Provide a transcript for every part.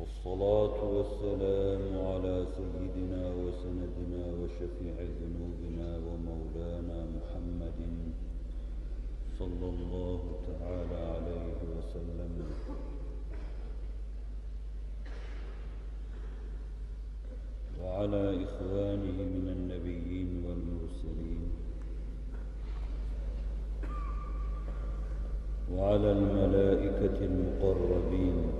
والصلاة والسلام على سيدنا وسندنا وشفيع ذنوبنا ومولانا محمد صلى الله تعالى عليه وسلم. وعلى إخوانه من النبيين والمرسلين. وعلى الملائكة المقربين.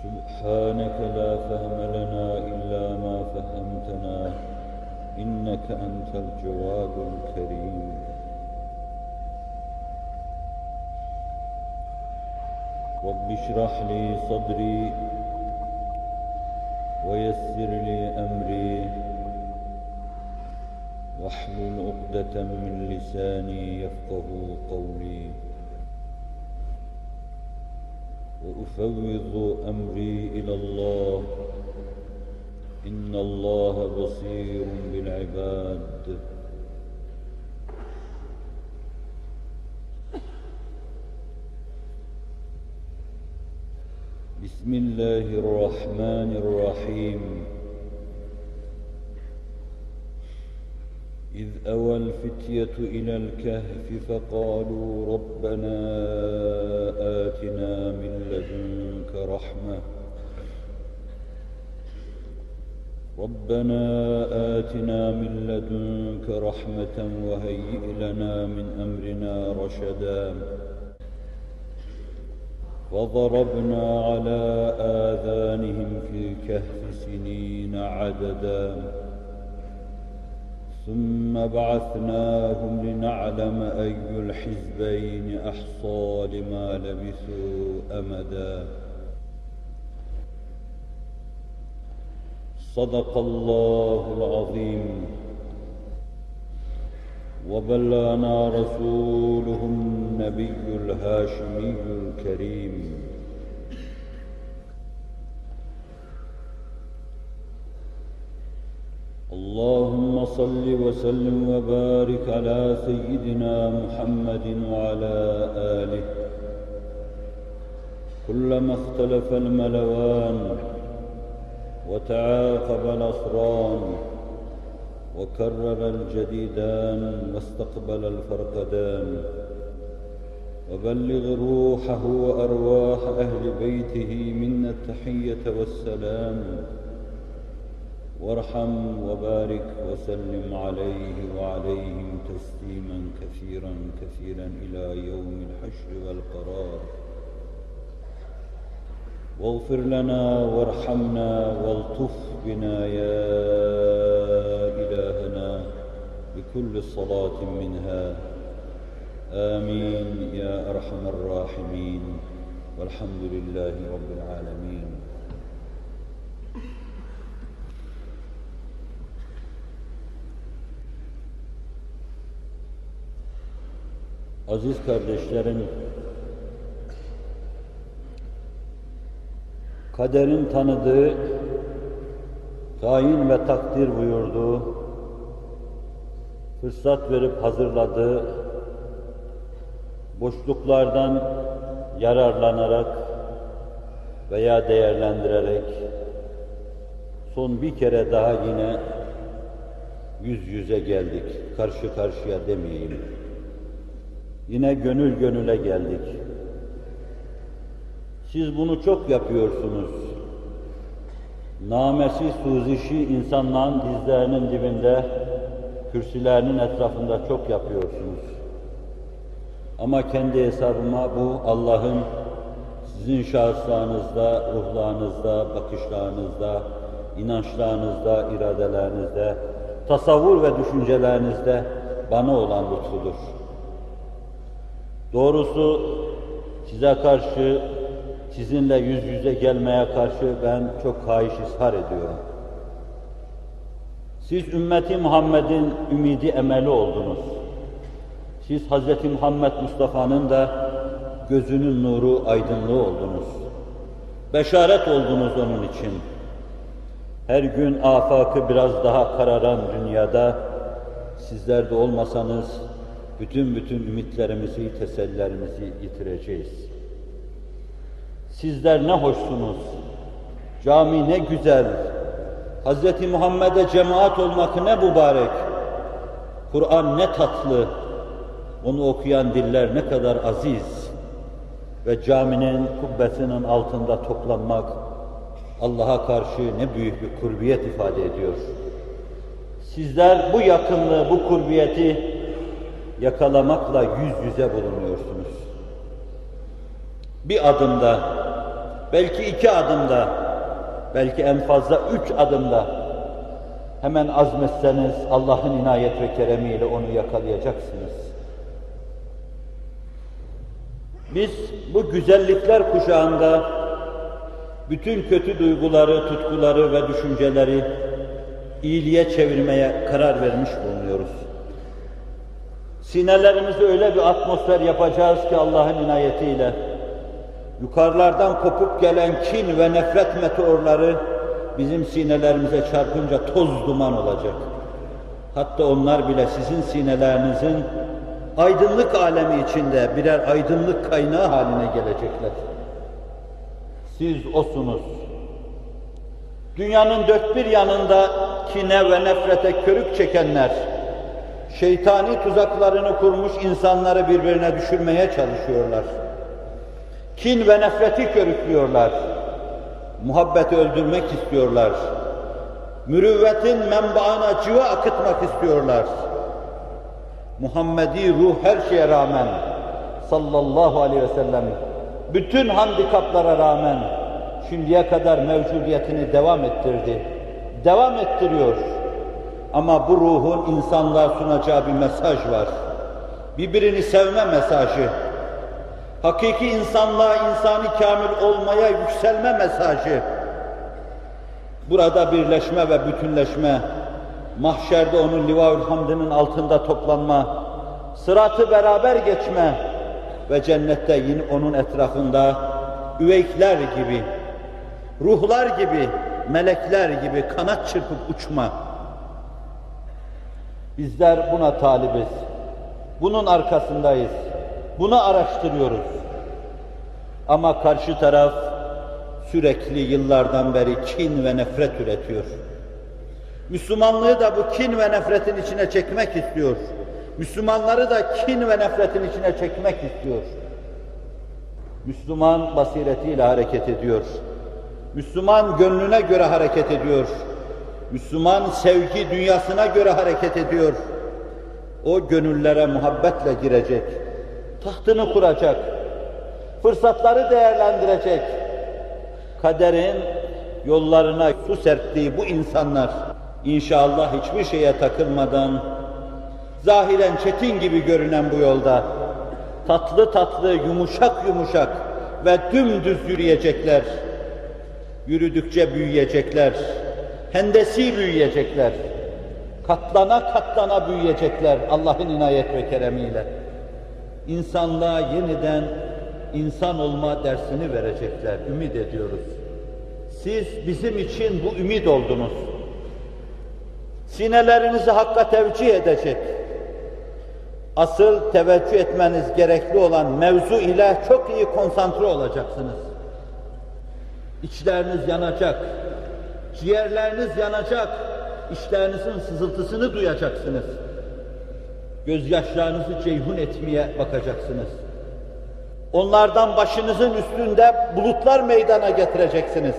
سبحانك لا فهم لنا إلا ما فهمتنا إنك أنت الجواد الكريم. رب اشرح لي صدري ويسر لي أمري واحلل عقدة من لساني يفقه قولي. وأفوض أمري إلى الله. إن الله بصير بالعباد. بسم الله الرحمن الرحيم. أوى الفتية إلى الكهف فقالوا ربنا آتنا من لدنك رحمة. ربنا آتنا من لدنك رحمة وهيئ لنا من أمرنا رشدا. وضربنا على آذانهم في الكهف سنين عددا. ثم بعثناهم لنعلم أي الحزبين أحصى لما لبثوا أمدا. صدق الله العظيم. وبلغنا رسوله النبي الهاشمي الكريم. اللهم صل وسلم وبارك على سيدنا محمد وعلى آله. كلما اختلف الملوان وتعاقب الأسران وكرر الجديدان واستقبل الفرقدان وبلغ روحه وأرواح أهل بيته منا التحية والسلام وارحم وبارك وسلم عليه وعليهم تسليما كثيرا كثيرا إلى يوم الحشر والقرار. واغفر لنا وارحمنا والطف بنا يا إلهنا بكل صلاة منها. آمين يا أرحم الراحمين. والحمد لله رب العالمين. Aziz kardeşlerim, kaderin tanıdığı, tayin ve takdir buyurduğu, fırsat verip hazırladığı, boşluklardan yararlanarak veya değerlendirerek son bir kere daha yine yüz yüze geldik. Karşı karşıya demeyeyim. Yine gönül gönüle geldik. Siz bunu çok yapıyorsunuz. Namesi suzişi insanların dizlerinin dibinde, kürsülerinin etrafında çok yapıyorsunuz. Ama kendi hesabıma bu Allah'ın sizin şahıslarınızda, ruhlarınızda, bakışlarınızda, inançlarınızda, iradelerinizde, tasavvur ve düşüncelerinizde bana olan lütfudur. Doğrusu size karşı, sizinle yüz yüze gelmeye karşı ben çok hayiş ishar ediyorum. Siz ümmeti Muhammed'in ümidi emeli oldunuz. Siz Hz. Muhammed Mustafa'nın da gözünün nuru, aydınlığı oldunuz. Beşaret oldunuz onun için. Her gün afakı biraz daha kararan dünyada sizler de olmasanız bütün bütün ümitlerimizi, tesellilerimizi yitireceğiz. Sizler ne hoşsunuz. Cami ne güzel. Hz. Muhammed'e cemaat olmak ne mübarek. Kur'an ne tatlı. Onu okuyan diller ne kadar aziz. Ve caminin kubbesinin altında toplanmak Allah'a karşı ne büyük bir kurbiyet ifade ediyor. Sizler bu yakınlığı, bu kurbiyeti yakalamakla yüz yüze bulunuyorsunuz. Bir adımda, belki iki adımda, belki en fazla üç adımda hemen azmetseniz Allah'ın inayet ve keremiyle onu yakalayacaksınız. Biz bu güzellikler kuşağında bütün kötü duyguları, tutkuları ve düşünceleri iyiliğe çevirmeye karar vermiş bulunuyoruz. Sinelerimizi öyle bir atmosfer yapacağız ki Allah'ın inayetiyle yukarılardan kopup gelen kin ve nefret meteorları bizim sinelerimize çarpınca toz duman olacak. Hatta onlar bile sizin sinelerinizin aydınlık alemi içinde birer aydınlık kaynağı haline gelecekler. Siz osunuz. Dünyanın dört bir yanında kine ve nefrete körük çekenler, şeytani tuzaklarını kurmuş insanları birbirine düşürmeye çalışıyorlar. Kin ve nefreti körüklüyorlar. Muhabbeti öldürmek istiyorlar. Mürüvvetin menbaına civa akıtmak istiyorlar. Muhammedi ruh her şeye rağmen sallallahu aleyhi ve sellem bütün handikaplara rağmen şimdiye kadar mevcudiyetini devam ettirdi. Devam ettiriyor. Ama bu ruhun insanlığa sunacağı bir mesaj var. Birbirini sevme mesajı. Hakiki insanlığa insani kamil olmaya yükselme mesajı. Burada birleşme ve bütünleşme, mahşerde onun liva hamdinin altında toplanma, sıratı beraber geçme ve cennette yine onun etrafında üveykler gibi, ruhlar gibi, melekler gibi kanat çırpıp uçma. Bizler buna talibiz. Bunun arkasındayız. Bunu araştırıyoruz. Ama karşı taraf sürekli yıllardan beri kin ve nefret üretiyor. Müslümanlığı da bu kin ve nefretin içine çekmek istiyor. Müslümanları da kin ve nefretin içine çekmek istiyor. Müslüman basiretiyle hareket ediyor. Müslüman gönlüne göre hareket ediyor. Müslüman sevgi dünyasına göre hareket ediyor. O gönüllere muhabbetle girecek. Tahtını kuracak. Fırsatları değerlendirecek. Kaderin yollarına su serptiği bu insanlar inşallah hiçbir şeye takılmadan zahiren çetin gibi görünen bu yolda tatlı tatlı, yumuşak yumuşak ve dümdüz yürüyecekler. Yürüdükçe büyüyecekler. Hendesi büyüyecekler. Katlana katlana büyüyecekler Allah'ın inayet ve keremiyle. İnsanlığa yeniden insan olma dersini verecekler. Ümit ediyoruz. Siz bizim için bu ümit oldunuz. Sinelerinizi hakka tevcih edecek. Asıl teveccüh etmeniz gerekli olan mevzu ile çok iyi konsantre olacaksınız. İçleriniz yanacak, ciğerleriniz yanacak, işlerinizin sızıltısını duyacaksınız. Gözyaşlarınızı ceyhun etmeye bakacaksınız. Onlardan başınızın üstünde bulutlar meydana getireceksiniz.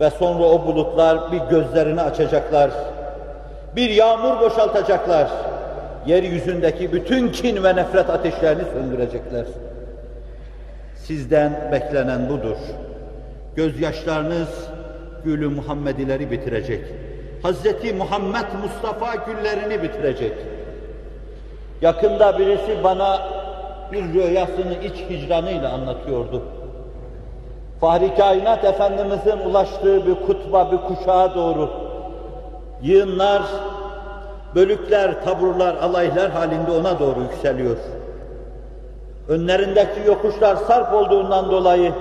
Ve sonra o bulutlar bir gözlerini açacaklar. Bir yağmur boşaltacaklar. Yeryüzündeki bütün kin ve nefret ateşlerini söndürecekler. Sizden beklenen budur. Gözyaşlarınız gülü Muhammedileri bitirecek. Hazreti Muhammed Mustafa güllerini bitirecek. Yakında birisi bana bir rüyasını iç hicranıyla anlatıyordu. Fahri Kainat Efendimizin ulaştığı bir kutba, bir kuşağa doğru yığınlar, bölükler, taburlar, alaylar halinde ona doğru yükseliyor. Önlerindeki yokuşlar sarp olduğundan dolayı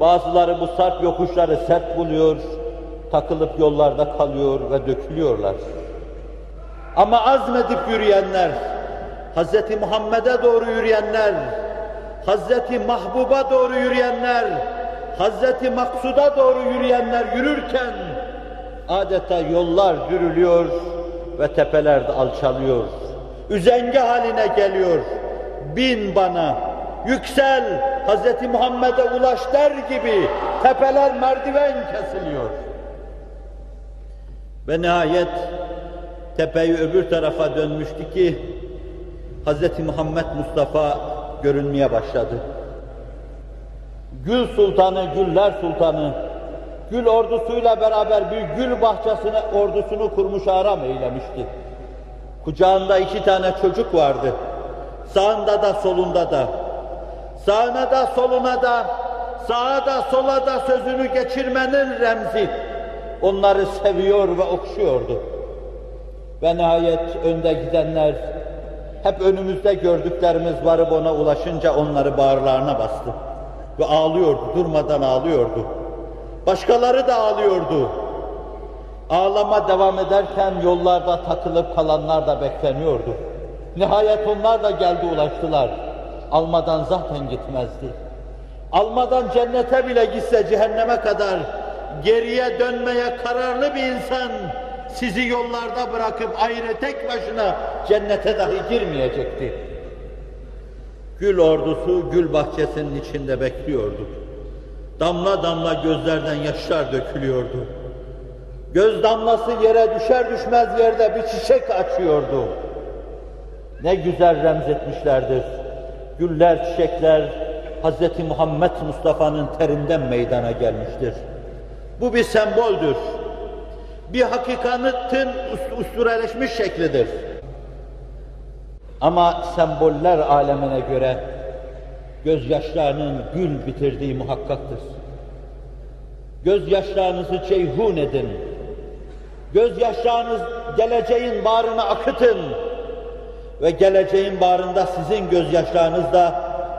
bazıları bu sarp yokuşları sert buluyor, takılıp yollarda kalıyor ve dökülüyorlar. Ama azmedip yürüyenler, Hz. Muhammed'e doğru yürüyenler, Hz. Mahbub'a doğru yürüyenler, Hz. Maksud'a doğru yürüyenler yürürken adeta yollar dürülüyor ve tepeler de alçalıyor. Üzenge haline geliyor. Bin bana, yüksel, Hz. Muhammed'e ulaş der gibi tepeler merdiven kesiliyor. Ve nihayet tepeyi öbür tarafa dönmüştü ki Hz. Muhammed Mustafa görünmeye başladı. Gül Sultanı, Güller Sultanı, Gül ordusuyla beraber bir gül bahçesine ordusunu kurmuş aram eylemişti. Kucağında iki tane çocuk vardı. Sağında da solunda da. Sağına da soluna da, sağa da sola da sözünü geçirmenin remzi. Onları seviyor ve okşuyordu. Ve nihayet önde gidenler, hep önümüzde gördüklerimiz varıp ona ulaşınca onları bağırlarına bastı. Ve ağlıyordu, durmadan ağlıyordu. Başkaları da ağlıyordu. Ağlama devam ederken yollarda takılıp kalanlar da bekleniyordu. Nihayet onlar da geldi ulaştılar. Almadan zaten gitmezdi. Almadan cennete bile gitse cehenneme kadar geriye dönmeye kararlı bir insan sizi yollarda bırakıp ayrı tek başına cennete dahi girmeyecekti. Gül ordusu gül bahçesinin içinde bekliyordu. Damla damla gözlerden yaşlar dökülüyordu. Göz damlası yere düşer düşmez yerde bir çiçek açıyordu. Ne güzel remzetmişlerdir. Güller, çiçekler Hz. Muhammed Mustafa'nın terinden meydana gelmiştir. Bu bir semboldür. Bir hakikatin ustureleşmiş şeklidir. Ama semboller alemine göre gözyaşlarının gül bitirdiği muhakkaktır. Gözyaşlarınızı ceyhun edin. Gözyaşlarınız geleceğin bağrına akıtın. Ve geleceğin bağrında sizin gözyaşlarınızda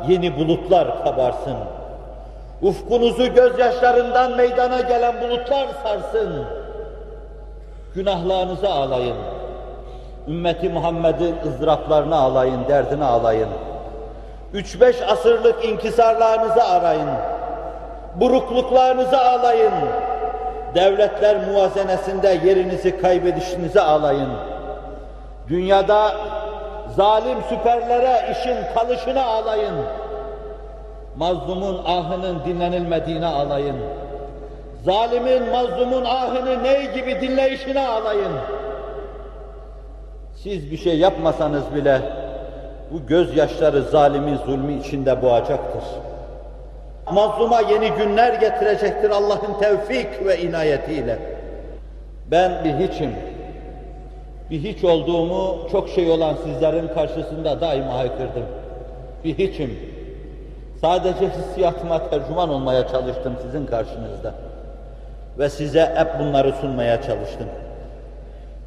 yeni bulutlar kabarsın. Ufkunuzu gözyaşlarından meydana gelen bulutlar sarsın. Günahlarınızı ağlayın. Ümmeti Muhammed'in ızdıraplarını ağlayın, derdini ağlayın. Üç beş asırlık inkisarlarınızı arayın. Burukluklarınızı ağlayın. Devletler muvazenesinde yerinizi kaybedişinizi ağlayın. Dünyada zalim süperlere işin kalışını ağlayın. Mazlumun ahının dinlenilmediğine ağlayın. Zalimin, mazlumun ahını ney gibi dinleyişine ağlayın. Siz bir şey yapmasanız bile bu gözyaşları zalimi zulmü içinde boğacaktır. Mazluma yeni günler getirecektir Allah'ın tevfik ve inayetiyle. Ben bir hiçim. Bir hiç olduğumu çok şey olan sizlerin karşısında daima haykırdım. Bir hiçim. Sadece hissiyatıma tercüman olmaya çalıştım sizin karşınızda. Ve size hep bunları sunmaya çalıştım.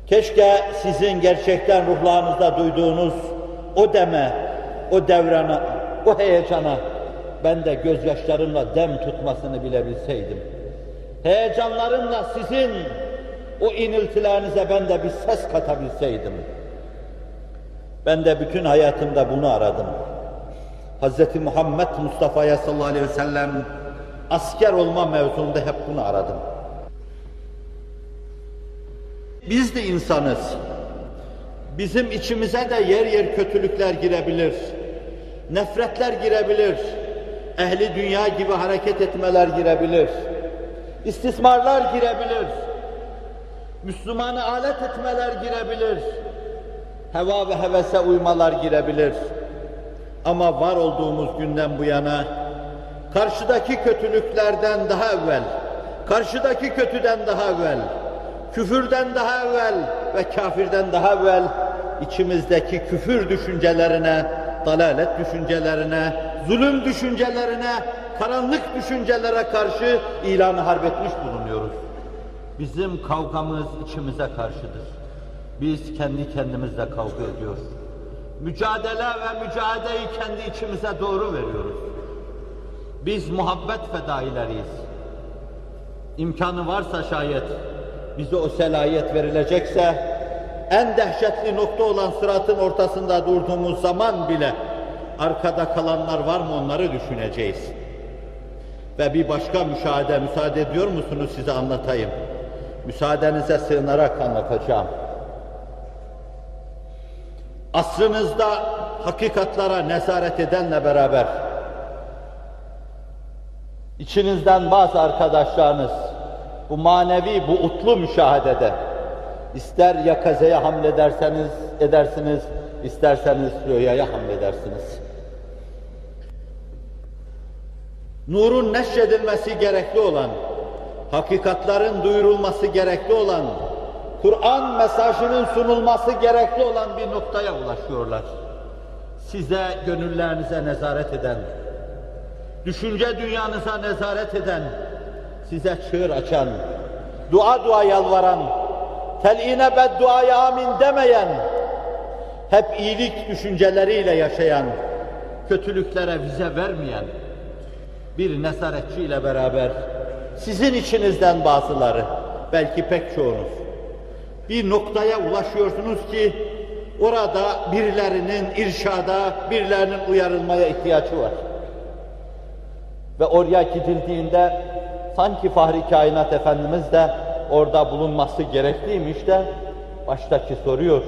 Keşke sizin gerçekten ruhlarınızda duyduğunuz o deme, o devrana, o heyecana ben de gözyaşlarımla dem tutmasını bilebilseydim. Heyecanlarımla sizin o iniltilerinize ben de bir ses katabilseydim. Ben de bütün hayatımda bunu aradım. Hz. Muhammed Mustafa'ya sallallahu aleyhi ve sellem asker olma mevzunda hep bunu aradım. Biz de insanız. Bizim içimize de yer yer kötülükler girebilir. Nefretler girebilir. Ehli dünya gibi hareket etmeler girebilir. İstismarlar girebilir. Müslümanı alet etmeler girebilir. Heva ve hevese uymalar girebilir. Ama var olduğumuz günden bu yana karşıdaki kötülüklerden daha evvel, karşıdaki kötüden daha evvel, küfürden daha evvel ve kafirden daha evvel içimizdeki küfür düşüncelerine, dalalet düşüncelerine, zulüm düşüncelerine, karanlık düşüncelere karşı ilanı harp etmiş bulunuyoruz. Bizim kavgamız içimize karşıdır. Biz kendi kendimizle kavga ediyoruz. Mücadele ve mücadeleyi kendi içimize doğru veriyoruz. Biz muhabbet fedaileriyiz. İmkanı varsa şayet bize o selayet verilecekse en dehşetli nokta olan sıratın ortasında durduğumuz zaman bile arkada kalanlar var mı onları düşüneceğiz. Ve bir başka müşahede, müsaade ediyor musunuz size anlatayım. Müsaadenize sığınarak anlatacağım. Asrınızda hakikatlara nezaret edenle beraber içinizden bazı arkadaşlarınız bu manevi, bu utlu müşahedede ister yakazeye hamlederseniz edersiniz, isterseniz rüyaya hamledersiniz. Nurun neşredilmesi gerekli olan, hakikatların duyurulması gerekli olan, Kur'an mesajının sunulması gerekli olan bir noktaya ulaşıyorlar. Size, gönüllerinize nezaret eden, düşünce dünyanıza nezaret eden, size çığır açan, dua dua yalvaran, teline bedduaya amin demeyen, hep iyilik düşünceleriyle yaşayan, kötülüklere vize vermeyen bir nezaretçiyle beraber sizin içinizden bazıları, belki pek çoğunuz, bir noktaya ulaşıyorsunuz ki orada birilerinin irşada, birilerinin uyarılmaya ihtiyacı var. Ve oraya gidildiğinde sanki Fahri Kainat Efendimiz de orada bulunması gerekliymiş de baştaki soruyor.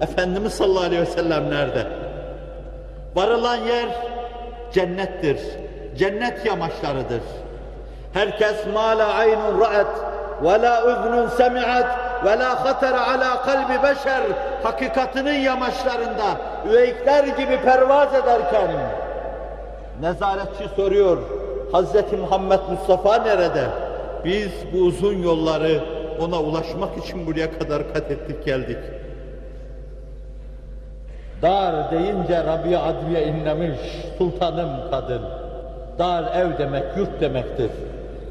Efendimiz sallallahu aleyhi ve sellem nerede? Varılan yer cennettir. Cennet yamaçlarıdır. Herkes ma la aynun ra'at ve la uznun semi'at ve la hatara ala kalbi beşer hakikatinin yamaçlarında üveykler gibi pervaz ederken nezaretçi soruyor Hazreti Muhammed Mustafa nerede? Biz bu uzun yolları ona ulaşmak için buraya kadar kat ettik geldik. Dar deyince Rabia Adviye inlemiş, sultanım kadın. Dar ev demek, yurt demektir.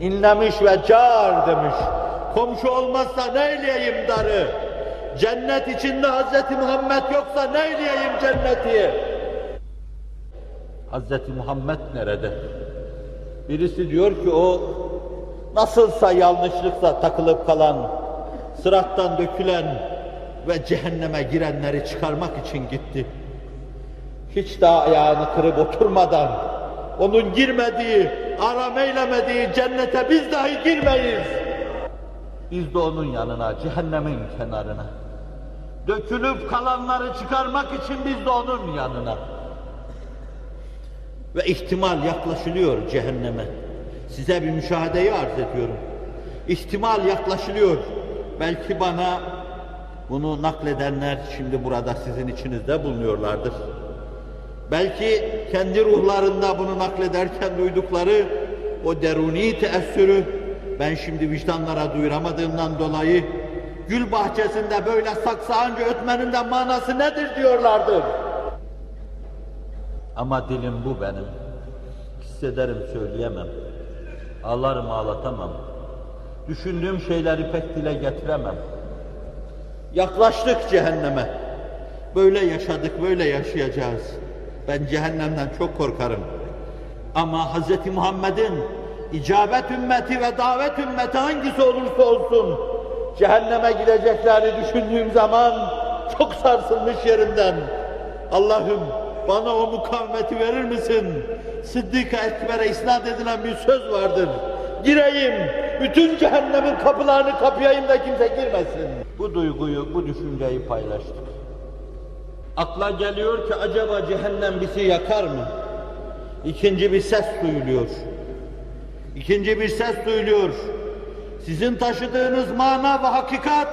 İnlemiş ve car demiş. Komşu olmazsa ne eyleyeyim darı? Cennet içinde Hazreti Muhammed yoksa ne eyleyeyim cenneti? Hazreti Muhammed nerede? Birisi diyor ki o nasılsa yanlışlıkla takılıp kalan, sırattan dökülen ve cehenneme girenleri çıkarmak için gitti. Hiç daha ayağını kırıp oturmadan, onun girmediği, aram eylemediği cennete biz dahi girmeyiz. Biz de onun yanına, cehennemin kenarına. Dökülüp kalanları çıkarmak için biz de onun yanına. Ve ihtimal yaklaşılıyor cehenneme. Size bir müşahedeyi arz ediyorum. İhtimal yaklaşılıyor. Belki bana bunu nakledenler şimdi burada sizin içinizde bulunuyorlardır. Belki kendi ruhlarında bunu naklederken duydukları o deruni teessürü ben şimdi vicdanlara duyuramadığımdan dolayı gül bahçesinde böyle saksağınca ötmenin de manası nedir diyorlardır. Ama dilim bu benim. Hissederim söyleyemem. Ağlarım ağlatamam. Düşündüğüm şeyleri pek dile getiremem. Yaklaştık cehenneme. Böyle yaşadık, böyle yaşayacağız. Ben cehennemden çok korkarım. Ama Hz. Muhammed'in icabet ümmeti ve davet ümmeti hangisi olursa olsun cehenneme gideceklerini düşündüğüm zaman çok sarsılmış yerimden. Allah'ım bana o mukavemeti verir misin? Sıddık-ı Ekber'e isnat edilen bir söz vardır. Gireyim, bütün cehennemin kapılarını kapayayım da kimse girmesin. Bu duyguyu, bu düşünceyi paylaştık. Akla geliyor ki acaba cehennem bizi yakar mı? İkinci bir ses duyuluyor. İkinci bir ses duyuluyor. Sizin taşıdığınız mana ve hakikat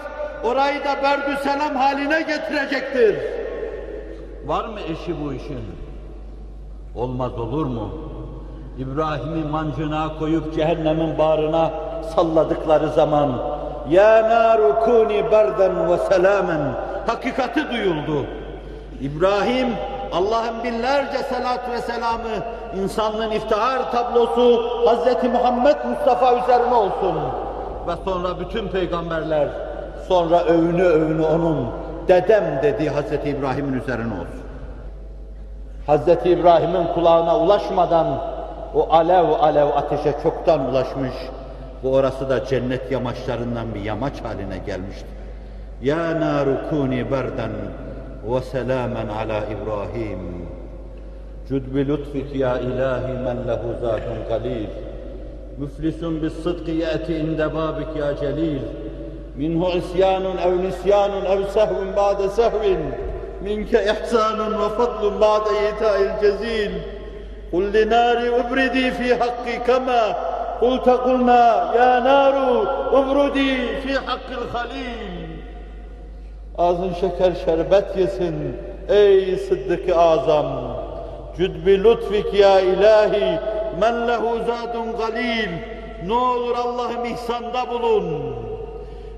orayı da berdü selam haline getirecektir. Var mı eşi bu işin? Olmaz olur mu? İbrahim'i mancına koyup cehennemin bağrına salladıkları zaman ya naru kuni berden ve selamen hakikati duyuldu. İbrahim Allah'ın binlerce salat ve selamı insanlığın iftihar tablosu Hz. Muhammed Mustafa üzerine olsun. Ve sonra bütün peygamberler sonra övünü övünü onun dedem dediği Hz. İbrahim'in üzerine olsun. Hz. İbrahim'in kulağına ulaşmadan o alev alev ateşe çoktan ulaşmış ve orası da cennet yamaçlarından bir yamaç haline gelmişti. Ya naru kuni berden وسلاما على إبراهيم. جد بلطفك يا إلهي من له ذات قليل. مفلس بالصدق يأتي عند بابك يا جليل. منه عصيان أو نسيان أو سهو بعد سهو. منك إحسان وفضل بعد إيتاء الجزيل. قل لنار أبردي في حقي كما. قلت قلنا يا نار أبردي في حق الخليل. Ağzın şeker şerbet yesin ey sıddık azam. Cüd bi lütfik ya ilahi men lehu zadun galil. Ne olur Allah'ım ihsanda bulun.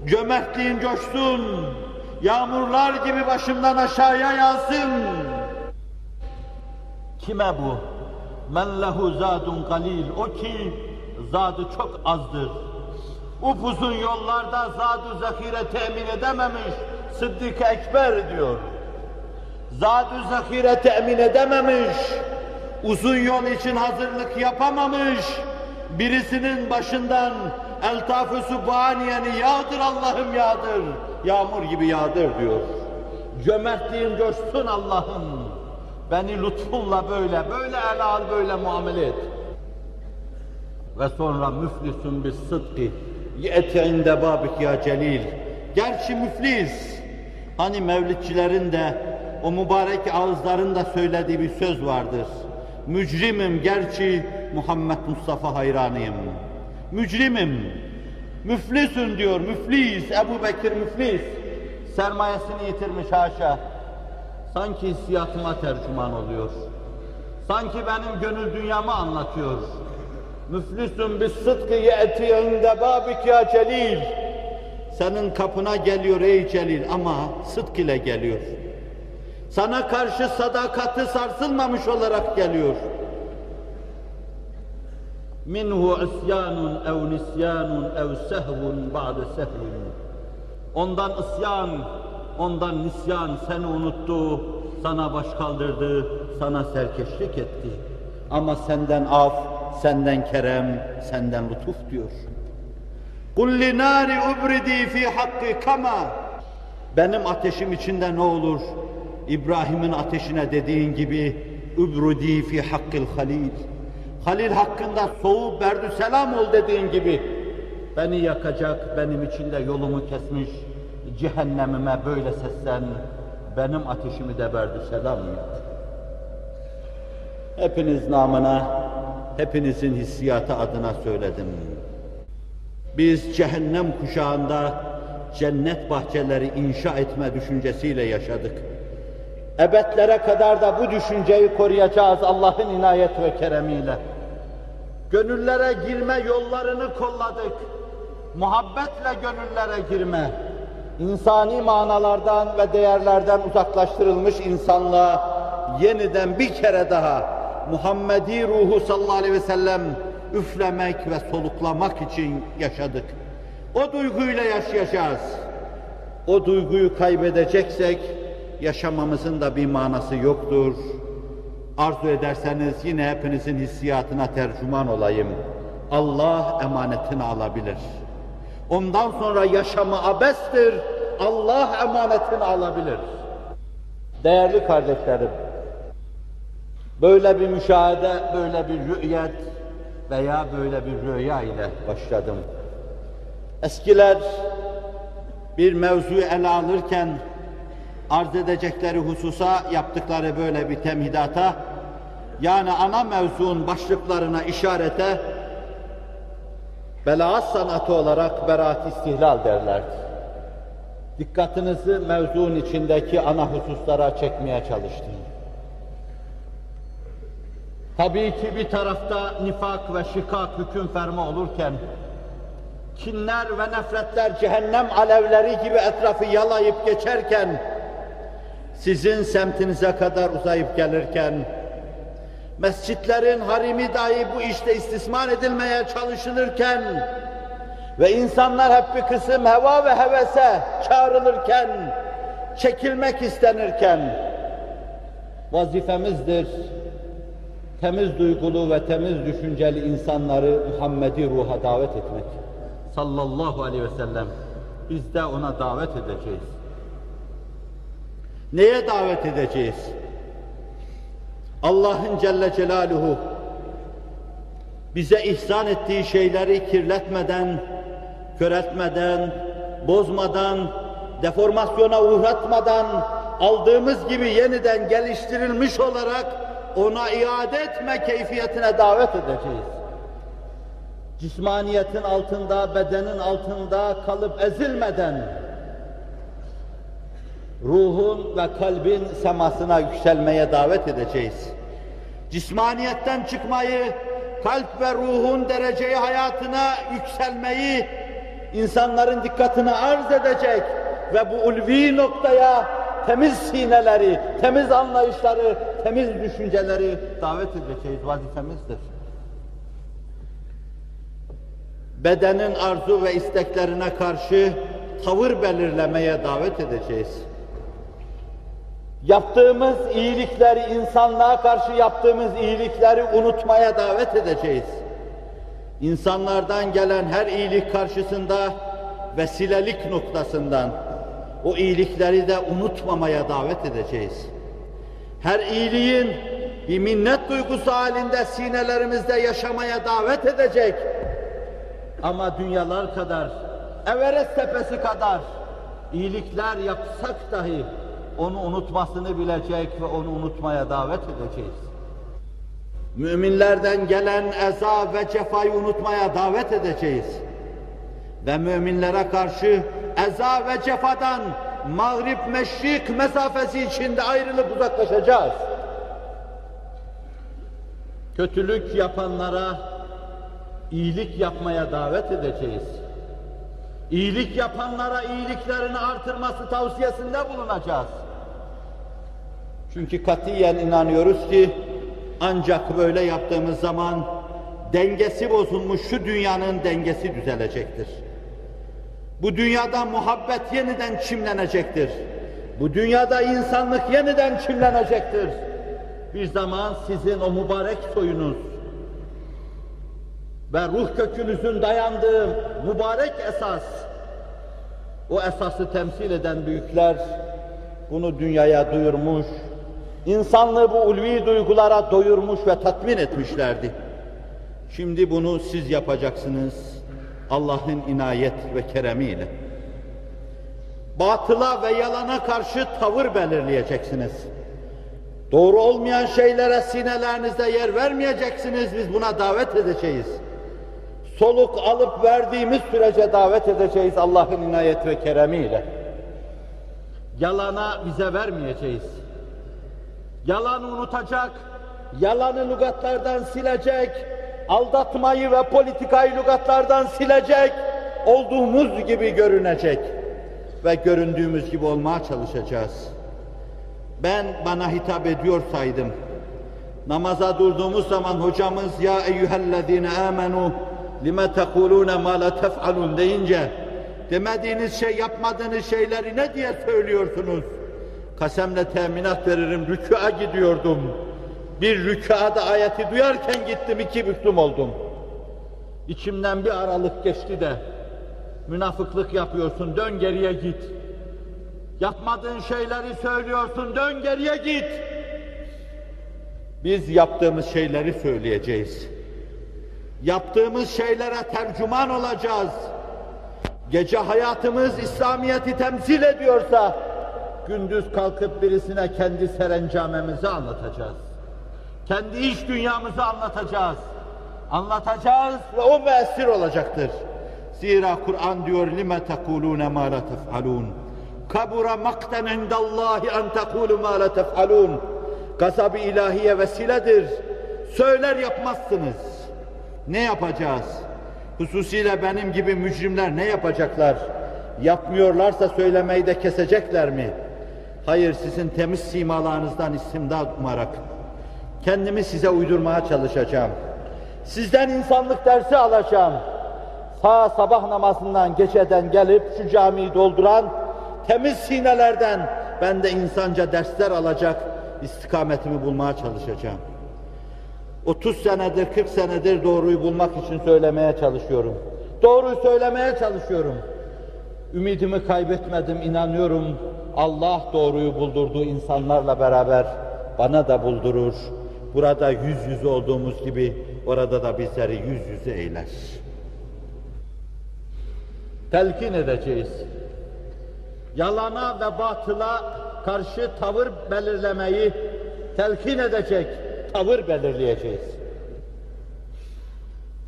Cömertliğin coşsun. Yağmurlar gibi başımdan aşağıya yağsın. Kime bu? Men lehu zadun galil. O ki zadı çok azdır. Upuzun yollarda zadu zahire temin edememiş. Sıddık Ekber diyor. Zadu zahire temin edememiş. Uzun yol için hazırlık yapamamış. Birisinin başından eltaf-ı subhaniyeni yağdır Allah'ım yağdır. Yağmur gibi yağdır diyor. Cömertliğin coşsun Allah'ım. Beni lütfunla böyle, böyle ele al, böyle muamele et. Ve sonra müflisun bis sıdkı yeti inde babik ya celil. Gerçi müflis. Hani mevlidçilerin de o mübarek ağızlarında söylediği bir söz vardır. Mücrimim gerçi Muhammed Mustafa hayranıyım. Mücrimim. Müflisün diyor, müflis. Ebu Bekir müflis. Sermayesini yitirmiş haşa. Sanki hissiyatıma tercüman oluyor. Sanki benim gönül dünyamı anlatıyor. Müflüsün bis sıdkı ye'ti inde babik ya celil. Senin kapına geliyor ey celil ama sıdk ile geliyor. Sana karşı sadakati sarsılmamış olarak geliyor. Minhu isyanun ev nisyanun ev sehvun ba'de sehvun. Ondan isyan, ondan nisyan seni unuttu, sana baş kaldırdı, sana serkeşlik etti. Ama senden af, senden kerem, senden lütuf diyor. Kulli nari ubridi fi hakkı kama. Benim ateşim içinde ne olur? İbrahim'in ateşine dediğin gibi übrudi fi hakkil halil. Halil hakkında soğuğu berdü selam ol dediğin gibi beni yakacak, benim içinde yolumu kesmiş cehennemime böyle seslen, benim ateşimi de berdü selam yap. Hepiniz namına hepinizin hissiyatı adına söyledim. Biz cehennem kuşağında cennet bahçeleri inşa etme düşüncesiyle yaşadık. Ebedlere kadar da bu düşünceyi koruyacağız Allah'ın inayet ve keremiyle. Gönüllere girme yollarını kolladık. Muhabbetle gönüllere girme. İnsani manalardan ve değerlerden uzaklaştırılmış insanlığa yeniden bir kere daha Muhammedi ruhu sallallahu aleyhi ve sellem üflemek ve soluklamak için yaşadık. O duyguyla yaşayacağız. O duyguyu kaybedeceksek yaşamamızın da bir manası yoktur. Arzu ederseniz yine hepinizin hissiyatına tercüman olayım. Allah emanetini alabilir. Ondan sonra yaşamı abestir. Allah emanetini alabilir. Değerli kardeşlerim, böyle bir müşahede, böyle bir rü'yet veya böyle bir rüya ile başladım. Eskiler bir mevzuyu ele alırken arz edecekleri hususa yaptıkları böyle bir temhidata yani ana mevzuun başlıklarına işarete belaat sanatı olarak beraat istihlal derlerdi. Dikkatinizi mevzuun içindeki ana hususlara çekmeye çalıştım. Tabii ki bir tarafta nifak ve şikak hüküm ferma olurken, kinler ve nefretler cehennem alevleri gibi etrafı yalayıp geçerken, sizin semtinize kadar uzayıp gelirken, mescitlerin harimi dahi bu işte istismar edilmeye çalışılırken ve insanlar hep bir kısım heva ve hevese çağrılırken, çekilmek istenirken, vazifemizdir, temiz duygulu ve temiz düşünceli insanları Muhammedi ruha davet etmek. Sallallahu aleyhi ve sellem. Biz de ona davet edeceğiz. Neye davet edeceğiz? Allah'ın Celle Celaluhu bize ihsan ettiği şeyleri kirletmeden, köretmeden, bozmadan, deformasyona uğratmadan, aldığımız gibi yeniden geliştirilmiş olarak ona iade etme keyfiyetine davet edeceğiz. Cismaniyetin altında, bedenin altında kalıp ezilmeden, ruhun ve kalbin semasına yükselmeye davet edeceğiz. Cismaniyetten çıkmayı, kalp ve ruhun dereceyi hayatına yükselmeyi insanların dikkatine arz edecek ve bu ulvi noktaya temiz sineleri, temiz anlayışları, temiz düşünceleri davet edeceğiz, vazifemizdir. Bedenin arzu ve isteklerine karşı tavır belirlemeye davet edeceğiz. Yaptığımız iyilikleri, insanlığa karşı yaptığımız iyilikleri unutmaya davet edeceğiz. İnsanlardan gelen her iyilik karşısında vesilelik noktasından o iyilikleri de unutmamaya davet edeceğiz. Her iyiliğin bir minnet duygusu halinde sinelerimizde yaşamaya davet edecek. Ama dünyalar kadar, Everest tepesi kadar iyilikler yapsak dahi onu unutmasını bilecek ve onu unutmaya davet edeceğiz. Müminlerden gelen eza ve cefayı unutmaya davet edeceğiz. Ve müminlere karşı eza ve cefadan mağrip meşrik mesafesi içinde ayrılıp uzaklaşacağız. Kötülük yapanlara iyilik yapmaya davet edeceğiz. İyilik yapanlara iyiliklerini artırması tavsiyesinde bulunacağız. Çünkü katiyen inanıyoruz ki ancak böyle yaptığımız zaman dengesi bozulmuş şu dünyanın dengesi düzelecektir. Bu dünyada muhabbet yeniden çimlenecektir. Bu dünyada insanlık yeniden çimlenecektir. Bir zaman sizin o mübarek soyunuz ve ruh kökünüzün dayandığı mübarek esas, o esası temsil eden büyükler bunu dünyaya duyurmuş, insanlığı bu ulvi duygulara doyurmuş ve tatmin etmişlerdi. Şimdi bunu siz yapacaksınız. Allah'ın inayet ve keremiyle. Batıla ve yalana karşı tavır belirleyeceksiniz. Doğru olmayan şeylere sinelerinizde yer vermeyeceksiniz, biz buna davet edeceğiz. Soluk alıp verdiğimiz sürece davet edeceğiz Allah'ın inayet ve keremiyle. Yalana bize vermeyeceğiz. Yalanı unutacak, yalanı lügatlardan silecek, aldatmayı ve politikayı lügatlardan silecek, olduğumuz gibi görünecek ve göründüğümüz gibi olmaya çalışacağız. Ben bana hitap ediyorsaydım, namaza durduğumuz zaman hocamız ya eyyühellezine amenu lime tekulune ma la tef'alun deyince demediğiniz şey yapmadığınız şeyleri ne diye söylüyorsunuz? Kasemle teminat veririm rükûa gidiyordum. Bir rükûada ayeti duyarken gittim iki büklüm oldum. İçimden bir aralık geçti de münafıklık yapıyorsun dön geriye git. Yapmadığın şeyleri söylüyorsun dön geriye git. Biz yaptığımız şeyleri söyleyeceğiz. Yaptığımız şeylere tercüman olacağız. Gece hayatımız İslamiyet'i temsil ediyorsa gündüz kalkıp birisine kendi serencamemizi anlatacağız. Kendi iş dünyamızı anlatacağız. Anlatacağız ve o müessir olacaktır. Zira Kur'an diyor lime tekulune ma la tef'alun. Kabura makten indallahi en tekulu ma la tef'alun. Gazab-ı ilahiye vesiledir. Söyler yapmazsınız. Ne yapacağız? Hususiyle benim gibi mücrimler ne yapacaklar? Yapmıyorlarsa söylemeyi de kesecekler mi? Hayır sizin temiz simalarınızdan istimdad umarak kendimi size uydurmaya çalışacağım. Sizden insanlık dersi alacağım. Sağ sabah namazından geceden gelip şu camiyi dolduran temiz sinelerden ben de insanca dersler alacak istikametimi bulmaya çalışacağım. 30 senedir, 40 senedir doğruyu bulmak için söylemeye çalışıyorum. Doğruyu söylemeye çalışıyorum. Ümidimi kaybetmedim, inanıyorum. Allah doğruyu buldurduğu insanlarla beraber bana da buldurur. Burada yüz yüze olduğumuz gibi orada da bizleri yüz yüze eyler. Telkin edeceğiz. Yalana ve batıla karşı tavır belirlemeyi telkin edecek, tavır belirleyeceğiz.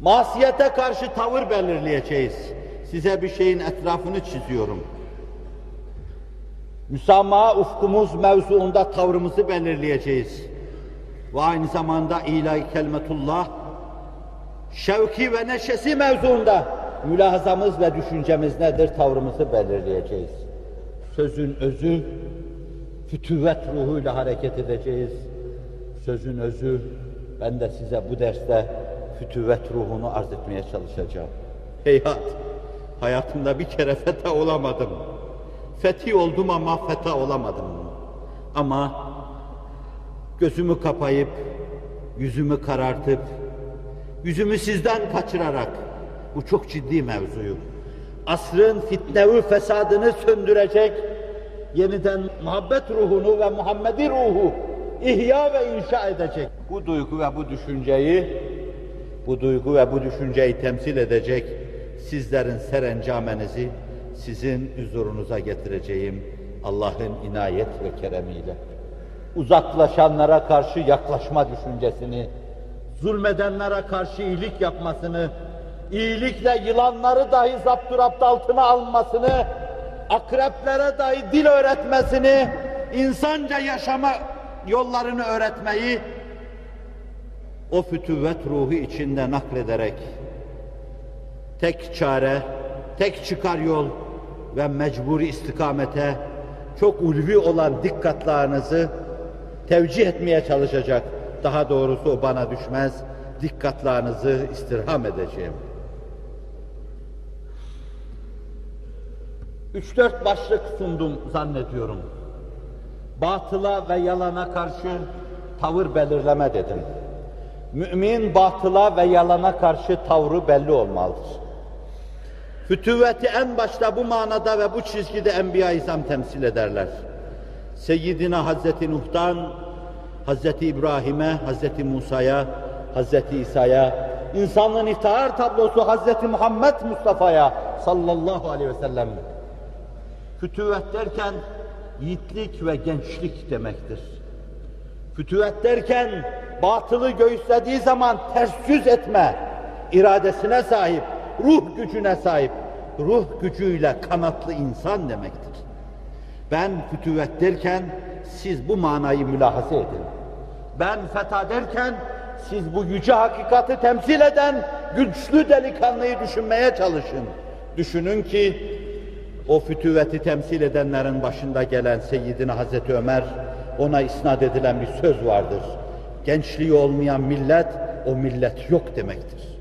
Masiyete karşı tavır belirleyeceğiz. Size bir şeyin etrafını çiziyorum. Müsamaha ufkumuz mevzuunda tavrımızı belirleyeceğiz. Ve aynı zamanda ilahi kelimetullah, şevki ve neşesi mevzuunda mülahazamız ve düşüncemiz nedir tavrımızı belirleyeceğiz. Sözün özü, fütüvvet ruhuyla hareket edeceğiz. Sözün özü, ben de size bu derste fütüvvet ruhunu arz etmeye çalışacağım. Heyhat, hayatımda bir kere fetha olamadım. Fethi oldum ama fetha olamadım. Ama gözümü kapayıp, yüzümü karartıp, yüzümü sizden kaçırarak, bu çok ciddi mevzuyu, asrın fitnevi fesadını söndürecek, yeniden muhabbet ruhunu ve Muhammedi ruhu ihya ve inşa edecek. Bu duygu ve bu düşünceyi, bu duygu ve bu düşünceyi temsil edecek sizlerin serencamenizi sizin huzurunuza getireceğim Allah'ın inayet ve keremiyle. Uzaklaşanlara karşı yaklaşma düşüncesini, zulmedenlere karşı iyilik yapmasını, iyilikle yılanları dahi zapturapt altına almasını, akreplere dahi dil öğretmesini, insanca yaşama yollarını öğretmeyi o fütüvvet ruhu içinde naklederek tek çare, tek çıkar yol ve mecburi istikamete çok ulvi olan dikkatlarınızı tevcih etmeye çalışacak. Daha doğrusu o bana düşmez, dikkatlarınızı istirham edeceğim. Üç dört başlık sundum zannediyorum. Batıla ve yalana karşı tavır belirleme dedim. Mümin batıla ve yalana karşı tavrı belli olmalıdır. Fütüvveti en başta bu manada ve bu çizgide Enbiya-i temsil ederler. Seyyidina Hazreti Nuh'tan Hazreti İbrahim'e, Hazreti Musa'ya, Hazreti İsa'ya, insanlığın iftihar tablosu Hazreti Muhammed Mustafa'ya sallallahu aleyhi ve sellem. Fütüvvet derken yiğitlik ve gençlik demektir. Fütüvvet derken batılı göğüslediği zaman ters yüz etme iradesine sahip, ruh gücüne sahip, ruh gücüyle kanatlı insan demektir. Ben fütüvvet derken siz bu manayı mülahaza edin. Ben fetha derken siz bu yüce hakikati temsil eden güçlü delikanlıyı düşünmeye çalışın. Düşünün ki o fütüvveti temsil edenlerin başında gelen Seyyidina Hazreti Ömer ona isnat edilen bir söz vardır. Gençliği olmayan millet o millet yok demektir.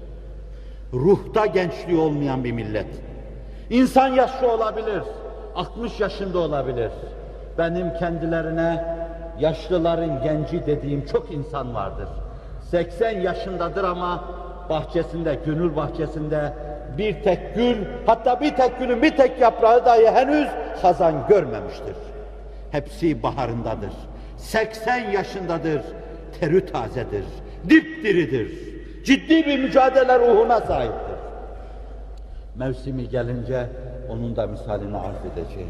Ruhta gençliği olmayan bir millet. İnsan yaşlı olabilir, 60 yaşında olabilir. Benim kendilerine yaşlıların genci dediğim çok insan vardır. 80 yaşındadır ama bahçesinde, gönül bahçesinde bir tek gül, hatta bir tek gülün bir tek yaprağı dahi henüz hazan görmemiştir. Hepsi baharındadır. 80 yaşındadır, terü tazedir, dipdiridir. Ciddi bir mücadele ruhuna sahiptir. Mevsimi gelince onun da misalini arz edeceğim.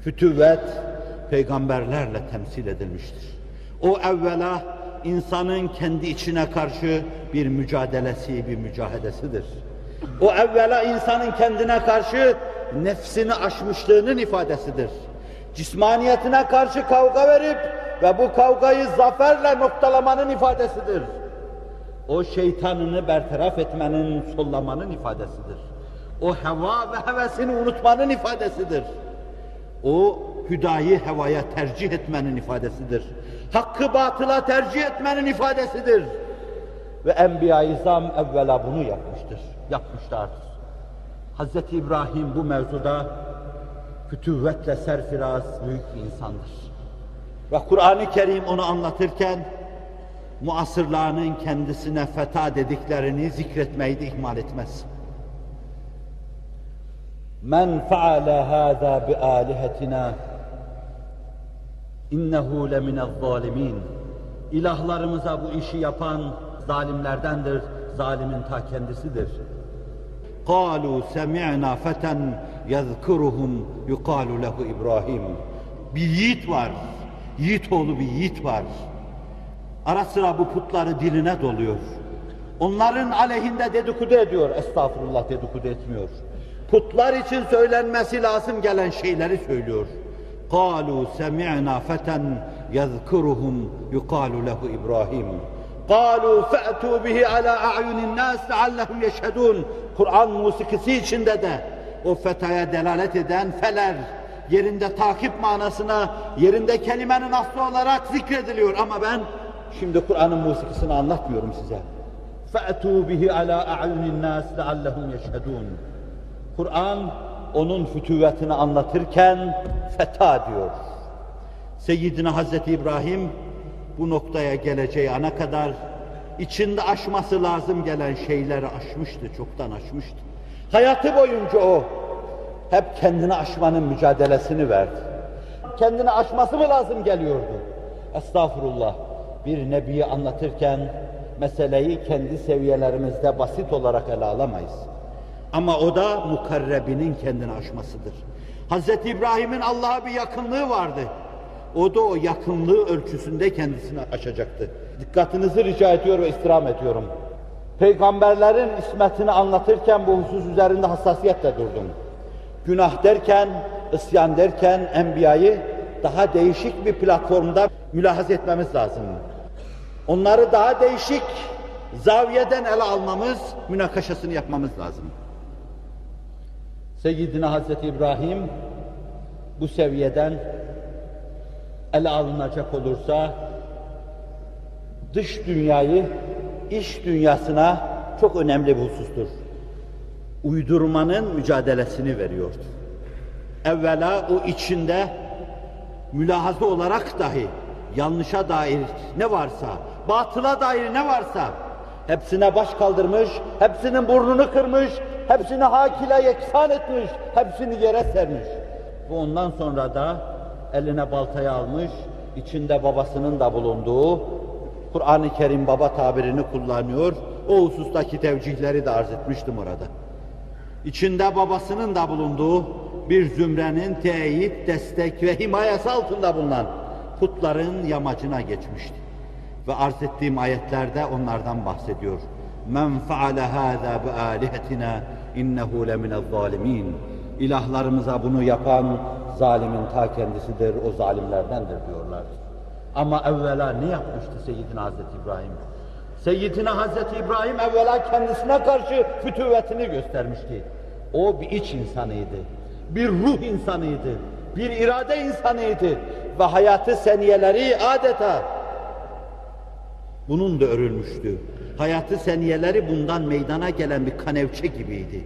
Fütüvvet, peygamberlerle temsil edilmiştir. O evvela insanın kendi içine karşı bir mücadelesi, bir mücahedesidir. O evvela insanın kendine karşı nefsini aşmışlığının ifadesidir. Cismaniyetine karşı kavga verip ve bu kavgayı zaferle noktalamanın ifadesidir. O şeytanını bertaraf etmenin, sollamanın ifadesidir. O heva ve hevesini unutmanın ifadesidir. O hüdayı hevaya tercih etmenin ifadesidir. Hakkı batıla tercih etmenin ifadesidir. Ve Enbiya-i İzam evvela bunu yapmıştır, yapmışlardır. Hz. İbrahim bu mevzuda fütüvvetle serfiraz büyük bir insandır. Ve Kur'an-ı Kerim onu anlatırken muasırlarının kendisine feta dediklerini zikretmeyi de ihmal etmez Men faale hâzâ bi âlihetina innehu leminez zalimin. İlahlarımıza bu işi yapan zalimlerdendir, zalimin ta kendisidir. قالوا سمعنا فتى يذكرهم يقال له İbrahim. Bir yiğit var. Yiğit oğlu bir yiğit var. Ara sıra bu putları diline doluyor. Onların aleyhinde dedikodu ediyor. Estağfurullah dedikodu etmiyor. Putlar için söylenmesi lazım gelen şeyleri söylüyor. قالوا سمعنا فتى يذكرهم يقال له إبراهيم قالوا فأتوا به على أعين الناس لعلهم يشهدون Kur'an musikisi içinde de o fetaya delalet eden feler yerinde takip manasına yerinde kelimenin aslı olarak zikrediliyor ama ben şimdi Kur'an'ın musikisini anlatmıyorum size. فَأْتُوا بِهِ عَلَى أَعْيُنِ النَّاسِ لَعَلَّهُمْ يَشْهَدُونَ Kur'an onun fütüvetini anlatırken feta diyor. Seyyidina Hazreti İbrahim bu noktaya geleceği ana kadar içinde aşması lazım gelen şeyleri aşmıştı, çoktan aşmıştı. Hayatı boyunca o hep kendini aşmanın mücadelesini verdi. Kendini aşması mı lazım geliyordu? Estağfurullah. Bir nebiyi anlatırken meseleyi kendi seviyelerimizde basit olarak ele alamayız. Ama o da mukarrebinin kendini aşmasıdır. Hz. İbrahim'in Allah'a bir yakınlığı vardı. O da o yakınlığı ölçüsünde kendisini aşacaktı. Dikkatinizi rica ediyor ve istirham ediyorum. Peygamberlerin ismetini anlatırken bu husus üzerinde hassasiyetle durdum. Günah derken, isyan derken enbiyayı daha değişik bir platformda mülahaz etmemiz lazım. Onları daha değişik zaviyeden ele almamız, münakaşasını yapmamız lazım. Seyyidina Hazreti İbrahim bu seviyeden ele alınacak olursa dış dünyayı iş dünyasına çok önemli bir husustur. Uydurmanın mücadelesini veriyordu. Evvela o içinde mülahaza olarak dahi yanlışa dair ne varsa, batıla dair ne varsa hepsine baş kaldırmış, hepsinin burnunu kırmış, hepsini hakile yeksan etmiş, hepsini yere sermiş. Ve ondan sonra da eline baltayı almış, içinde babasının da bulunduğu, Kur'an-ı Kerim baba tabirini kullanıyor, o husustaki tevcihleri de arz etmiştim orada. İçinde babasının da bulunduğu bir zümrenin teyit, destek ve himayesi altında bulunan putların yamacına geçmişti. Ve arz ettiğim ayetlerde onlardan bahsediyor. Men faale hâzâ bi âlihetina innehu leminez zalimin. İlahlarımıza bunu yapan zalimin ta kendisidir, o zalimlerdendir diyorlar. Ama evvela ne yapmıştı Seyyidina Hazreti İbrahim? Seyyidina Hazreti İbrahim evvela kendisine karşı fütüvvetini göstermişti. O bir iç insanıydı, bir ruh insanıydı, bir irade insanıydı ve hayatı seniyeleri adeta bunun da örülmüştü. Hayatı seniyeleri bundan meydana gelen bir kanevçe gibiydi.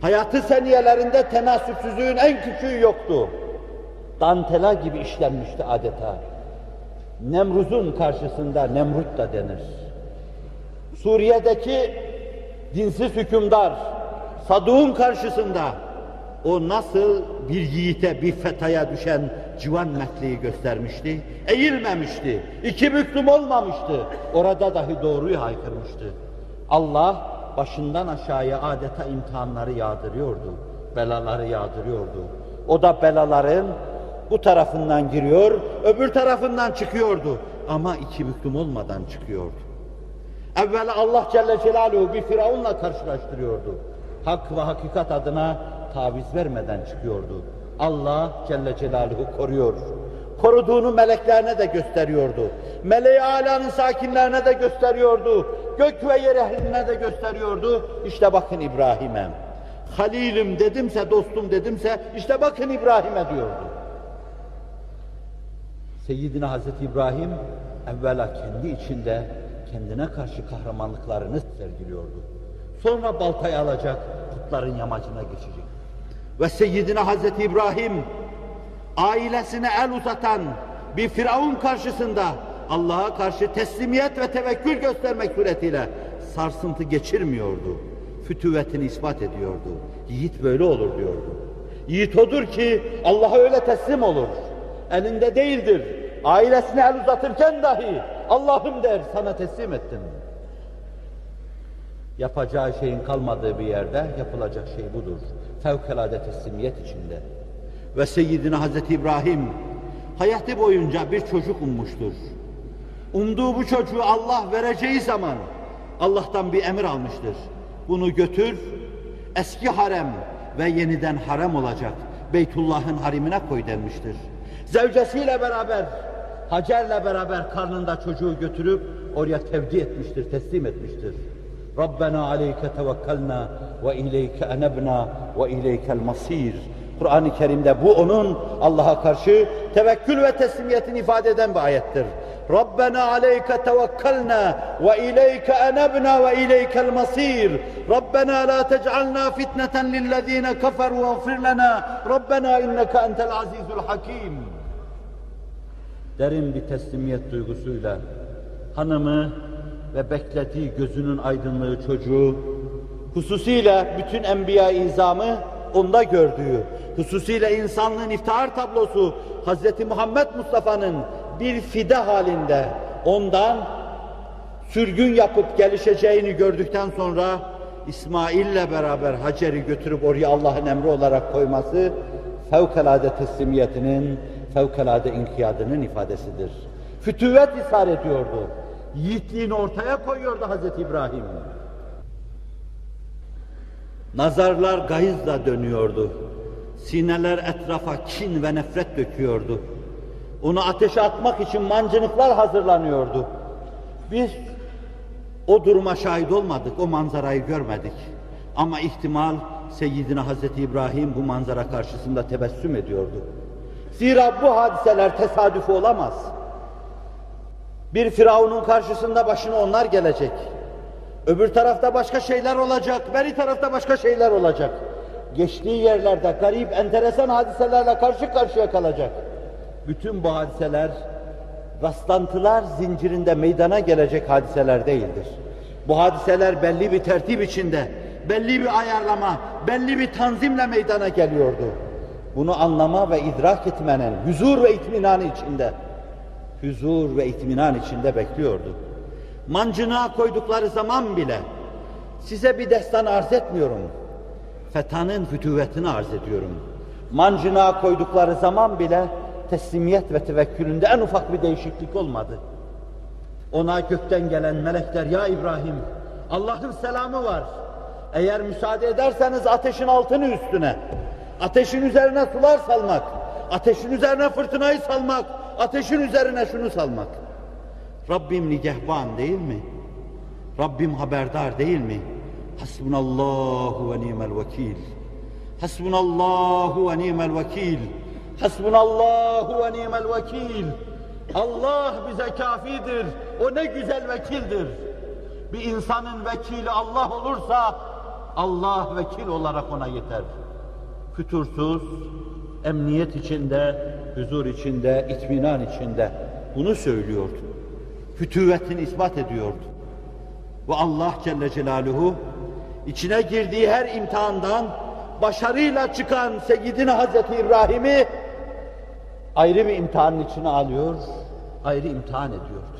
Hayatı seniyelerinde tenasüpsüzlüğün en küçüğü yoktu. Dantela gibi işlenmişti adeta. Nemruz'un karşısında Nemrut da denir. Suriye'deki dinsiz hükümdar Saduk'un karşısında o nasıl bir yiğite, bir fetaya düşen civan metliği göstermişti, eğilmemişti, iki büklüm olmamıştı, orada dahi doğruyu haykırmıştı. Allah başından aşağıya adeta imtihanları yağdırıyordu, belaları yağdırıyordu. O da belaların Bu tarafından giriyor, öbür tarafından çıkıyordu. Ama iki büklüm olmadan çıkıyordu. Evvela Allah Celle Celaluhu bir Firavun'la karşılaştırıyordu. Hak ve hakikat adına taviz vermeden çıkıyordu. Allah Celle Celaluhu koruyor. Koruduğunu meleklerine de gösteriyordu. Meleği alanın sakinlerine de gösteriyordu. Gök ve yer ehline de gösteriyordu. İşte bakın İbrahim'e. Halilim dedimse, dostum dedimse, işte bakın İbrahim'e diyordu. Seyyidina Hazreti İbrahim evvela kendi içinde kendine karşı kahramanlıklarını sergiliyordu. Sonra baltayı alacak, putların yamacına geçecek. Ve Seyyidina Hazreti İbrahim ailesine el uzatan bir Firavun karşısında Allah'a karşı teslimiyet ve tevekkül göstermek suretiyle sarsıntı geçirmiyordu. Fütüvetini ispat ediyordu. Yiğit böyle olur diyordu. Yiğit odur ki Allah'a öyle teslim olur. Elinde değildir. Ailesine el uzatırken dahi Allah'ım der sana teslim ettim. Yapacağı şeyin kalmadığı bir yerde yapılacak şey budur. Fevkalade teslimiyet içinde. Ve Seyyidina Hazreti İbrahim hayatı boyunca bir çocuk ummuştur. Umduğu bu çocuğu Allah vereceği zaman Allah'tan bir emir almıştır. Bunu götür, eski harem ve yeniden harem olacak Beytullah'ın harimine koy denmiştir. Zevcesiyle beraber, Hacer'le beraber karnında çocuğu götürüp oraya tevdi etmiştir, teslim etmiştir. Rabbena aleyke tevekkelna ve ileyke enebna ve ileykel masir. Kur'an-ı Kerim'de bu onun Allah'a karşı tevekkül ve teslimiyetini ifade eden bir ayettir. Rabbena aleyke tevekkelna ve ileyke enebna ve ileykel masir. Rabbena la tec'alna fitneten lillezine keferu ve gfir lana. Rabbena inneke entel azizul hakim. Derin bir teslimiyet duygusuyla hanımı ve beklediği gözünün aydınlığı çocuğu, hususiyle bütün enbiya izamı onda gördüğü, hususiyle insanlığın iftihar tablosu Hz. Muhammed Mustafa'nın bir fide halinde ondan sürgün yapıp gelişeceğini gördükten sonra İsmail'le beraber Hacer'i götürüp oraya Allah'ın emri olarak koyması fevkalade teslimiyetinin, fevkalade inkiyadının ifadesidir. Fütüvet ishar ediyordu. Yiğitliğini ortaya koyuyordu Hazreti İbrahim. Nazarlar gayızla dönüyordu. Sineler etrafa kin ve nefret döküyordu. Onu ateşe atmak için mancınıklar hazırlanıyordu. Biz o duruma şahit olmadık, o manzarayı görmedik. Ama ihtimal Seyyidina Hazreti İbrahim bu manzara karşısında tebessüm ediyordu. Zira bu hadiseler tesadüf olamaz. Bir Firavun'un karşısında başına onlar gelecek. Öbür tarafta başka şeyler olacak, beri tarafta başka şeyler olacak. Geçtiği yerlerde garip, enteresan hadiselerle karşı karşıya kalacak. Bütün bu hadiseler rastlantılar zincirinde meydana gelecek hadiseler değildir. Bu hadiseler belli bir tertip içinde, belli bir ayarlama, belli bir tanzimle meydana geliyordu. Bunu anlama ve idrak etmenin huzur ve itminanı içinde, huzur ve itminan içinde bekliyordu. Mancınığa koydukları zaman bile size bir destan arz etmiyorum. Fethanın fütüvetini arz ediyorum. Mancınığa koydukları zaman bile teslimiyet ve tevekkülünde en ufak bir değişiklik olmadı. Ona gökten gelen melekler, ya İbrahim, Allah'ın selamı var. Eğer müsaade ederseniz ateşin altını üstüne, ateşin üzerine sular salmak, ateşin üzerine fırtınayı salmak, ateşin üzerine şunu salmak. Rabbim nigehban değil mi? Rabbim haberdar değil mi? Hasbunallahu ve ni'mel vekil. Hasbunallahu ve ni'mel vekil. Hasbunallahu ve ni'mel vekil. Allah bize kafidir. O ne güzel vekildir. Bir insanın vekili Allah olursa Allah vekil olarak ona yeter. Fütursuz, emniyet içinde, huzur içinde, itminan içinde bunu söylüyordu. Fütüvetini ispat ediyordu. Ve Allah Celle Celaluhu içine girdiği her imtihandan başarıyla çıkan Seyyidina Hazreti İbrahim'i ayrı bir imtihanın içine alıyor, ayrı imtihan ediyordu.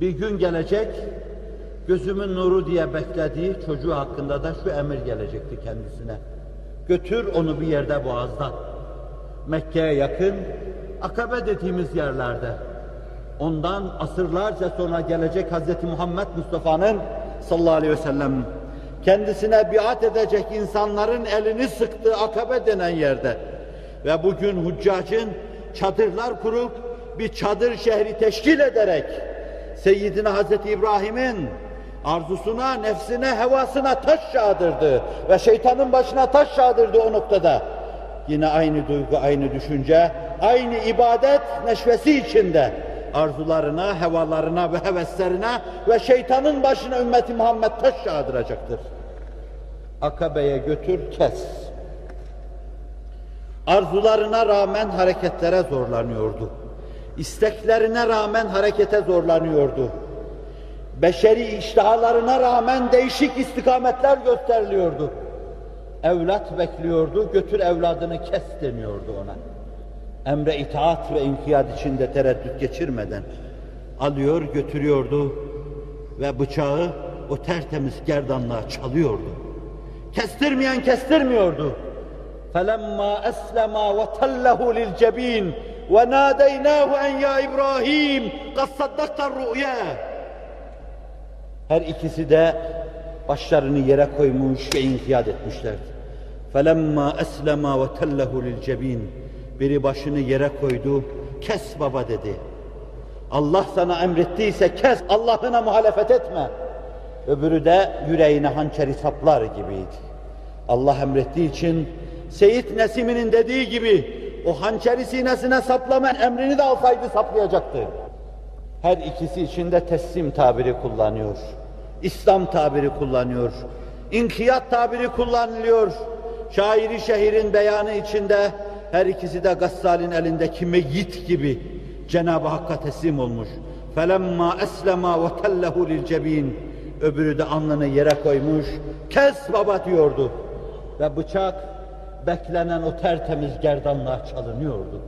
Bir gün gelecek, gözümün nuru diye beklediği çocuğu hakkında da şu emir gelecekti kendisine. Götür onu bir yerde boğazda. Mekke'ye yakın, Akabe dediğimiz yerlerde. Ondan asırlarca sonra gelecek Hz. Muhammed Mustafa'nın sallallahu aleyhi ve sellem kendisine biat edecek insanların elini sıktığı Akabe denen yerde ve bugün huccacın çadırlar kurup bir çadır şehri teşkil ederek Seyyidina Hazreti İbrahim'in arzusuna, nefsine, hevasına taş yağdırdı ve şeytanın başına taş yağdırdı o noktada. Yine aynı duygu, aynı düşünce, aynı ibadet neşvesi içinde arzularına, hevalarına ve heveslerine ve şeytanın başına ümmeti Muhammed taş yağdıracaktır. Akabe'ye götür, kes. Arzularına rağmen hareketlere zorlanıyordu. İsteklerine rağmen harekete zorlanıyordu. Beşeri iştahalarına rağmen değişik istikametler gösteriliyordu. Evlat bekliyordu, götür evladını kes deniyordu ona Emre itaat ve inkiyat içinde tereddüt geçirmeden alıyor götürüyordu ve bıçağı o tertemiz gerdanlığa çalıyordu. Kestirmeyen kestirmiyordu. فَلَمَّا أَسْلَمَا وَتَلَّهُ لِلْجَب۪ينَ وَنَادَيْنَاهُ اَنْ يَا إِبْرَاهِيمُ قَدْ صَدَّقْتَ الرُّؤْيَا Her ikisi de başlarını yere koymuş ve inkiyat etmişlerdi. فَلَمَّا أَسْلَمَا وَتَلَّهُ لِلْجَب۪ينَ biri başını yere koydu, kes baba dedi. Allah sana emrettiyse kes, Allah'ına muhalefet etme. Öbürü de yüreğine hançeri saplar gibiydi. Allah emrettiği için Seyit Nesimi'nin dediği gibi o hançeri sinesine saplama emrini de alsaydı saplayacaktı. Her ikisi içinde teslim tabiri kullanıyor. İslam tabiri kullanıyor. İnkiyat tabiri kullanılıyor. Şairi şehrin beyanı içinde her ikisi de Gassal'in elindeki meyyit gibi Cenab-ı Hakk'a teslim olmuş. فَلَمَّا أَسْلَمَا وَتَلَّهُ لِلْجَب۪ينَ Öbürü de alnını yere koymuş, kes baba diyordu. Ve bıçak beklenen o tertemiz gerdanlığa çalınıyordu.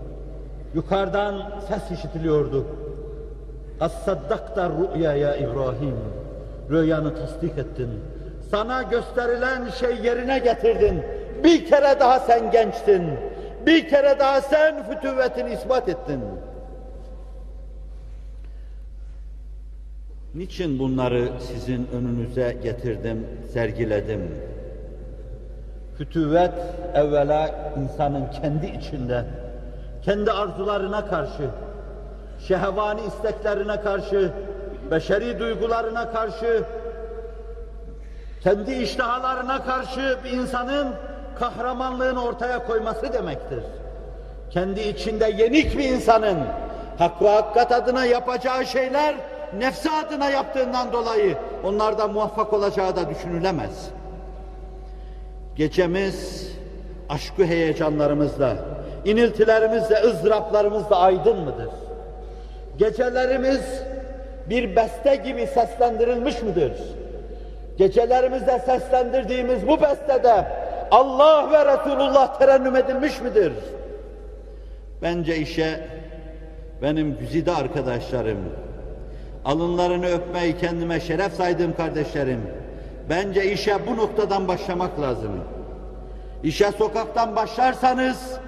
Yukarıdan ses işitiliyordu. اَسَّدَّقْتَ rü'ya ya İbrahim. Rüyanı tasdik ettin. Sana gösterilen şey yerine getirdin. Bir kere daha sen gençtin. Bir kere daha sen fütüvvetini ispat ettin. Niçin bunları sizin önünüze getirdim, sergiledim? Fütüvvet evvela insanın kendi içinde, kendi arzularına karşı, şehvani isteklerine karşı, beşeri duygularına karşı, kendi iştahalarına karşı bir insanın kahramanlığını ortaya koyması demektir. Kendi içinde yenik bir insanın hak ve hakikat adına yapacağı şeyler nefsi adına yaptığından dolayı onlarda muvaffak olacağı da düşünülemez. Gecemiz aşkı heyecanlarımızla, iniltilerimizle, ızdıraplarımızla aydın mıdır? Gecelerimiz bir beste gibi seslendirilmiş midir? Gecelerimizde seslendirdiğimiz bu bestede Allah ve Resulullah terennüm edilmiş midir? Bence işe benim güzide arkadaşlarım, alınlarını öpmeyi kendime şeref saydığım kardeşlerim, bence işe bu noktadan başlamak lazım. İşe sokaktan başlarsanız,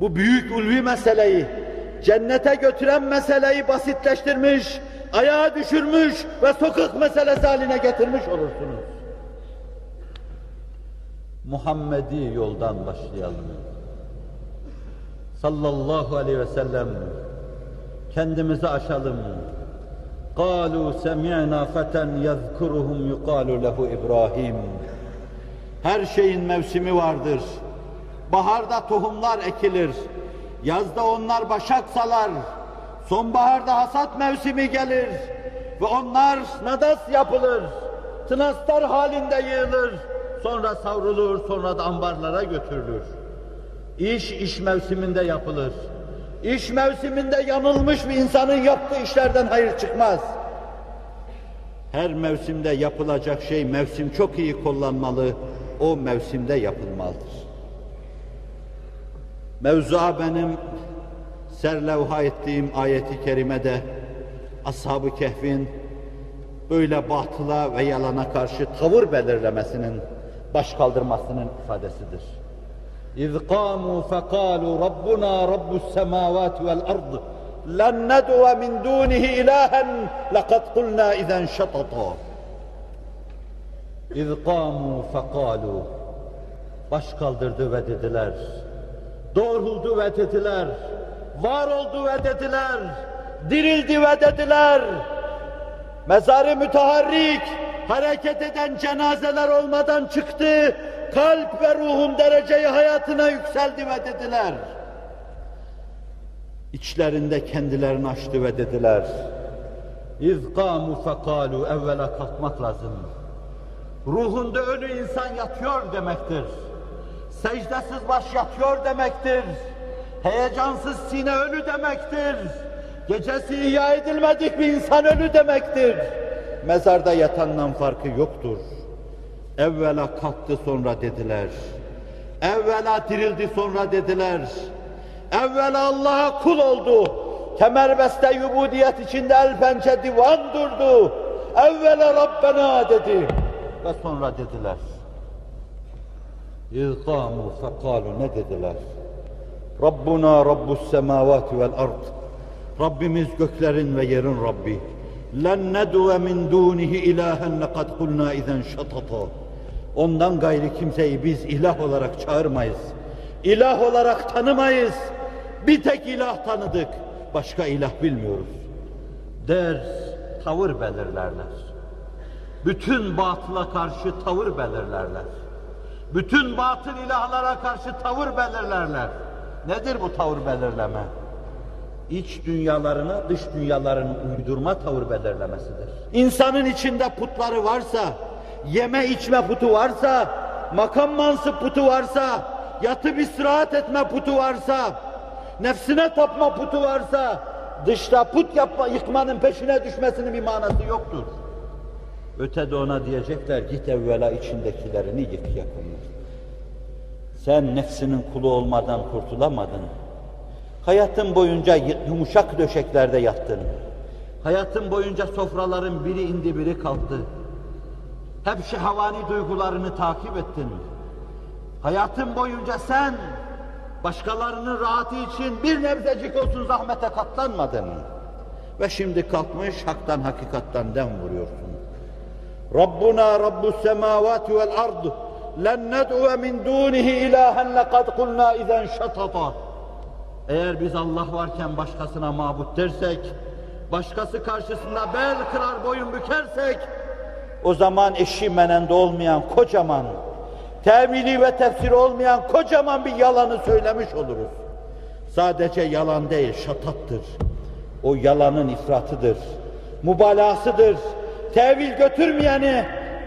bu büyük ulvi meseleyi, cennete götüren meseleyi basitleştirmiş, ayağa düşürmüş ve sokak meselesi haline getirmiş olursunuz. Muhammedi yoldan başlayalım. Sallallahu aleyhi ve sellem kendimizi aşalım. قالوا سمعنا فتى يذكرهم يقال له İbrahim. Her şeyin mevsimi vardır. Baharda tohumlar ekilir. Yazda onlar başak salar. Sonbaharda hasat mevsimi gelir. Ve onlar nadas yapılır. Tınastar halinde yığılır. Sonra savrulur, sonra da ambarlara götürülür. İş, iş mevsiminde yapılır. İş mevsiminde yanılmış bir insanın yaptığı işlerden hayır çıkmaz. Her mevsimde yapılacak şey mevsim çok iyi kullanmalı, o mevsimde yapılmalıdır. Mevzua benim serlevha ettiğim ayeti kerimede Ashab-ı Kehf'in böyle batıla ve yalana karşı tavır belirlemesinin, baş kaldırmasının ifadesidir. إذ قاموا فقالوا ربنا رب السماوات والأرض لن ندعو من دونه إلها لقد قلنا إذا شططا إذ قاموا فقالوا baş kaldırdı ve dediler doğruldu ve dediler var oldu ve dediler dirildi ve dediler mezarı müteharrik hareket eden cenazeler olmadan çıktı kalp ve ruhun dereceyi hayatına yükseldi ve dediler İçlerinde kendilerini açtı ve dediler İz kamu fekalu evvela kalkmak lazım. Ruhunda ölü insan yatıyor demektir. Secdesiz baş yatıyor demektir. Heyecansız sine ölü demektir. Gecesi ihya edilmedik bir insan ölü demektir. Mezarda yatandan farkı yoktur. Evvela kalktı sonra dediler. Evvela dirildi sonra dediler. Evvela Allah'a kul oldu. Kemerbeste yubudiyet içinde el pençe divan durdu. Evvela Rabbena dedi. Ve sonra dediler. İzgamu fekalu ne dediler? Rabbuna Rabbus semavati vel ard. Rabbimiz göklerin ve yerin Rabbi. Len ned'u min dunihi ilahen lekad kulna izen şatata. Ondan gayri kimseyi biz ilah olarak çağırmayız. İlah olarak tanımayız. Bir tek ilah tanıdık. Başka ilah bilmiyoruz. Der, tavır belirlerler. Bütün batıla karşı tavır belirlerler. Bütün batıl ilahlara karşı tavır belirlerler. Nedir bu tavır belirleme? İç dünyalarına dış dünyalarını uydurma tavır belirlemesidir. İnsanın içinde putları varsa, yeme içme putu varsa, makam mansıp putu varsa, yatıp istirahat etme putu varsa, nefsine tapma putu varsa, dışta put yapma, yıkmanın peşine düşmesinin bir manası yoktur. Ötede ona diyecekler, git evvela içindekilerini yık yakınlar. Sen nefsinin kulu olmadan kurtulamadın. Hayatın boyunca yumuşak döşeklerde yattın. Hayatın boyunca sofraların biri indi biri kalktı. Hep şehvani duygularını takip ettin. Hayatın boyunca sen başkalarının rahatı için bir nebzecik olsun zahmete katlanmadın. Ve şimdi kalkmış haktan hakikattan dem vuruyorsun. Rabbuna Rabbus semavati vel ard len ned'u min dunihi ilahen lekad kulna izen şatata. Eğer biz Allah varken başkasına mabut dersek, başkası karşısında bel kırar boyun bükersek, o zaman eşi menende olmayan kocaman, tevili ve tefsiri olmayan kocaman bir yalanı söylemiş oluruz. Sadece yalan değil, şatattır. O yalanın ifratıdır, mübalağasıdır, tevil götürmeyeni,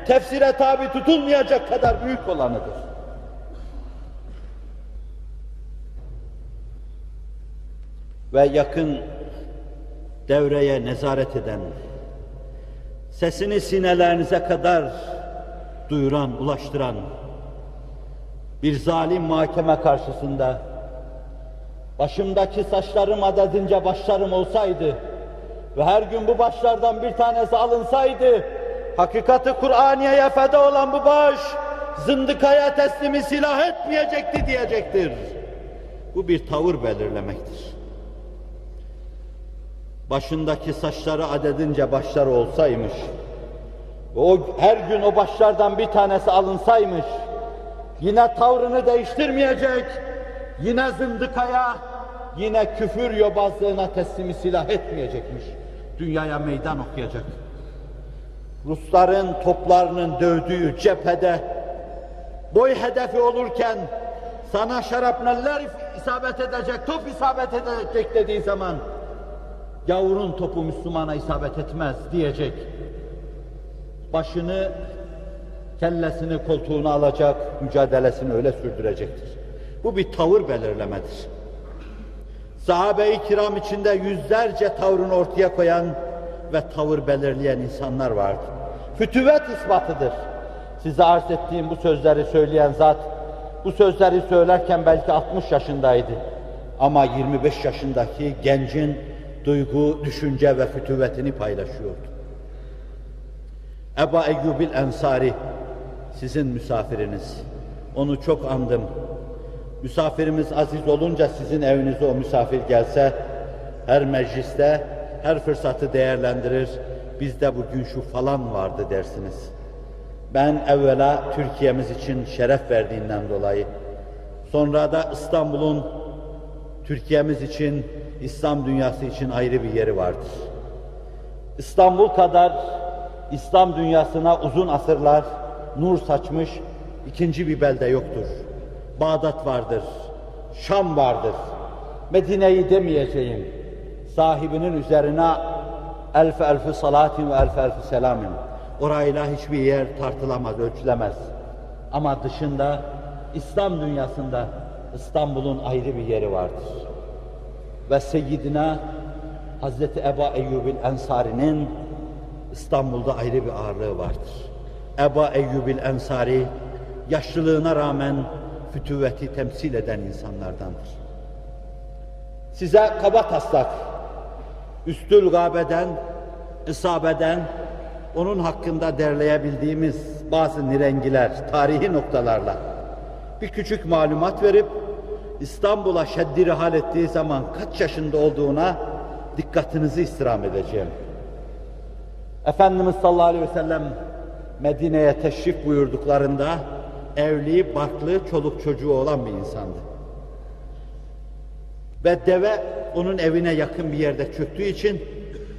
tefsire tabi tutulmayacak kadar büyük olanıdır. Ve yakın devreye nezaret eden, sesini sinelerinize kadar duyuran, ulaştıran bir zalim mahkeme karşısında başımdaki saçlarım adedince başlarım olsaydı ve her gün bu başlardan bir tanesi alınsaydı hakikati Kur'aniye'ye feda olan bu baş zındıkaya teslimi silah etmeyecekti diyecektir. Bu bir tavır belirlemektir. Başındaki saçları adedince başları olsaymış, o her gün o başlardan bir tanesi alınsaymış, yine tavrını değiştirmeyecek, yine zındıkaya, yine küfür yobazlığına teslimi silah etmeyecekmiş. Dünyaya meydan okuyacak. Rusların toplarının dövdüğü cephede boy hedefi olurken sana şarapneller isabet edecek, top isabet edecek dediği zaman Gavurun topu Müslümana isabet etmez diyecek. Başını, kellesini koltuğuna alacak, mücadelesini öyle sürdürecektir. Bu bir tavır belirlemedir. Sahabe-i kiram içinde yüzlerce tavrını ortaya koyan ve tavır belirleyen insanlar vardı. Fütüvet ispatıdır. Size arz ettiğim bu sözleri söyleyen zat, bu sözleri söylerken belki 60 yaşındaydı. Ama 25 yaşındaki gencin duygu, düşünce ve fütüvetini paylaşıyordu. Eba Eyyubil Ensari, sizin misafiriniz. Onu çok andım. Misafirimiz aziz olunca sizin evinize o misafir gelse, her mecliste her fırsatı değerlendirir, bizde bugün şu falan vardı dersiniz. Ben evvela Türkiye'miz için şeref verdiğinden dolayı, sonra da İstanbul'un Türkiye'miz için, İslam dünyası için ayrı bir yeri vardır. İstanbul kadar İslam dünyasına uzun asırlar nur saçmış ikinci bir belde yoktur. Bağdat vardır, Şam vardır. Medine'yi demeyeceğim. Sahibinin üzerine elf elfi salatin ve elf elfi selamın. Orayla hiçbir yer tartılamaz, ölçülemez. Ama dışında İslam dünyasında İstanbul'un ayrı bir yeri vardır. Ve Seyyidina Hazreti Eba Eyyubil Ensari'nin İstanbul'da ayrı bir ağırlığı vardır. Eba Eyyubil Ensari yaşlılığına rağmen fütüvveti temsil eden insanlardandır. Size kaba taslak, üstül gabeden, isabeden, onun hakkında derleyebildiğimiz bazı nirengiler, tarihi noktalarla bir küçük malumat verip İstanbul'a şeddi rihal ettiği zaman kaç yaşında olduğuna dikkatinizi istirham edeceğim. Efendimiz sallallahu aleyhi ve sellem Medine'ye teşrif buyurduklarında evli, barklı, çoluk çocuğu olan bir insandı. Ve deve onun evine yakın bir yerde çöktüğü için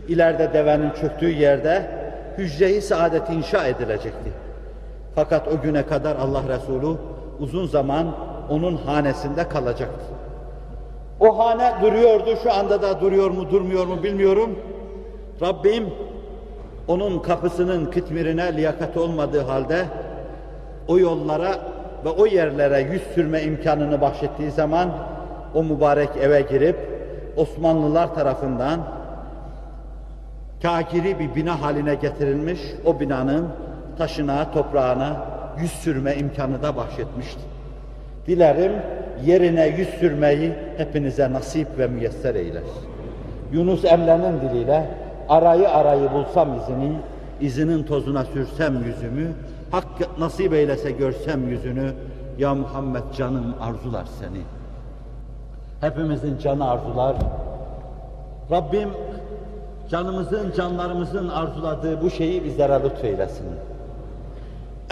ileride devenin çöktüğü yerde hücre-i saadet inşa edilecekti. Fakat o güne kadar Allah Resulü uzun zaman onun hanesinde kalacaktı. O hane duruyordu, şu anda da duruyor mu durmuyor mu bilmiyorum. Rabbim onun kapısının kıtmirine liyakat olmadığı halde o yollara ve o yerlere yüz sürme imkanını bahşettiği zaman o mübarek eve girip Osmanlılar tarafından kagiri bir bina haline getirilmiş o binanın taşına, toprağına yüz sürme imkanı da bahşetmişti. Dilerim yerine yüz sürmeyi hepinize nasip ve müyesser eyler. Yunus Emre'nin diliyle arayı arayı bulsam izini, izinin tozuna sürsem yüzümü, hak nasip eylese görsem yüzünü, ya Muhammed canım arzular seni. Hepimizin canı arzular. Rabbim canımızın, canlarımızın arzuladığı bu şeyi bizlere lütfeylesin.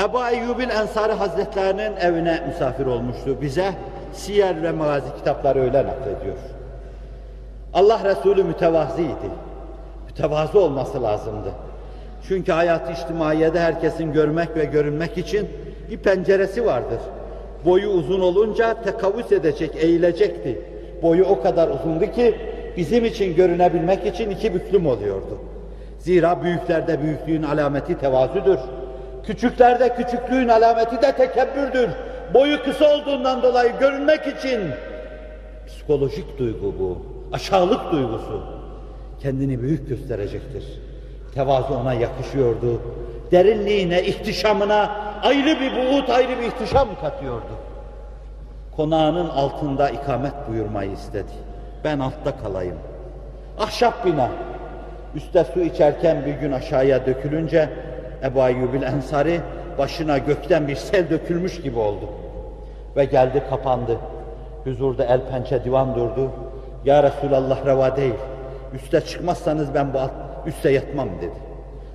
Ebu Eyyubil Ensari Hazretlerinin evine misafir olmuştu. Bize siyer ve magazi kitapları öyle naklediyor. Allah Resulü mütevazıydı. Mütevazı olması lazımdı. Çünkü hayat içtimaiyede herkesin görmek ve görünmek için bir penceresi vardır. Boyu uzun olunca tekavüs edecek, eğilecekti. Boyu o kadar uzundu ki bizim için görünebilmek için iki büklüm oluyordu. Zira büyüklerde büyüklüğün alameti tevazudur. Küçüklerde küçüklüğün alameti de tekebbürdür. Boyu kısa olduğundan dolayı görünmek için psikolojik duygu bu, aşağılık duygusu kendini büyük gösterecektir. Tevazu ona yakışıyordu. Derinliğine, ihtişamına ayrı bir buğut, ayrı bir ihtişam katıyordu. Konağının altında ikamet buyurmayı istedi. Ben altta kalayım. Ahşap bina. Üste su içerken bir gün aşağıya dökülünce Ebu Ayyubil Ensari başına gökten bir sel dökülmüş gibi oldu. Ve geldi kapandı. Huzurda el pençe divan durdu. Ya Resulallah reva değil. Üste çıkmazsanız ben bu üste yatmam dedi.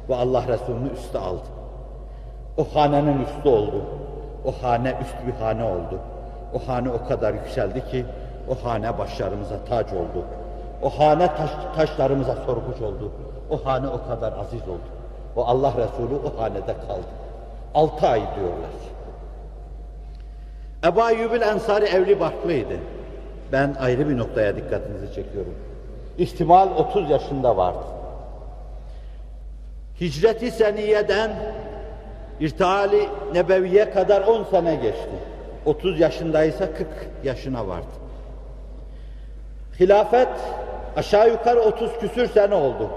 Ve Allah Resulü'nü üste aldı. O hanenin üstü oldu. O hane üst bir hane oldu. O hane o kadar yükseldi ki o hane başlarımıza tac oldu. O hane taş, taşlarımıza sorguç oldu. O hane o kadar aziz oldu. O Allah Resulü o hanede kaldı. Altı ay diyorlar. Ebu Ayyubil Ensari evli barklıydı. Ben ayrı bir noktaya dikkatinizi çekiyorum. İhtimal 30 yaşında vardı. Hicreti seniyeden irtihali nebeviye kadar 10 sene geçti. 30 yaşındaysa 40 yaşına vardı. Hilafet aşağı yukarı 30 küsür sene oldu.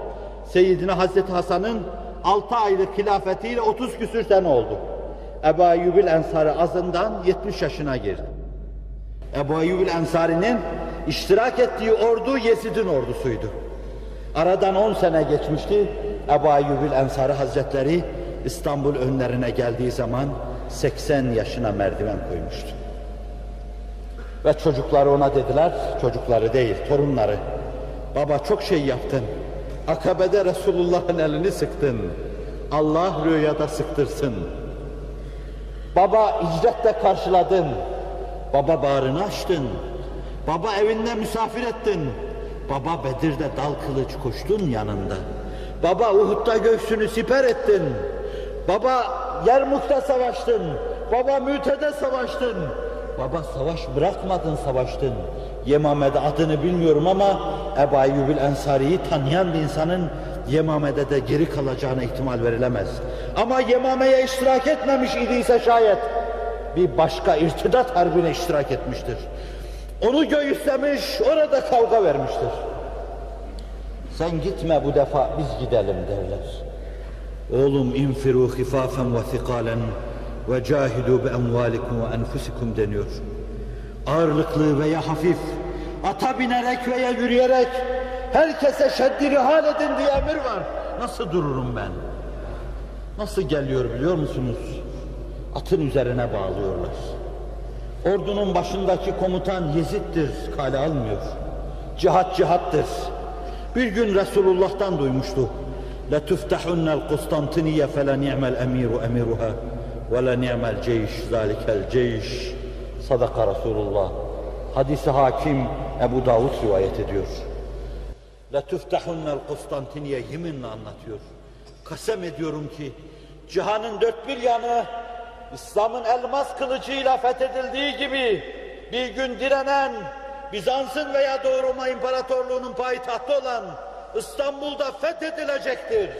Seyyidina Hazreti Hasan'ın 6 aylık hilafetiyle 30 küsür sene oldu. Ebu Eyyubil Ensari azından 70 yaşına girdi. Ebu Eyyubil Ensari'nin iştirak ettiği ordu Yezid'in ordusuydu. Aradan 10 sene geçmişti. Ebu Eyyubil Ensari Hazretleri İstanbul önlerine geldiği zaman 80 yaşına merdiven koymuştu. Ve çocukları ona dediler, çocukları değil, torunları. Baba çok şey yaptın. Akabe'de Resulullah'ın elini sıktın. Allah rüyada sıktırsın. Baba hicrette karşıladın. Baba bağrını açtın. Baba evinde misafir ettin. Baba Bedir'de dal kılıç koştun yanında. Baba Uhud'da göğsünü siper ettin. Baba Yermuk'ta savaştın. Baba Müte'de savaştın. Baba savaş bırakmadın savaştın. Yemame'de adını bilmiyorum ama Ebu Eyyubil Ensari'yi tanıyan bir insanın Yemame'de de geri kalacağına ihtimal verilemez. Ama Yemame'ye iştirak etmemiş idiyse şayet bir başka irtidat harbine iştirak etmiştir. Onu göğüslemiş, orada kavga vermiştir. Sen gitme bu defa biz gidelim derler. Oğlum infiru hifafen ve thikalen ve cahidu bi emvalikum ve enfusikum deniyor Ağırlıklı veya hafif, ata binerek veya yürüyerek herkese şeddiri hal edin diye emir var. Nasıl dururum ben? Nasıl geliyor biliyor musunuz? Atın üzerine bağlıyorlar. Ordunun başındaki komutan Yezid'dir, kale almıyor. Cihat cihattır. Bir gün Resulullah'tan duymuştu. لَتُفْتَحُنَّ الْقُسْطَنْتِنِيَ فَلَنِعْمَ الْاَمِيرُ اَمِيرُهَا وَلَنِعْمَ الْجَيْشِ ذَٰلِكَ الْجَيْشِ Sadaka Resulullah. Hadisi hakim Ebu Davud rivayet ediyor. لَتُفْتَحُنَّ الْقُسْطَنْتِنِيَ yeminle anlatıyor. Kasem ediyorum ki cihanın dört bir yanı İslam'ın elmas kılıcıyla fethedildiği gibi bir gün direnen Bizans'ın veya Doğu Roma İmparatorluğu'nun payitahtı olan İstanbul'da fethedilecektir.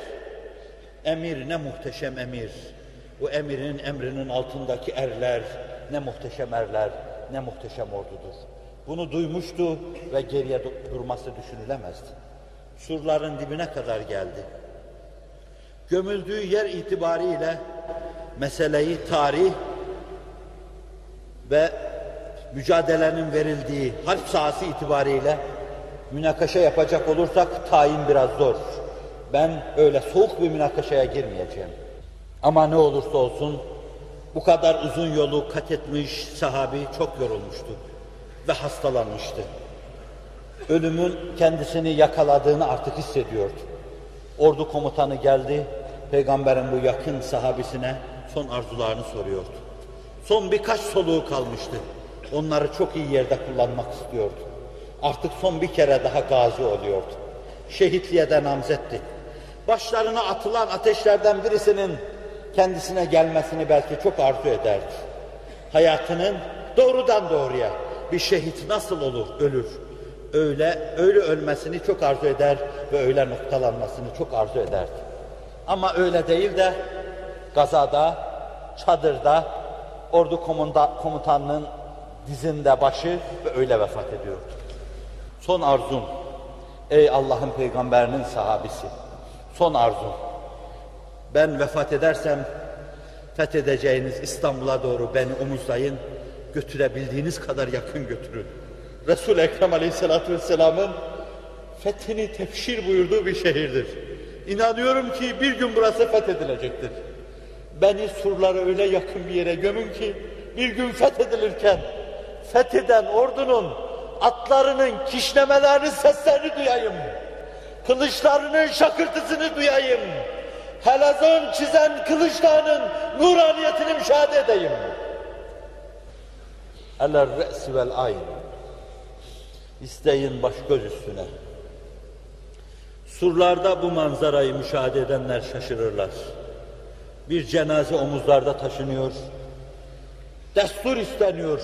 Emir ne muhteşem emir. Bu emirin emrinin altındaki erler ne muhteşem erler, ne muhteşem ordudur. Bunu duymuştu ve geriye durması düşünülemezdi. Surların dibine kadar geldi. Gömüldüğü yer itibariyle meseleyi tarih ve mücadelenin verildiği harp sahası itibariyle münakaşa yapacak olursak tayin biraz zor. Ben öyle soğuk bir münakaşaya girmeyeceğim. Ama ne olursa olsun bu kadar uzun yolu kat etmiş sahabi çok yorulmuştu ve hastalanmıştı. Ölümün kendisini yakaladığını artık hissediyordu. Ordu komutanı geldi, peygamberin bu yakın sahabisine son arzularını soruyordu. Son birkaç soluğu kalmıştı. Onları çok iyi yerde kullanmak istiyordu. Artık son bir kere daha gazi oluyordu. Şehitliğe de namzetti. Başlarına atılan ateşlerden birisinin kendisine gelmesini belki çok arzu ederdi. Hayatının doğrudan doğruya bir şehit nasıl olur, ölür? Öyle, öyle ölmesini çok arzu eder ve öyle noktalanmasını çok arzu ederdi. Ama öyle değil de gazada, çadırda, ordu komunda, komutanının dizinde başı ve öyle vefat ediyordu. Son arzum, ey Allah'ın peygamberinin sahabisi, son arzum, ben vefat edersem fethedeceğiniz İstanbul'a doğru beni omuzlayın, götürebildiğiniz kadar yakın götürün. Resul-i Ekrem Aleyhisselatü Vesselam'ın fethini tefşir buyurduğu bir şehirdir. İnanıyorum ki bir gün burası fethedilecektir. Beni surlara öyle yakın bir yere gömün ki bir gün fethedilirken fetheden ordunun atlarının kişnemelerinin seslerini duyayım. Kılıçlarının şakırtısını duyayım. Helazon çizen kılıçlarının nuraniyetini müşahede edeyim. Eler re'si vel ayn. İsteyin baş göz üstüne. Surlarda bu manzarayı müşahede edenler şaşırırlar. Bir cenaze omuzlarda taşınıyor. Destur isteniyor.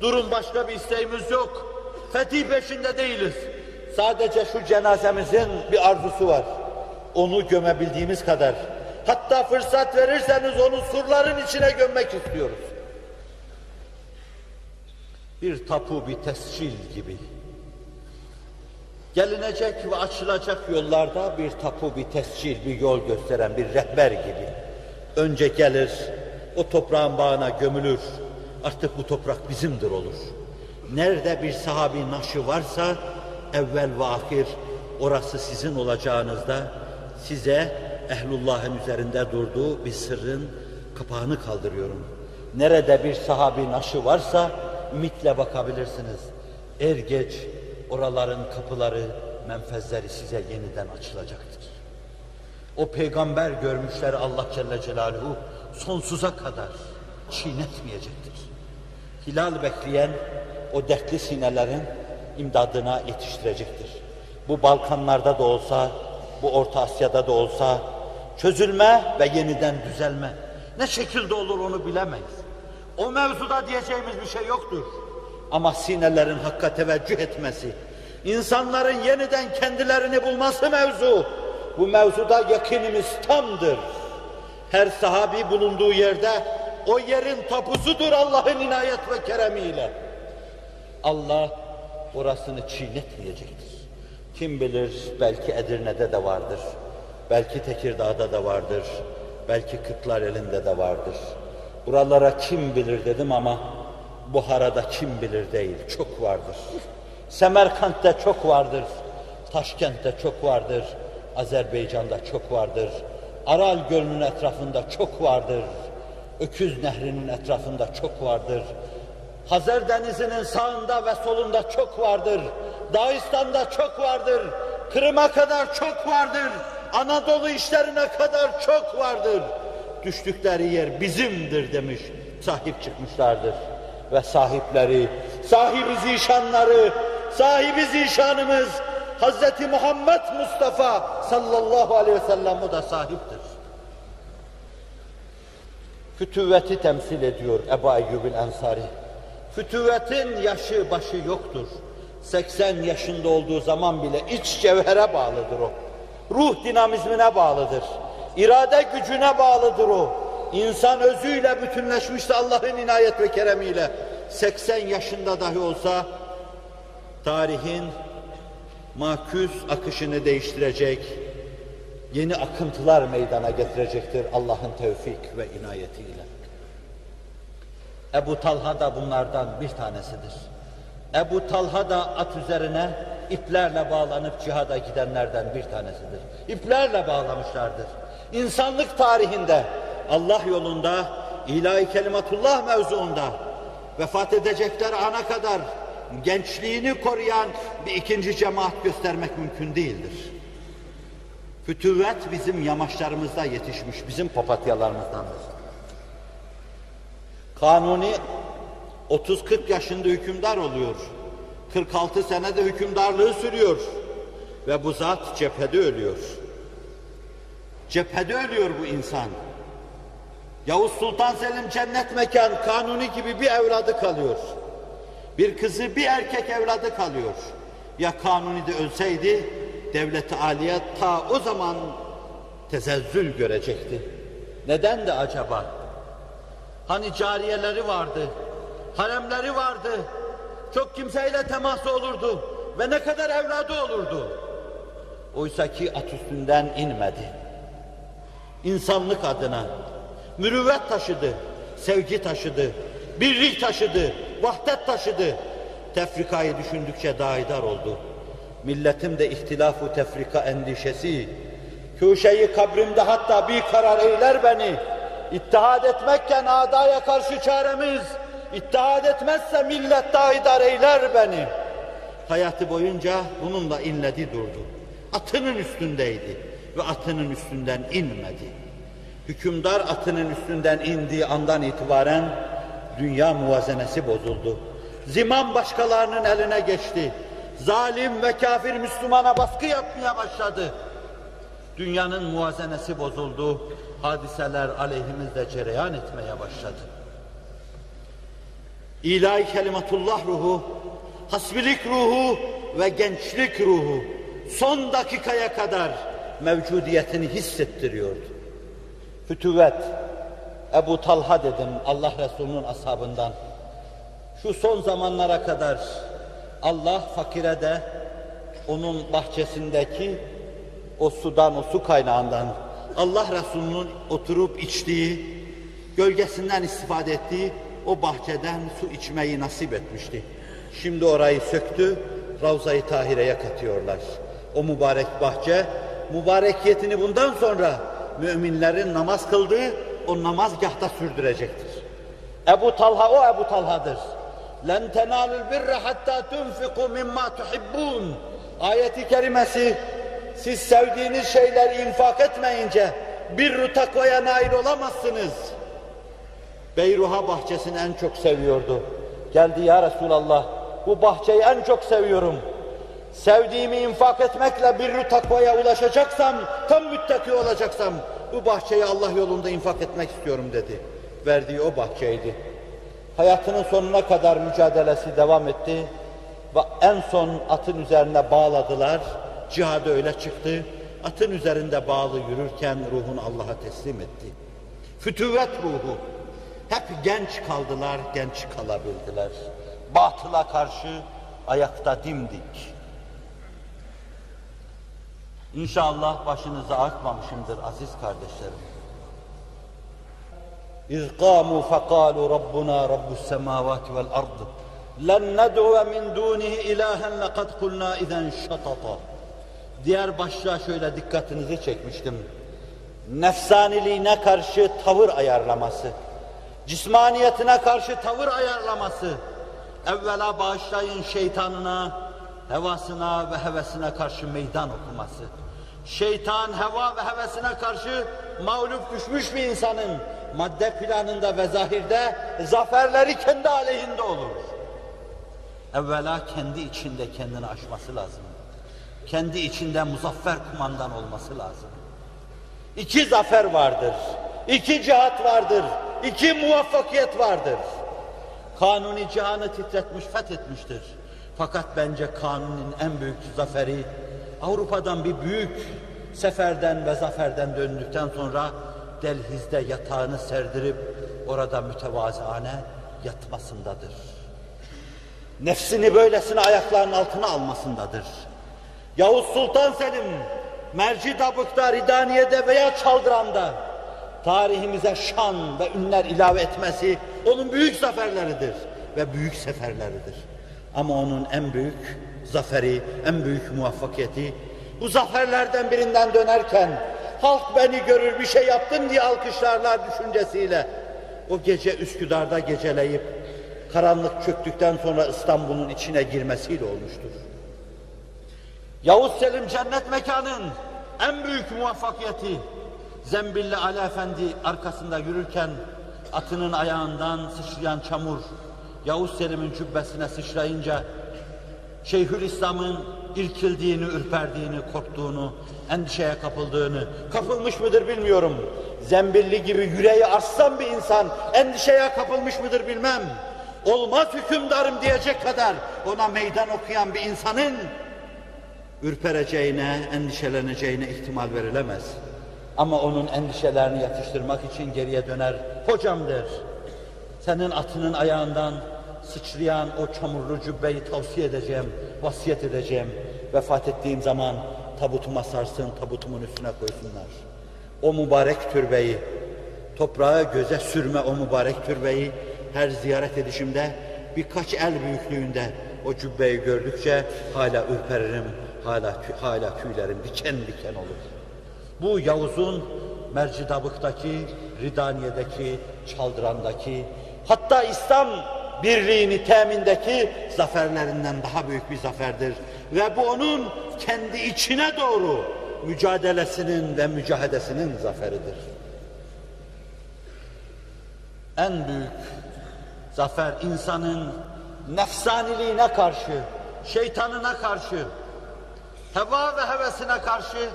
Durun başka bir isteğimiz yok. Fetih peşinde değiliz. Sadece şu cenazemizin bir arzusu var. Onu gömebildiğimiz kadar. Hatta fırsat verirseniz onu surların içine gömmek istiyoruz. Bir tapu, bir tescil gibi. Gelinecek ve açılacak yollarda bir tapu, bir tescil, bir yol gösteren bir rehber gibi. Önce gelir, o toprağın bağına gömülür. Artık bu toprak bizimdir olur. Nerede bir sahabi naşı varsa evvel ve ahir orası sizin olacağınızda size ehlullahın üzerinde durduğu bir sırrın kapağını kaldırıyorum. Nerede bir sahabi naşı varsa ümitle bakabilirsiniz. Er geç oraların kapıları, menfezleri size yeniden açılacaktır. O peygamber görmüşler Allah Celle Celaluhu sonsuza kadar çiğnetmeyecektir. Hilal bekleyen o dertli sinelerin imdadına yetiştirecektir. Bu Balkanlarda da olsa, bu Orta Asya'da da olsa çözülme ve yeniden düzelme. Ne şekilde olur onu bilemeyiz. O mevzuda diyeceğimiz bir şey yoktur. Ama sinelerin hakka teveccüh etmesi, insanların yeniden kendilerini bulması mevzu, bu mevzuda yakinimiz tamdır. Her sahabi bulunduğu yerde o yerin tapusudur Allah'ın inayet ve keremiyle. Allah orasını çiğnetmeyecektir. Kim bilir belki Edirne'de de vardır. Belki Tekirdağ'da da vardır. Belki Kırklar elinde de vardır. Buralara kim bilir dedim ama Buhara'da kim bilir değil, çok vardır. Semerkant'te çok vardır. Taşkent'te çok vardır. Azerbaycan'da çok vardır. Aral Gölü'nün etrafında çok vardır. Öküz Nehri'nin etrafında çok vardır. Hazar Denizi'nin sağında ve solunda çok vardır. Dağistan'da çok vardır. Kırım'a kadar çok vardır. Anadolu işlerine kadar çok vardır. Düştükleri yer bizimdir demiş. Sahip çıkmışlardır. Ve sahipleri, sahibi zişanları, sahibi zişanımız Hazreti Muhammed Mustafa sallallahu aleyhi ve sellem da sahiptir. Fütüvveti temsil ediyor Ebu Eyyub'in Ensari. Fütüvvetin yaşı başı yoktur. 80 yaşında olduğu zaman bile iç cevhere bağlıdır o. Ruh dinamizmine bağlıdır. İrade gücüne bağlıdır o. İnsan özüyle bütünleşmişti Allah'ın inayet ve keremiyle. 80 yaşında dahi olsa tarihin maküs akışını değiştirecek, yeni akıntılar meydana getirecektir Allah'ın tevfik ve inayetiyle. Ebu Talha da bunlardan bir tanesidir. Ebu Talha da at üzerine iplerle bağlanıp cihada gidenlerden bir tanesidir. İplerle bağlamışlardır. İnsanlık tarihinde Allah yolunda ilahi kelimatullah mevzuunda vefat edecekler ana kadar gençliğini koruyan bir ikinci cemaat göstermek mümkün değildir. Fütüvvet bizim yamaçlarımızda yetişmiş, bizim papatyalarımızdandır. Kanuni 30-40 yaşında hükümdar oluyor. 46 senede hükümdarlığı sürüyor. Ve bu zat cephede ölüyor. Cephede ölüyor bu insan. Yavuz Sultan Selim cennet mekan kanuni gibi bir evladı kalıyor. Bir kızı bir erkek evladı kalıyor. Ya kanuni de ölseydi devlet-i aliye ta o zaman tezezzül görecekti. Neden de acaba? Hani cariyeleri vardı, haremleri vardı, çok kimseyle teması olurdu ve ne kadar evladı olurdu. Oysa ki at üstünden inmedi. İnsanlık adına mürüvvet taşıdı, sevgi taşıdı, birlik taşıdı, vahdet taşıdı. Tefrikayı düşündükçe daidar oldu. Milletim de ihtilafu tefrika endişesi, köşeyi kabrimde hatta bir karar eyler beni. İttihad etmekken adaya karşı çaremiz, İttihad etmezse millet daidar eyler beni. Hayatı boyunca bununla inledi durdu. Atının üstündeydi ve atının üstünden inmedi. Hükümdar atının üstünden indiği andan itibaren dünya muvazenesi bozuldu. Ziman başkalarının eline geçti. Zalim ve kafir Müslümana baskı yapmaya başladı. Dünyanın muvazenesi bozuldu. Hadiseler aleyhimizde cereyan etmeye başladı. İlahi kelimatullah ruhu, hasbilik ruhu ve gençlik ruhu son dakikaya kadar mevcudiyetini hissettiriyordu. Fütüvvet, Ebu Talha dedim Allah Resulü'nün ashabından. Şu son zamanlara kadar Allah fakire de onun bahçesindeki o sudan, o su kaynağından Allah Resulü'nün oturup içtiği, gölgesinden istifade ettiği o bahçeden su içmeyi nasip etmişti. Şimdi orayı söktü, Ravza-i Tahire'ye katıyorlar. O mübarek bahçe, mübarekiyetini bundan sonra müminlerin namaz kıldığı o namazgahta sürdürecektir. Ebu Talha o Ebu Talha'dır. لَنْ تَنَالُوا الْبِرَّ حَتَّى تُنْفِقُوا مِمَّا تُحِبُّونَ Ayeti kerimesi siz sevdiğiniz şeyleri infak etmeyince bir takvaya nail olamazsınız. Beyruha bahçesini en çok seviyordu. Geldi ya Resulallah bu bahçeyi en çok seviyorum. Sevdiğimi infak etmekle bir takvaya ulaşacaksam, tam müttaki olacaksam bu bahçeyi Allah yolunda infak etmek istiyorum dedi. Verdiği o bahçeydi. Hayatının sonuna kadar mücadelesi devam etti ve en son atın üzerine bağladılar. Cihada öyle çıktı. Atın üzerinde bağlı yürürken ruhunu Allah'a teslim etti. Fütüvet ruhu. Hep genç kaldılar, genç kalabildiler. Batıla karşı ayakta dimdik. İnşallah başınıza artmamışımdır aziz kardeşlerim. İz قاموا فقالوا ربنا رب السماوات والأرض لن ندعو من دونه إلها لقد قلنا إذا شططا Diğer başlığa şöyle dikkatinizi çekmiştim. Nefsaniliğine karşı tavır ayarlaması, cismaniyetine karşı tavır ayarlaması, evvela bağışlayın şeytanına, hevasına ve hevesine karşı meydan okuması. Şeytan, heva ve hevesine karşı mağlup düşmüş bir insanın madde planında ve zahirde zaferleri kendi aleyhinde olur. Evvela kendi içinde kendini aşması lazım. Kendi içinde muzaffer kumandan olması lazım. İki zafer vardır, iki cihat vardır, iki muvaffakiyet vardır. Kanuni cihanı titretmiş, fethetmiştir. Fakat bence Kanuni'nin en büyük zaferi Avrupa'dan bir büyük seferden ve zaferden döndükten sonra Delhiz'de yatağını serdirip orada mütevazıane yatmasındadır. Nefsini böylesine ayaklarının altına almasındadır. Yavuz Sultan Selim, Merci Dabık'ta, Ridaniye'de veya Çaldıran'da tarihimize şan ve ünler ilave etmesi onun büyük zaferleridir ve büyük seferleridir. Ama onun en büyük zaferi, en büyük muvaffakiyeti bu zaferlerden birinden dönerken halk beni görür bir şey yaptım diye alkışlarlar düşüncesiyle o gece Üsküdar'da geceleyip karanlık çöktükten sonra İstanbul'un içine girmesiyle olmuştur. Yavuz Selim cennet mekanın en büyük muvaffakiyeti Zembilli Ali Efendi arkasında yürürken atının ayağından sıçrayan çamur Yavuz Selim'in cübbesine sıçrayınca Şeyhülislam'ın irkildiğini, ürperdiğini, korktuğunu, endişeye kapıldığını, kapılmış mıdır bilmiyorum. Zembilli gibi yüreği arslan bir insan endişeye kapılmış mıdır bilmem. Olmaz hükümdarım diyecek kadar ona meydan okuyan bir insanın ürpereceğine, endişeleneceğine ihtimal verilemez. Ama onun endişelerini yatıştırmak için geriye döner. Hocam der, senin atının ayağından sıçrayan o çamurlu cübbeyi tavsiye edeceğim, vasiyet edeceğim. Vefat ettiğim zaman tabutuma sarsın, tabutumun üstüne koysunlar. O mübarek türbeyi, toprağa göze sürme o mübarek türbeyi her ziyaret edişimde birkaç el büyüklüğünde o cübbeyi gördükçe hala ürperirim, hala hala tüylerim diken diken olur. Bu Yavuz'un Mercidabık'taki, Ridaniye'deki, Çaldıran'daki, hatta İslam birliğini temindeki zaferlerinden daha büyük bir zaferdir. Ve bu onun kendi içine doğru mücadelesinin ve mücahedesinin zaferidir. En büyük zafer insanın nefsaniliğine karşı, şeytanına karşı, heva ve hevesine karşı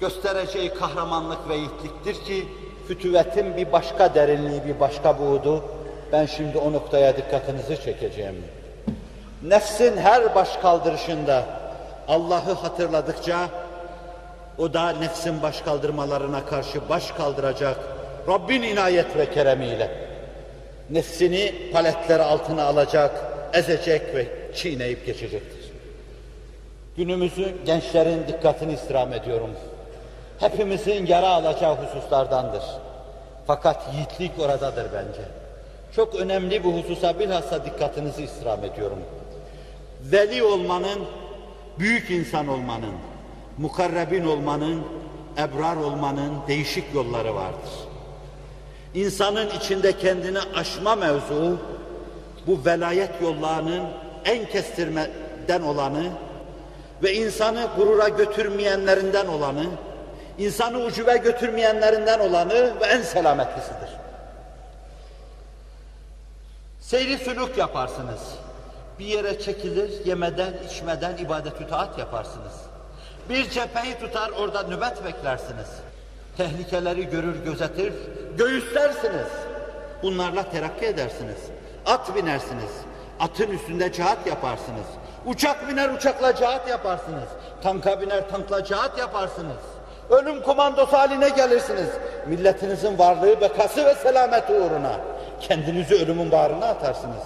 göstereceği kahramanlık ve yiğitliktir ki fütüvetin bir başka derinliği, bir başka buğdu. Ben şimdi o noktaya dikkatinizi çekeceğim. Nefsin her baş kaldırışında Allah'ı hatırladıkça o da nefsin baş kaldırmalarına karşı baş kaldıracak Rabbin inayet ve keremiyle nefsini paletleri altına alacak, ezecek ve çiğneyip geçecektir. Günümüzün gençlerin dikkatini istirham ediyorum. Hepimizin yara alacağı hususlardandır. Fakat yiğitlik oradadır bence. Çok önemli bu hususa bilhassa dikkatinizi istirham ediyorum. Veli olmanın, büyük insan olmanın, mukarrebin olmanın, ebrar olmanın değişik yolları vardır. İnsanın içinde kendini aşma mevzu, bu velayet yollarının en kestirmeden olanı ve insanı gurura götürmeyenlerinden olanı, insanı ucube götürmeyenlerinden olanı ve en selametlisidir. Seyri sülük yaparsınız. Bir yere çekilir, yemeden, içmeden ibadet taat yaparsınız. Bir cepheyi tutar, orada nöbet beklersiniz. Tehlikeleri görür, gözetir, göğüslersiniz. Bunlarla terakki edersiniz. At binersiniz. Atın üstünde cihat yaparsınız. Uçak biner uçakla cihat yaparsınız. Tanka biner tankla cihat yaparsınız. Ölüm komandosu haline gelirsiniz. Milletinizin varlığı, bekası ve selameti uğruna. Kendinizi ölümün bağrına atarsınız.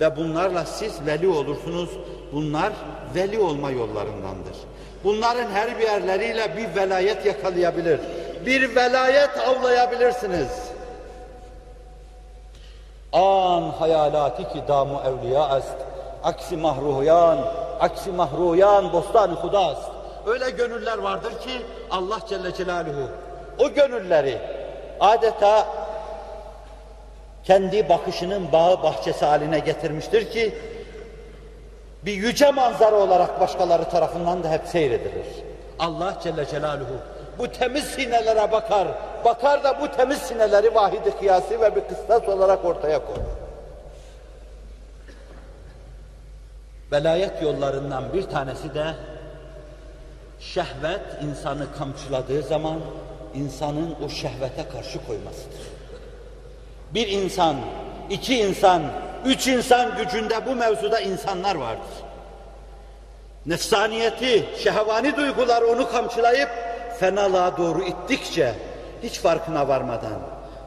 Ve bunlarla siz veli olursunuz. Bunlar veli olma yollarındandır. Bunların her bir yerleriyle bir velayet yakalayabilir. Bir velayet avlayabilirsiniz. An hayalati ki damu evliya est. Aksi mahruyan, aksi mahruyan bostan hudast. Öyle gönüller vardır ki Allah Celle Celaluhu o gönülleri adeta kendi bakışının bağı bahçesi haline getirmiştir ki bir yüce manzara olarak başkaları tarafından da hep seyredilir. Allah Celle Celaluhu bu temiz sinelere bakar, bakar da bu temiz sineleri vahidi kıyası ve bir kıstas olarak ortaya koyar. Velayet yollarından bir tanesi de şehvet insanı kamçıladığı zaman insanın o şehvete karşı koymasıdır. Bir insan, iki insan, üç insan gücünde bu mevzuda insanlar vardır. Nefsaniyeti, şehvani duygular onu kamçılayıp fenalığa doğru ittikçe hiç farkına varmadan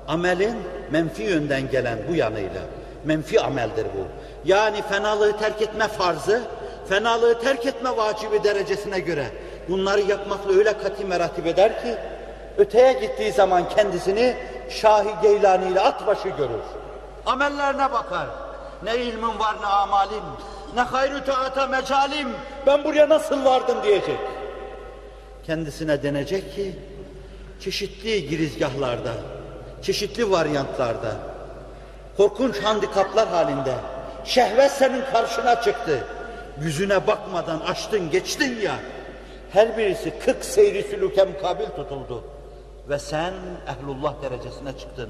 amelin menfi yönden gelen bu yanıyla menfi ameldir bu. Yani fenalığı terk etme farzı, fenalığı terk etme vacibi derecesine göre bunları yapmakla öyle kati meratip eder ki öteye gittiği zaman kendisini Şahi Geylani ile at başı görür. Amellerine bakar. Ne ilmin var ne amalim, ne hayrü taata mecalim, ben buraya nasıl vardım diyecek. Kendisine denecek ki, çeşitli girizgahlarda, çeşitli varyantlarda, korkunç handikaplar halinde, şehvet senin karşına çıktı. Yüzüne bakmadan açtın geçtin ya, her birisi kırk seyri sülüke mukabil tutuldu. Ve sen ehlullah derecesine çıktın.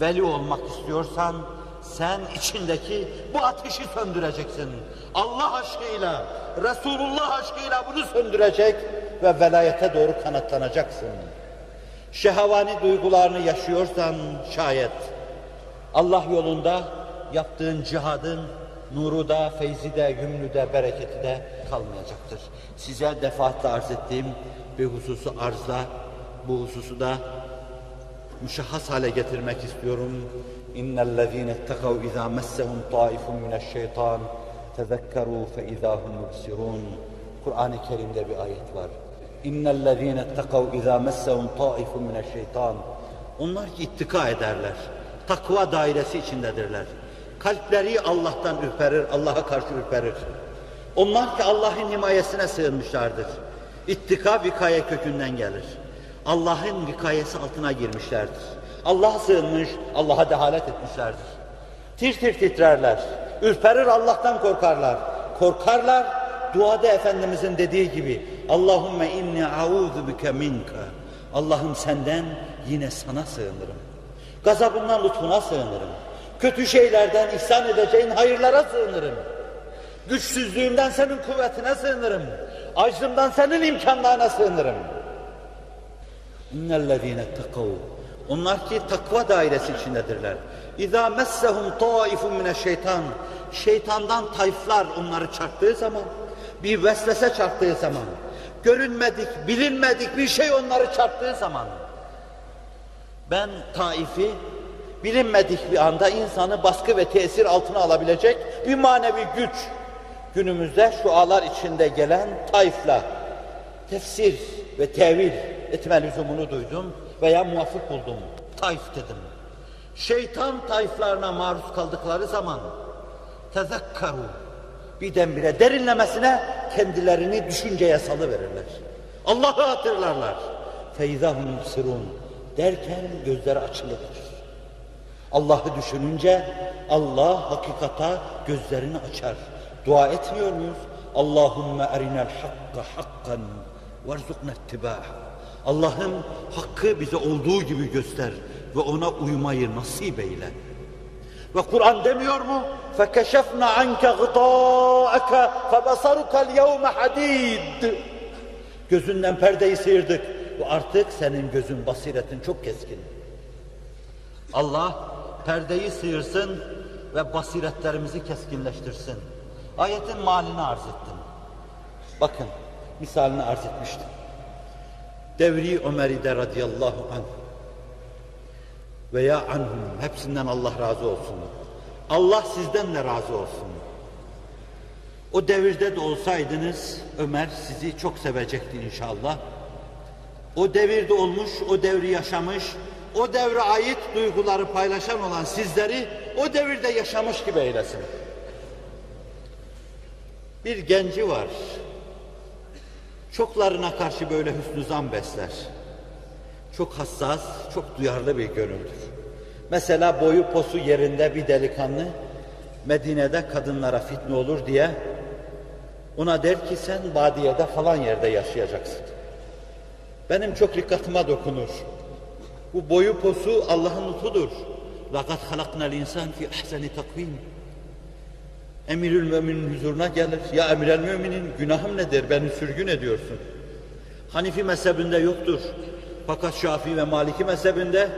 Veli olmak istiyorsan, sen içindeki bu ateşi söndüreceksin. Allah aşkıyla, Resulullah aşkıyla bunu söndürecek ve velayete doğru kanatlanacaksın. Şehavani duygularını yaşıyorsan şayet Allah yolunda yaptığın cihadın nuru da, feyzi de, yümlü de, bereketi de kalmayacaktır. Size defaatle arz ettiğim bir hususu arzla, bu hususu da müşahhas hale getirmek istiyorum. İnnellezîne ittekâv izâ messehum tâifun mineşşeytân tezekkerû fe izâhum mubsirûn. Kur'an-ı Kerim'de bir ayet var. İnnellezîne ittekâv izâ messehum tâifun mineşşeytân. Onlar ki ittika ederler. Takva dairesi içindedirler. Kalpleri Allah'tan ürperir, Allah'a karşı ürperir. Onlar ki Allah'ın himayesine sığınmışlardır. İttika vikaye kökünden gelir. Allah'ın vikayesi altına girmişlerdir. Allah'a sığınmış, Allah'a dehalet etmişlerdir. Tir tir titrerler, ürperir Allah'tan korkarlar. Korkarlar, duada Efendimizin dediği gibi Allahümme inni a'udhu bike minka. Allah'ım senden yine sana sığınırım. Gazabından lütfuna sığınırım. Kötü şeylerden ihsan edeceğin hayırlara sığınırım. Güçsüzlüğümden senin kuvvetine sığınırım. Aczımdan senin imkanlarına sığınırım. İnnellezîne tekav. Onlar ki takva dairesi içindedirler. İzâ messehum taifun mineşşeytan. Şeytandan tayflar onları çarptığı zaman, bir vesvese çarptığı zaman, görünmedik, bilinmedik bir şey onları çarptığı zaman, ben taifi bilinmedik bir anda insanı baskı ve tesir altına alabilecek bir manevi güç. Günümüzde şu ağlar içinde gelen taifla tefsir ve tevil etme lüzumunu duydum veya muvafık buldum. Taif dedim. Şeytan tayflarına maruz kaldıkları zaman tezekkaru birdenbire derinlemesine kendilerini düşünceye salıverirler. Allah'ı hatırlarlar. Feyzahum sirun derken gözleri açılıdır. Allah'ı düşününce Allah hakikata gözlerini açar. Dua etmiyor muyuz? Allahümme erinel hakka hakkan verzukna ittibâh. Allah'ım hakkı bize olduğu gibi göster ve ona uymayı nasip eyle. Ve Kur'an demiyor mu? فَكَشَفْنَا عَنْكَ غِطَاءَكَ فَبَصَرُكَ الْيَوْمَ حَد۪يدٍ Gözünden perdeyi sıyırdık ve artık senin gözün basiretin çok keskin. Allah perdeyi sıyırsın ve basiretlerimizi keskinleştirsin. Ayetin malini arz ettim. Bakın, misalini arz etmiştim. Devri Ömer'ide radıyallahu anh veya anhum hepsinden Allah razı olsun. Allah sizden de razı olsun. O devirde de olsaydınız Ömer sizi çok sevecekti inşallah. O devirde olmuş, o devri yaşamış, o devre ait duyguları paylaşan olan sizleri o devirde yaşamış gibi eylesin. Bir genci var. Çoklarına karşı böyle hüsnü zan besler. Çok hassas, çok duyarlı bir gönüldür. Mesela boyu posu yerinde bir delikanlı Medine'de kadınlara fitne olur diye ona der ki sen badiyede falan yerde yaşayacaksın. Benim çok dikkatime dokunur. Bu boyu posu Allah'ın lütfudur. Lakat halaknal insan fi ahseni takvim. Emirül müminin huzuruna gelir. Ya emirel müminin günahım nedir? Beni sürgün ediyorsun. Hanifi mezhebinde yoktur. Fakat Şafii ve Maliki mezhebinde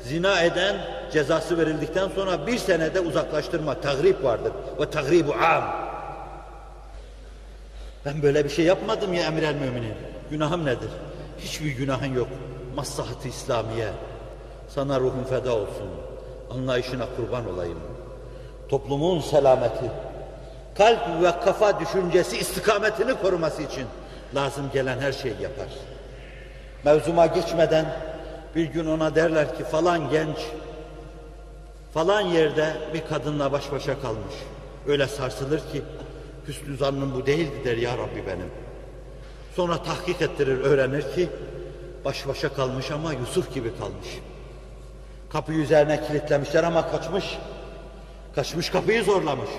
zina eden cezası verildikten sonra bir senede uzaklaştırma, tagrib vardır. Ve tagribu am. Ben böyle bir şey yapmadım ya emirel müminin. Günahım nedir? Hiçbir günahın yok. Maslahat-ı İslamiye. Sana ruhum feda olsun. Anlayışına kurban olayım. Toplumun selameti, kalp ve kafa düşüncesi istikametini koruması için lazım gelen her şeyi yapar. Mevzuma geçmeden bir gün ona derler ki falan genç falan yerde bir kadınla baş başa kalmış. Öyle sarsılır ki hüsnü zannım bu değildi der ya Rabbi benim. Sonra tahkik ettirir öğrenir ki baş başa kalmış ama Yusuf gibi kalmış. Kapıyı üzerine kilitlemişler ama kaçmış. Kaçmış kapıyı zorlamış.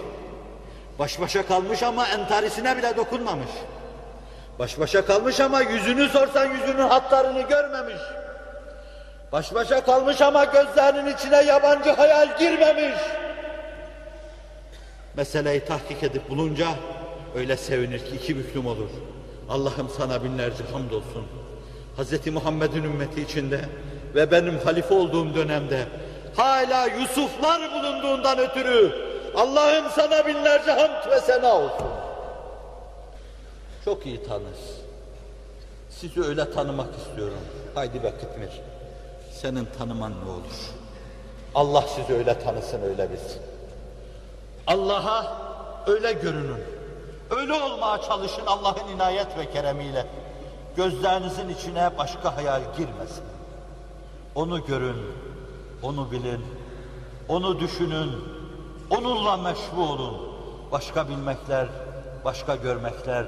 Baş başa kalmış ama entarisine bile dokunmamış. Baş başa kalmış ama yüzünü sorsan yüzünün hatlarını görmemiş. Baş başa kalmış ama gözlerinin içine yabancı hayal girmemiş. Meseleyi tahkik edip bulunca öyle sevinir ki iki büklüm olur. Allah'ım sana binlerce hamdolsun. Hz. Muhammed'in ümmeti içinde ve benim halife olduğum dönemde hala Yusuflar bulunduğundan ötürü Allah'ım sana binlerce hamd ve sena olsun. Çok iyi tanır. Sizi öyle tanımak istiyorum. Haydi be Kıtmir. Senin tanıman ne olur? Allah sizi öyle tanısın, öyle bilsin. Allah'a öyle görünün. Öyle olmaya çalışın Allah'ın inayet ve keremiyle. Gözlerinizin içine başka hayal girmesin. Onu görün, onu bilin, onu düşünün, onunla meşbu olun. Başka bilmekler, başka görmekler,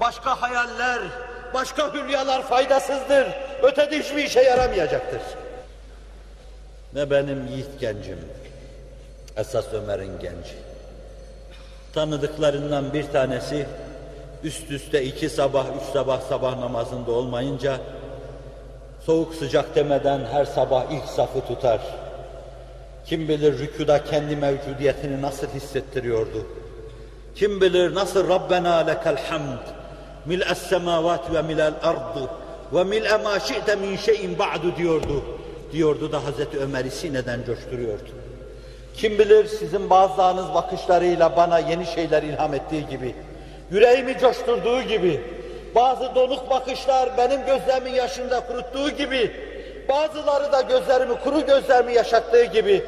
başka hayaller, başka hülyalar faydasızdır. Ötede hiçbir işe yaramayacaktır. Ne benim yiğit gencim, esas Ömer'in genci. Tanıdıklarından bir tanesi üst üste iki sabah, üç sabah sabah namazında olmayınca soğuk sıcak demeden her sabah ilk safı tutar. Kim bilir rükuda kendi mevcudiyetini nasıl hissettiriyordu. Kim bilir nasıl Rabbena lekel hamd mil'es semavat ve mil'el ardu ve mil'e ma şi'te min şeyin ba'du diyordu. Diyordu da Hazreti Ömer'i sineden coşturuyordu. Kim bilir sizin bazılarınız bakışlarıyla bana yeni şeyler ilham ettiği gibi, yüreğimi coşturduğu gibi, bazı donuk bakışlar benim gözlerimin yaşında kuruttuğu gibi, bazıları da gözlerimi, kuru gözlerimi yaşattığı gibi,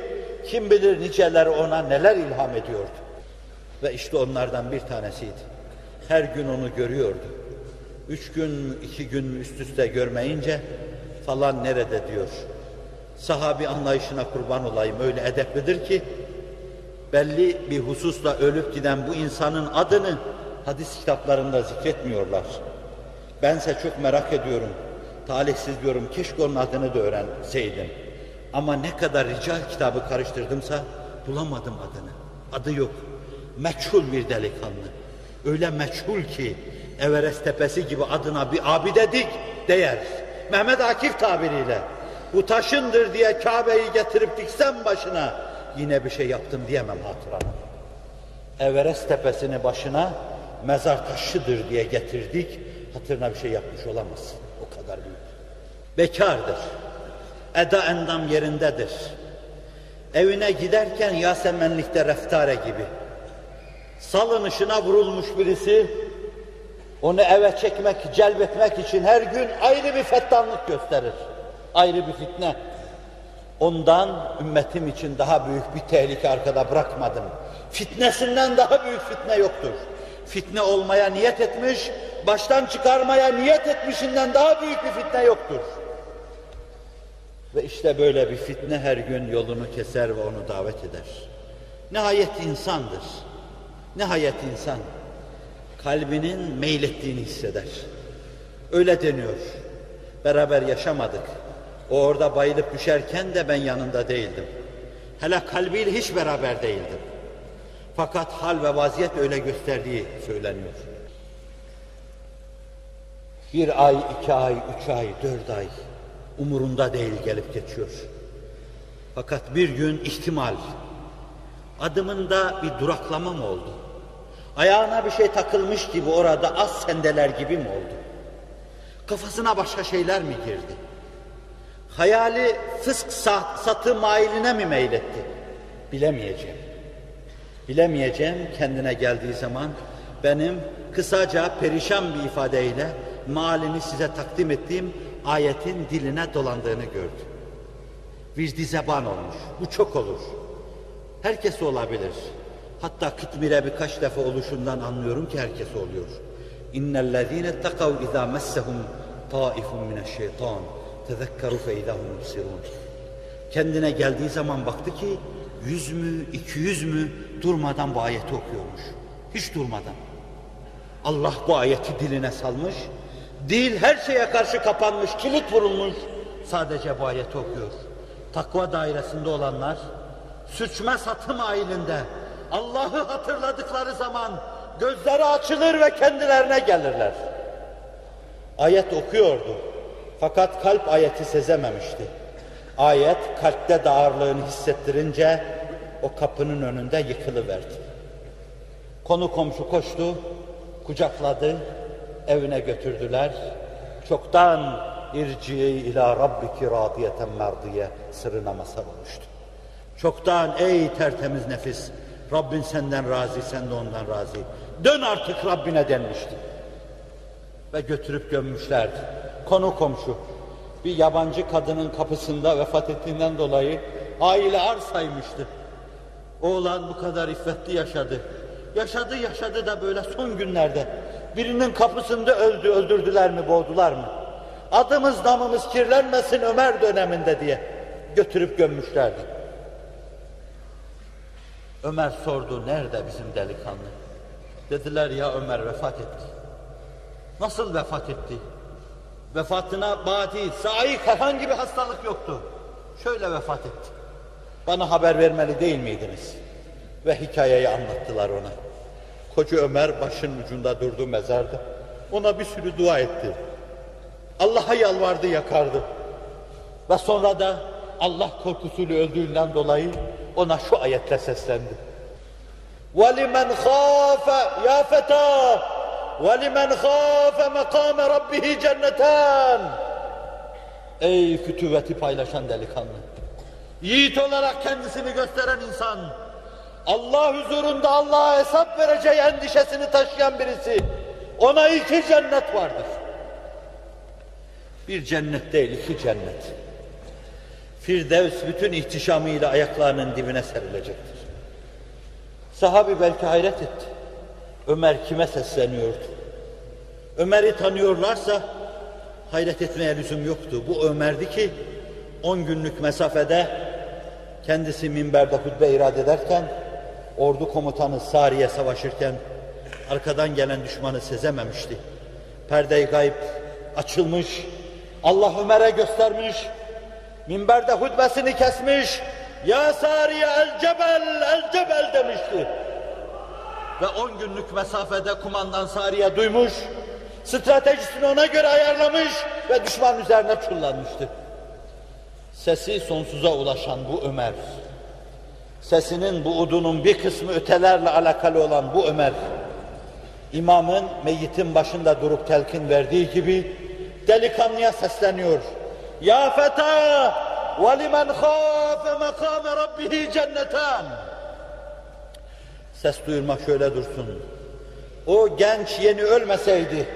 kim bilir niceleri ona neler ilham ediyordu. Ve işte onlardan bir tanesiydi. Her gün onu görüyordu. Üç gün, iki gün üst üste görmeyince falan nerede diyor. Sahabi anlayışına kurban olayım öyle edeplidir ki belli bir hususla ölüp giden bu insanın adını hadis kitaplarında zikretmiyorlar. Bense çok merak ediyorum. Talihsiz diyorum keşke onun adını da öğrenseydim. Ama ne kadar rical kitabı karıştırdımsa bulamadım adını. Adı yok. Meçhul bir delikanlı. Öyle meçhul ki Everest tepesi gibi adına bir abi dedik değer. Mehmet Akif tabiriyle bu taşındır diye Kabe'yi getirip diksem başına yine bir şey yaptım diyemem hatırana. Everest tepesini başına mezar taşıdır diye getirdik. Hatırına bir şey yapmış olamaz. O kadar büyük. Bekardır. Eda endam yerindedir. Evine giderken Yasemenlikte reftare gibi. Salınışına vurulmuş birisi onu eve çekmek, celbetmek için her gün ayrı bir fettanlık gösterir. Ayrı bir fitne. Ondan ümmetim için daha büyük bir tehlike arkada bırakmadım. Fitnesinden daha büyük fitne yoktur. Fitne olmaya niyet etmiş, baştan çıkarmaya niyet etmişinden daha büyük bir fitne yoktur. Ve işte böyle bir fitne her gün yolunu keser ve onu davet eder. Nihayet insandır. Nihayet insan kalbinin meylettiğini hisseder. Öyle deniyor. Beraber yaşamadık. O orada bayılıp düşerken de ben yanında değildim. Hele kalbiyle hiç beraber değildim. Fakat hal ve vaziyet öyle gösterdiği söyleniyor. Bir ay, iki ay, üç ay, dört ay umurunda değil gelip geçiyor. Fakat bir gün ihtimal, adımında bir duraklama mı oldu? Ayağına bir şey takılmış gibi orada az sendeler gibi mi oldu? Kafasına başka şeyler mi girdi? Hayali fısk satı mailine mi meyletti? Bilemeyeceğim. Bilemeyeceğim kendine geldiği zaman benim kısaca perişan bir ifadeyle malini size takdim ettiğim ayetin diline dolandığını gördü. Vicdi zeban olmuş. Bu çok olur. Herkes olabilir. Hatta kıtmire birkaç defa oluşundan anlıyorum ki herkes oluyor. İnnellezîne takav izâ messehum taifun mineşşeytan tezekkeru fe idâhum. Kendine geldiği zaman baktı ki yüz mü, iki yüz mü durmadan bu ayeti okuyormuş. Hiç durmadan. Allah bu ayeti diline salmış. Dil her şeye karşı kapanmış, kilit vurulmuş. Sadece bu ayeti okuyor. Takva dairesinde olanlar, süçme satım ailinde Allah'ı hatırladıkları zaman gözleri açılır ve kendilerine gelirler. Ayet okuyordu. Fakat kalp ayeti sezememişti. Ayet kalpte de hissettirince o kapının önünde yıkılıverdi. Konu komşu koştu, kucakladı, evine götürdüler. Çoktan irciye ila rabbiki radiyeten merdiye sırrına masal olmuştu. Çoktan ey tertemiz nefis, Rabbin senden razı, sen de ondan razı. Dön artık Rabbine denmişti. Ve götürüp gömmüşlerdi. Konu komşu. Bir yabancı kadının kapısında vefat ettiğinden dolayı aile arsaymıştı. Oğlan bu kadar iffetli yaşadı. Yaşadı yaşadı da böyle son günlerde birinin kapısında öldü, öldürdüler mi, boğdular mı? Adımız damımız kirlenmesin Ömer döneminde diye götürüp gömmüşlerdi. Ömer sordu, nerede bizim delikanlı? Dediler ya Ömer vefat etti. Nasıl vefat etti? Vefatına badi, sahih herhangi bir hastalık yoktu. Şöyle vefat etti. Bana haber vermeli değil miydiniz? Ve hikayeyi anlattılar ona. Koca Ömer başın ucunda durdu mezarda. Ona bir sürü dua etti. Allah'a yalvardı, yakardı. Ve sonra da Allah korkusuyla öldüğünden dolayı ona şu ayetle seslendi. وَلِمَنْ خَافَ يَا فَتَى وَلِمَنْ خَافَ مَقَامَ رَبِّهِ cenneten. Ey fütüvveti paylaşan delikanlı. Yiğit olarak kendisini gösteren insan. Allah huzurunda Allah'a hesap vereceği endişesini taşıyan birisi. Ona iki cennet vardır. Bir cennet değil, iki cennet. Firdevs bütün ihtişamıyla ayaklarının dibine serilecektir. Sahabi belki hayret etti. Ömer kime sesleniyordu? Ömer'i tanıyorlarsa hayret etmeye lüzum yoktu. Bu Ömer'di ki on günlük mesafede kendisi minberde hutbe irade ederken ordu komutanı Sariye savaşırken arkadan gelen düşmanı sezememişti. Perde-i gayb açılmış, Allah Ömer'e göstermiş, Minberde hutbesini kesmiş, Ya Sariye el cebel, el cebel demişti. Ve on günlük mesafede kumandan Sariye duymuş, stratejisini ona göre ayarlamış ve düşman üzerine çullanmıştı. Sesi sonsuza ulaşan bu Ömer, sesinin bu udunun bir kısmı ötelerle alakalı olan bu Ömer, imamın meyyitin başında durup telkin verdiği gibi delikanlıya sesleniyor. Ya feta ve limen khâfe mekâme rabbihi cennetan. Ses duyurmak şöyle dursun. O genç yeni ölmeseydi,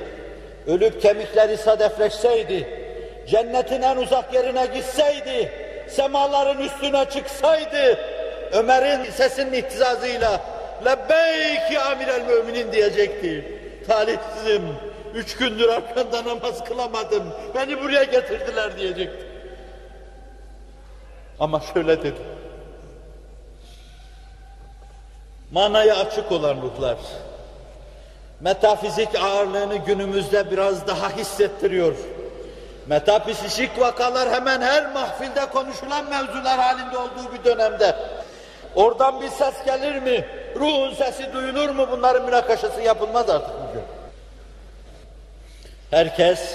ölüp kemikleri sadefleşseydi, cennetin en uzak yerine gitseydi, semaların üstüne çıksaydı, Ömer'in sesinin ihtizazıyla lebbeyk ya amirel müminin diyecekti. Talihsizim, üç gündür arkanda namaz kılamadım, beni buraya getirdiler diyecekti. Ama şöyle dedi. Manaya açık olan ruhlar, metafizik ağırlığını günümüzde biraz daha hissettiriyor. Metafizik vakalar hemen her mahfilde konuşulan mevzular halinde olduğu bir dönemde. Oradan bir ses gelir mi? Ruhun sesi duyulur mu? Bunların münakaşası yapılmaz artık bugün. Herkes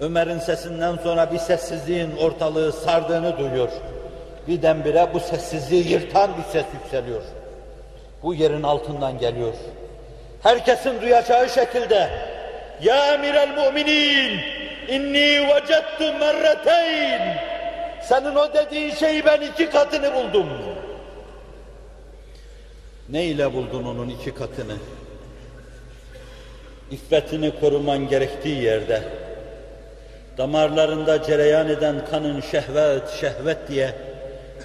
Ömer'in sesinden sonra bir sessizliğin ortalığı sardığını duyuyor. Birdenbire bu sessizliği yırtan bir ses yükseliyor. Bu yerin altından geliyor. Herkesin duyacağı şekilde Ya emirel müminin inni vecettu merreteyn senin o dediğin şeyi ben iki katını buldum. Ne ile buldun onun iki katını? İffetini koruman gerektiği yerde, damarlarında cereyan eden kanın şehvet, şehvet diye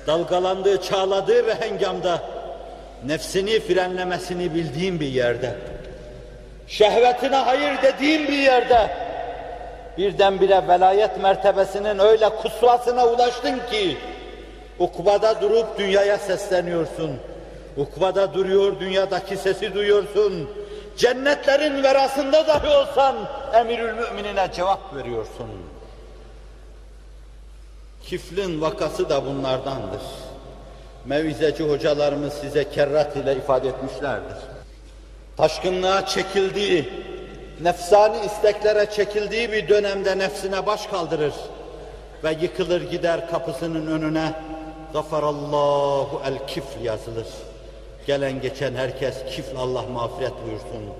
dalgalandığı, çağladığı ve hengamda nefsini frenlemesini bildiğin bir yerde, şehvetine hayır dediğin bir yerde, birdenbire velayet mertebesinin öyle kusvasına ulaştın ki, ukbada durup dünyaya sesleniyorsun. Ukbada duruyor, dünyadaki sesi duyuyorsun. Cennetlerin verasında dahi olsan emirül müminine cevap veriyorsun. Kiflin vakası da bunlardandır. Mevizeci hocalarımız size kerrat ile ifade etmişlerdir. Taşkınlığa çekildiği, nefsani isteklere çekildiği bir dönemde nefsine baş kaldırır ve yıkılır gider kapısının önüne Gafarallahu el kifl yazılır. Gelen geçen herkes kifl Allah mağfiret buyursun.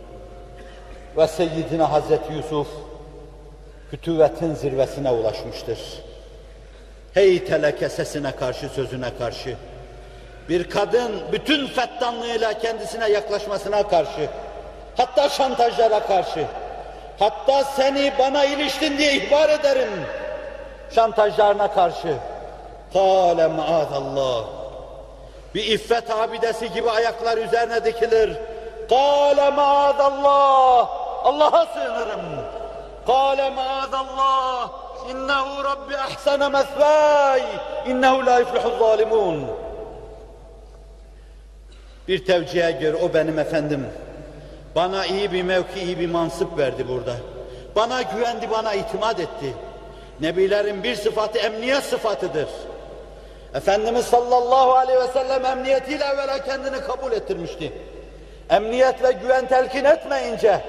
Ve Seyyidina Hazreti Yusuf fütüvetin zirvesine ulaşmıştır. Hey teleke sesine karşı, sözüne karşı. Bir kadın bütün fettanlığıyla kendisine yaklaşmasına karşı, hatta şantajlara karşı, hatta seni bana iliştin diye ihbar ederim şantajlarına karşı. Kâle maazallah. Bir iffet abidesi gibi ayaklar üzerine dikilir. Kâle maazallah. Allah'a sığınırım. Kâle maazallah. İnnehu Rabbi ahsene mesvây. İnnehu la yuflihul zalimun. Bir tevcihe göre o benim efendim. Bana iyi bir mevki, iyi bir mansıp verdi burada. Bana güvendi, bana itimat etti. Nebilerin bir sıfatı emniyet sıfatıdır. Efendimiz sallallahu aleyhi ve sellem emniyetiyle evvela kendini kabul ettirmişti. Emniyet ve güven telkin etmeyince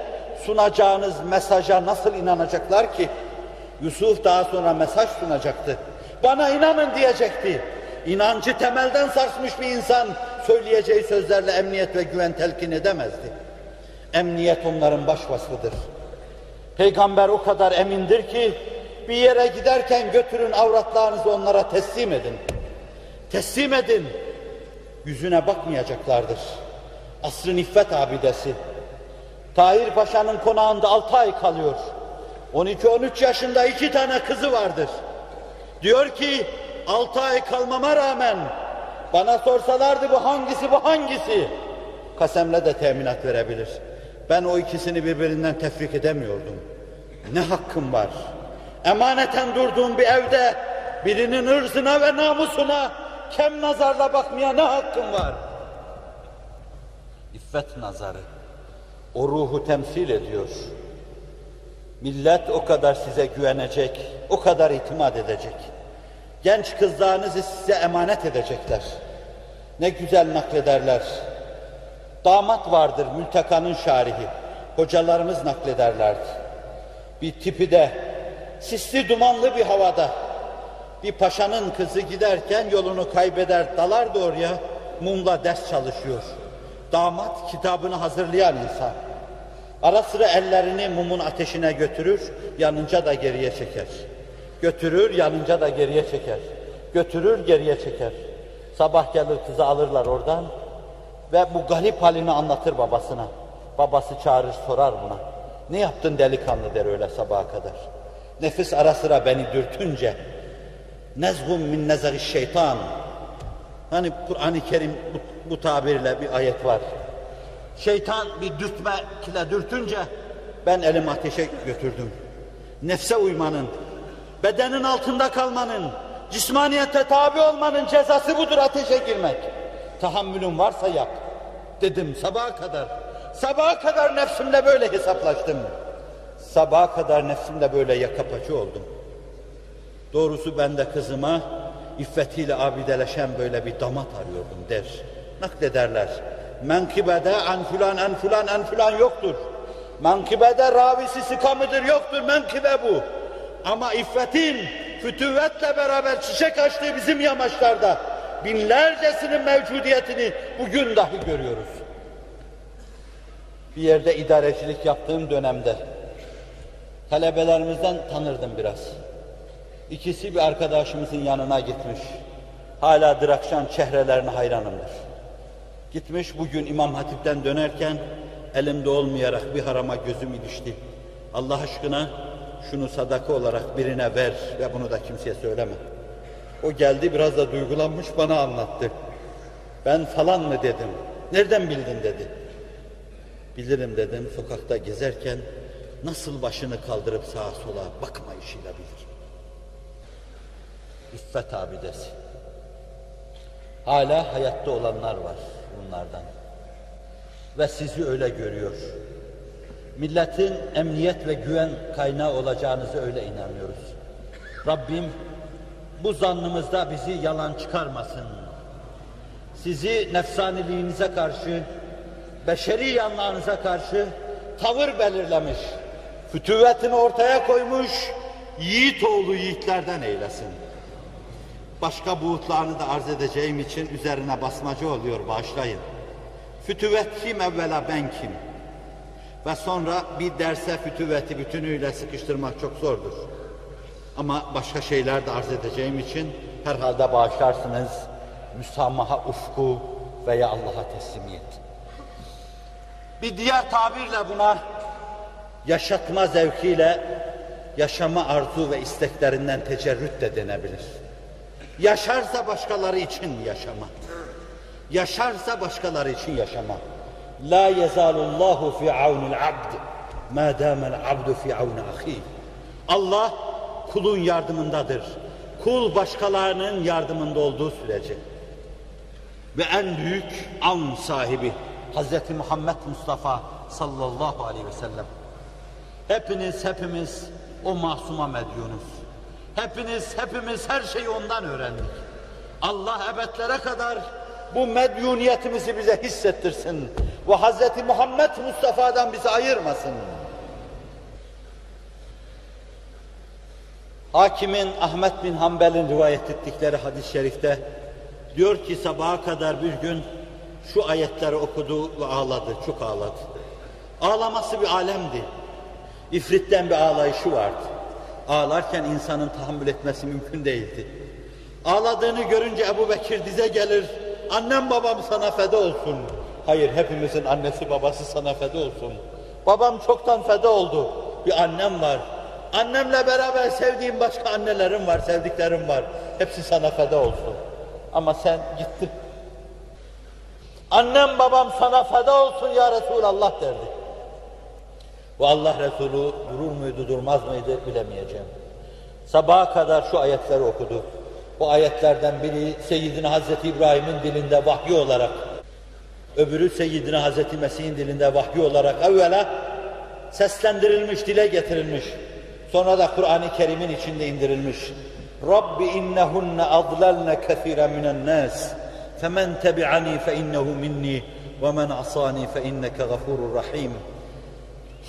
sunacağınız mesaja nasıl inanacaklar ki? Yusuf daha sonra mesaj sunacaktı. Bana inanın diyecekti. İnancı temelden sarsmış bir insan söyleyeceği sözlerle emniyet ve güven telkin edemezdi. Emniyet onların baş. Peygamber o kadar emindir ki bir yere giderken götürün avratlarınızı onlara teslim edin. Teslim edin. Yüzüne bakmayacaklardır. Asrın iffet abidesi. Tahir Paşa'nın konağında altı ay kalıyor. 12-13 yaşında iki tane kızı vardır. Diyor ki altı ay kalmama rağmen bana sorsalardı bu hangisi bu hangisi? Kasemle de teminat verebilir. Ben o ikisini birbirinden tefrik edemiyordum. Ne hakkım var? Emaneten durduğum bir evde birinin ırzına ve namusuna kem nazarla bakmaya ne hakkım var? İffet nazarı. O ruhu temsil ediyor. Millet o kadar size güvenecek, o kadar itimat edecek. Genç kızlarınızı size emanet edecekler. Ne güzel naklederler. Damat vardır mültekanın şarihi. Hocalarımız naklederlerdi. Bir tipi de sisli dumanlı bir havada bir paşanın kızı giderken yolunu kaybeder dalardı oraya mumla ders çalışıyor. Damat kitabını hazırlayan insan. Ara sıra ellerini mumun ateşine götürür, yanınca da geriye çeker. Götürür, yanınca da geriye çeker. Götürür, geriye çeker. Sabah gelir kızı alırlar oradan ve bu galip halini anlatır babasına. Babası çağırır sorar buna. Ne yaptın delikanlı der öyle sabaha kadar. Nefis ara sıra beni dürtünce nezhum min nezari şeytan. Hani Kur'an-ı Kerim bu, bu tabirle bir ayet var. Şeytan bir dürtme kile dürtünce ben elim ateşe götürdüm. Nefse uymanın, bedenin altında kalmanın, cismaniyete tabi olmanın cezası budur ateşe girmek. Tahammülün varsa yap. Dedim sabaha kadar. Sabaha kadar nefsimle böyle hesaplaştım. Sabaha kadar nefsimle böyle yaka paça oldum. Doğrusu ben de kızıma iffetiyle abideleşen böyle bir damat arıyordum der. Naklederler. Menkibede en filan en filan en filan yoktur. Menkibede ravisi sıkamıdır yoktur menkibe bu. Ama iffetin fütüvvetle beraber çiçek açtığı bizim yamaçlarda binlercesinin mevcudiyetini bugün dahi görüyoruz. Bir yerde idarecilik yaptığım dönemde talebelerimizden tanırdım biraz. İkisi bir arkadaşımızın yanına gitmiş. Hala Drakşan çehrelerine hayranımdır. Gitmiş bugün İmam Hatip'ten dönerken elimde olmayarak bir harama gözüm ilişti. Allah aşkına şunu sadaka olarak birine ver ve bunu da kimseye söyleme. O geldi biraz da duygulanmış bana anlattı. Ben falan mı dedim. Nereden bildin dedi. Bilirim dedim sokakta gezerken nasıl başını kaldırıp sağa sola bakma işiyle bilir. İffet abidesi. Hala hayatta olanlar var bunlardan. Ve sizi öyle görüyor. Milletin emniyet ve güven kaynağı olacağınızı öyle inanıyoruz. Rabbim bu zannımızda bizi yalan çıkarmasın. Sizi nefsaniliğinize karşı, beşeri yanlarınıza karşı tavır belirlemiş, fütüvvetini ortaya koymuş, yiğit oğlu yiğitlerden eylesin. Başka buğutlarını da arz edeceğim için üzerine basmacı oluyor, bağışlayın. Fütüvet kim evvela ben kim? Ve sonra bir derse fütüveti bütünüyle sıkıştırmak çok zordur. Ama başka şeyler de arz edeceğim için herhalde bağışlarsınız. Müsamaha ufku veya Allah'a teslimiyet. Bir diğer tabirle buna yaşatma zevkiyle yaşama arzu ve isteklerinden tecerrüt de denebilir. Yaşarsa başkaları için yaşama. Yaşarsa başkaları için yaşama. La yezalullahu fi aunil abd ma damel abdu fi auni ahi. Allah kulun yardımındadır. Kul başkalarının yardımında olduğu sürece. Ve en büyük an sahibi Hz. Muhammed Mustafa sallallahu aleyhi ve sellem. Hepiniz hepimiz o masuma medyunuz. Hepiniz hepimiz her şeyi ondan öğrendik. Allah ebedlere kadar bu medyuniyetimizi bize hissettirsin. Ve Hz. Muhammed Mustafa'dan bizi ayırmasın. Hakimin Ahmet bin Hanbel'in rivayet ettikleri hadis-i şerifte diyor ki sabaha kadar bir gün şu ayetleri okudu ve ağladı, çok ağladı. Ağlaması bir alemdi. İfritten bir ağlayışı vardı. Ağlarken insanın tahammül etmesi mümkün değildi. Ağladığını görünce Ebu Bekir dize gelir, annem babam sana feda olsun. Hayır, hepimizin annesi babası sana feda olsun. Babam çoktan feda oldu, bir annem var. Annemle beraber sevdiğim başka annelerim var, sevdiklerim var. Hepsi sana feda olsun. Ama sen gittin. Annem babam sana feda olsun ya Resulallah derdi. Bu Allah Resulü durur muydu durmaz mıydı bilemeyeceğim. Sabaha kadar şu ayetleri okudu. Bu ayetlerden biri Seyyidina Hazreti İbrahim'in dilinde vahyi olarak, öbürü Seyyidina Hazreti Mesih'in dilinde vahyi olarak evvela seslendirilmiş, dile getirilmiş. Sonra da Kur'an-ı Kerim'in içinde indirilmiş. Rabbi innehunne adlalne kethira minen nas. Femen tebi'ani fe innehu minni ve men asani fe inneke gafurur rahim.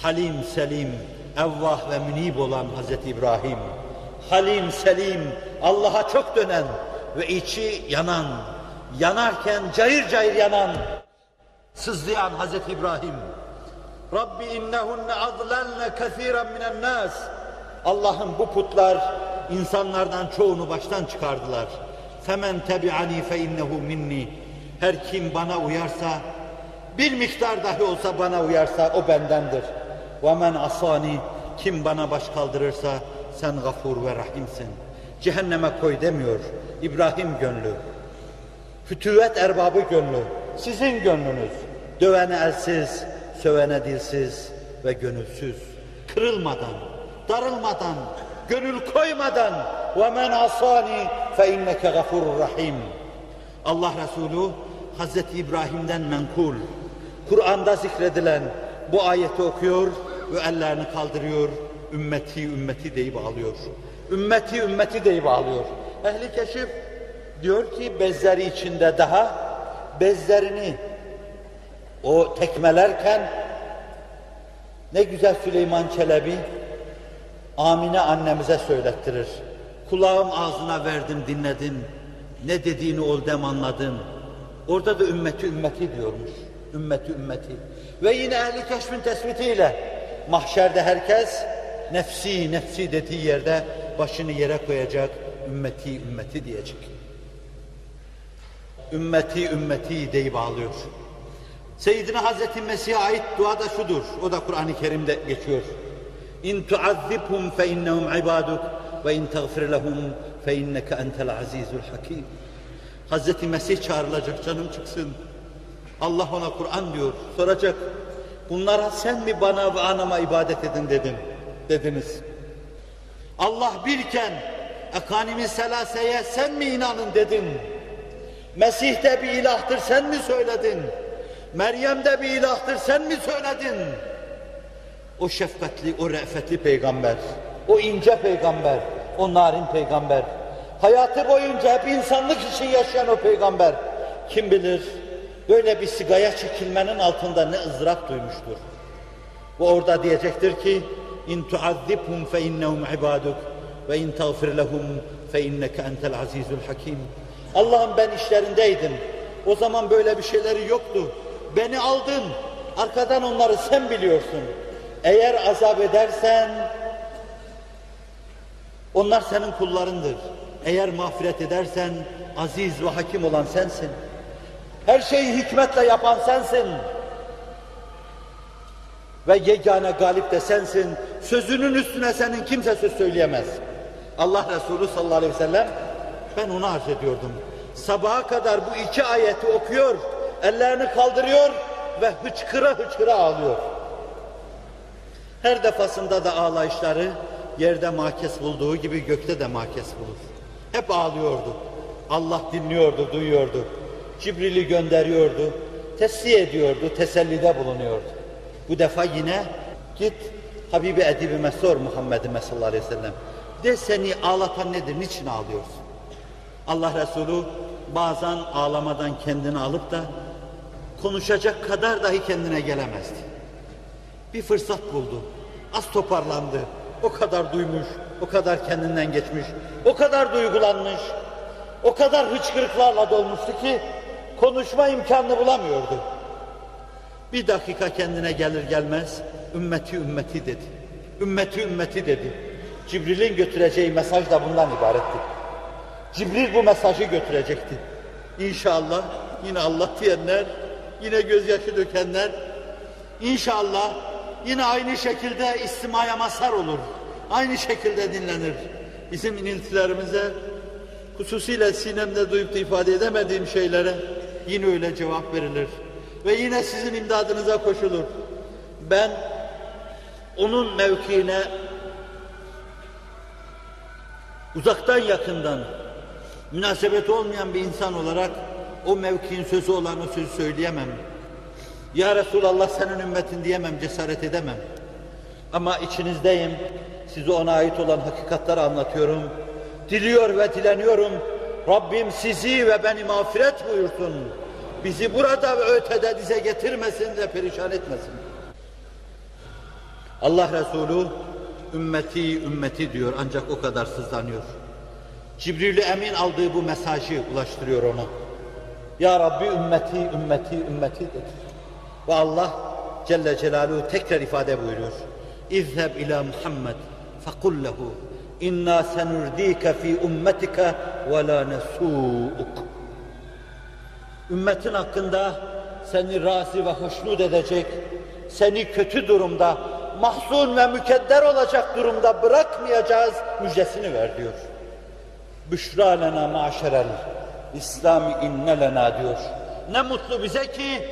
Halim Selim, evvah ve münib olan Hazreti İbrahim. Halim Selim, Allah'a çok dönen ve içi yanan, yanarken cayır cayır yanan, sızlayan Hazreti İbrahim. Rabbi innehunne adlelne kethiren minen nas. Allah'ım bu putlar insanlardan çoğunu baştan çıkardılar. Femen tebi'ani fe innehu minni. Her kim bana uyarsa, bir miktar dahi olsa bana uyarsa o bendendir. Ve men asani kim bana baş kaldırırsa sen gafur ve rahimsin. Cehenneme koy demiyor İbrahim gönlü. Fütüvet erbabı gönlü. Sizin gönlünüz. Dövene elsiz, sövene dilsiz ve gönülsüz. Kırılmadan, darılmadan, gönül koymadan ve men asani fe inneke rahim. Allah Resulü Hazreti İbrahim'den menkul, Kur'an'da zikredilen bu ayeti okuyor ve ellerini kaldırıyor, ümmeti ümmeti deyip ağlıyor. Ümmeti ümmeti deyip ağlıyor. Ehli keşif diyor ki bezleri içinde daha bezlerini o tekmelerken ne güzel Süleyman Çelebi Amine annemize söylettirir. Kulağım ağzına verdim dinledim. Ne dediğini ol dem anladım. Orada da ümmeti ümmeti diyormuş. Ümmeti ümmeti. Ve yine ehli keşfin tespitiyle mahşerde herkes nefsi nefsi dediği yerde başını yere koyacak. Ümmeti ümmeti diyecek. Ümmeti ümmeti deyip ağlıyor. Seyyidina Hazreti Mesih'e ait dua da şudur. O da Kur'an-ı Kerim'de geçiyor. İn tuazzibhum fe innehum ibaduk ve in tagfir lehum fe inneke entel azizul hakim. Hazreti Mesih çağrılacak canım çıksın. Allah ona Kur'an diyor. Soracak. Bunlara sen mi bana ve anama ibadet edin dedin. Dediniz. Allah birken ekanimi selaseye sen mi inanın dedin. Mesih de bir ilahtır sen mi söyledin? Meryem de bir ilahtır sen mi söyledin? O şefkatli, o re'fetli peygamber, o ince peygamber, o narin peygamber, hayatı boyunca hep insanlık için yaşayan o peygamber, kim bilir böyle bir sigaya çekilmenin altında ne ızdırap duymuştur. Bu orada diyecektir ki, in tuazzibhum fe innehum ibaduk ve in tağfir lehum fe inneke entel azizul hakim. Allah'ım ben işlerindeydim. O zaman böyle bir şeyleri yoktu. Beni aldın. Arkadan onları sen biliyorsun. Eğer azap edersen onlar senin kullarındır. Eğer mağfiret edersen aziz ve hakim olan sensin. Her şeyi hikmetle yapan sensin. Ve yegane galip de sensin. Sözünün üstüne senin kimse söz söyleyemez. Allah Resulü sallallahu aleyhi ve sellem ben onu arz ediyordum. Sabaha kadar bu iki ayeti okuyor, ellerini kaldırıyor ve hıçkıra hıçkıra ağlıyor. Her defasında da ağlayışları yerde mahkes bulduğu gibi gökte de mahkes bulur. Hep ağlıyordu. Allah dinliyordu, duyuyordu. Cibril'i gönderiyordu, tesliye ediyordu, tesellide bulunuyordu. Bu defa yine git Habibi Edibime sor Muhammed'ime sallallahu aleyhi ve sellem. De seni ağlatan nedir, niçin ağlıyorsun? Allah Resulü bazen ağlamadan kendini alıp da konuşacak kadar dahi kendine gelemezdi. Bir fırsat buldu. Az toparlandı. O kadar duymuş, o kadar kendinden geçmiş, o kadar duygulanmış, o kadar hıçkırıklarla dolmuştu ki konuşma imkanını bulamıyordu. Bir dakika kendine gelir gelmez ümmeti ümmeti dedi. Ümmeti ümmeti dedi. Cibril'in götüreceği mesaj da bundan ibaretti. Cibril bu mesajı götürecekti. İnşallah yine Allah diyenler, yine gözyaşı dökenler, inşallah yine aynı şekilde istimaya mazhar olur. Aynı şekilde dinlenir. Bizim iniltilerimize, hususiyle sinemde duyup da ifade edemediğim şeylere yine öyle cevap verilir. Ve yine sizin imdadınıza koşulur. Ben onun mevkiine uzaktan yakından münasebeti olmayan bir insan olarak o mevkiin sözü olan o sözü söyleyemem. Ya Resulallah senin ümmetin diyemem, cesaret edemem. Ama içinizdeyim, size ona ait olan hakikatleri anlatıyorum. Diliyor ve dileniyorum. Rabbim sizi ve beni mağfiret buyursun. Bizi burada ve ötede dize getirmesin ve perişan etmesin. Allah Resulü ümmeti ümmeti diyor ancak o kadar sızlanıyor. Cibril-i Emin aldığı bu mesajı ulaştırıyor ona. Ya Rabbi ümmeti ümmeti ümmeti dedi. Ve Allah Celle Celaluhu tekrar ifade buyuruyor. İzheb ila Muhammed fekul lehu inna senurdike fi ummetike ve la nesu'uk. Ümmetin hakkında seni razı ve hoşnut edecek, seni kötü durumda, mahzun ve mükedder olacak durumda bırakmayacağız müjdesini ver diyor. Büşra lena maşerel İslami inne lena diyor. Ne mutlu bize ki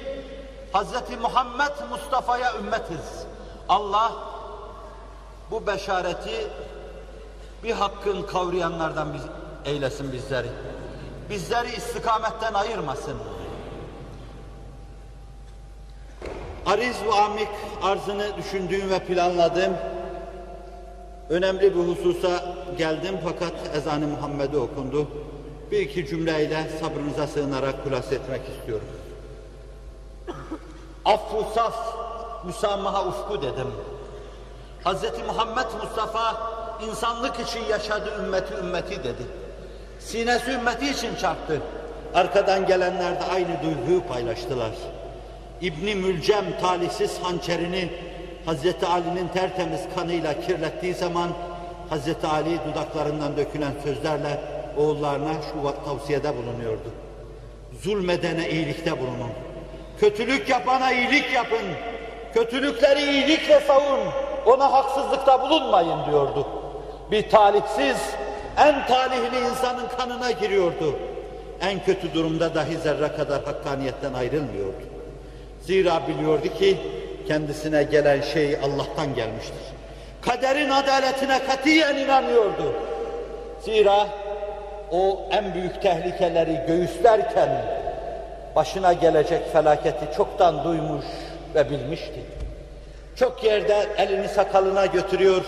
Hz. Muhammed Mustafa'ya ümmetiz. Allah bu beşareti bir hakkın kavrayanlardan biz, eylesin bizleri. Bizleri istikametten ayırmasın. Ariz ve amik arzını düşündüğüm ve planladığım önemli bir hususa geldim fakat ezan-ı Muhammed'e okundu. Bir iki cümleyle sabrınıza sığınarak kulas etmek istiyorum. Affu saf, müsamaha ufku dedim. Hz. Muhammed Mustafa insanlık için yaşadı ümmeti ümmeti dedi. Sinesi ümmeti için çarptı. Arkadan gelenler de aynı duyguyu paylaştılar. İbni Mülcem talihsiz hançerini Hazreti Ali'nin tertemiz kanıyla kirlettiği zaman Hazreti Ali dudaklarından dökülen sözlerle oğullarına şu tavsiyede bulunuyordu. Zulmedene iyilikte bulunun. Kötülük yapana iyilik yapın. Kötülükleri iyilikle savun. Ona haksızlıkta bulunmayın diyordu. Bir talihsiz, en talihli insanın kanına giriyordu. En kötü durumda dahi zerre kadar hakkaniyetten ayrılmıyordu. Zira biliyordu ki kendisine gelen şey Allah'tan gelmiştir. Kaderin adaletine katiyen inanıyordu. Zira o en büyük tehlikeleri göğüslerken başına gelecek felaketi çoktan duymuş ve bilmişti. Çok yerde elini sakalına götürüyor,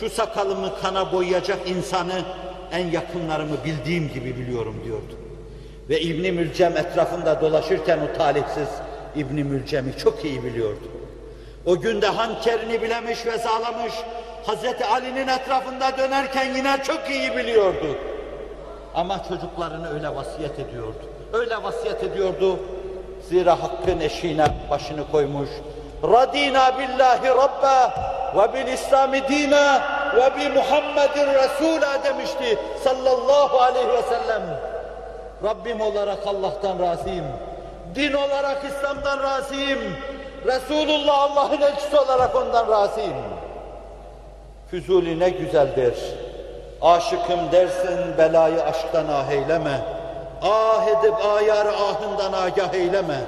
şu sakalımı kana boyayacak insanı en yakınlarımı bildiğim gibi biliyorum diyordu. Ve İbni Mülcem etrafında dolaşırken o talihsiz İbni Mülcem'i çok iyi biliyordu. O günde hançerini bilemiş ve sağlamış, Hazreti Ali'nin etrafında dönerken yine çok iyi biliyordu. Ama çocuklarını öyle vasiyet ediyordu. Öyle vasiyet ediyordu. Zira hakkın eşiğine başını koymuş. Radina billahi rabba ve bil İslami dina ve bi Muhammedin Resul'a demişti sallallahu aleyhi ve sellem. Rabbim olarak Allah'tan razıyım. Din olarak İslam'dan razıyım. Resulullah Allah'ın elçisi olarak ondan razıyım. Füzuli ne güzeldir. Aşıkım dersin belayı aşktan ah eyleme. Ah edip ayar ahından agah eyleme.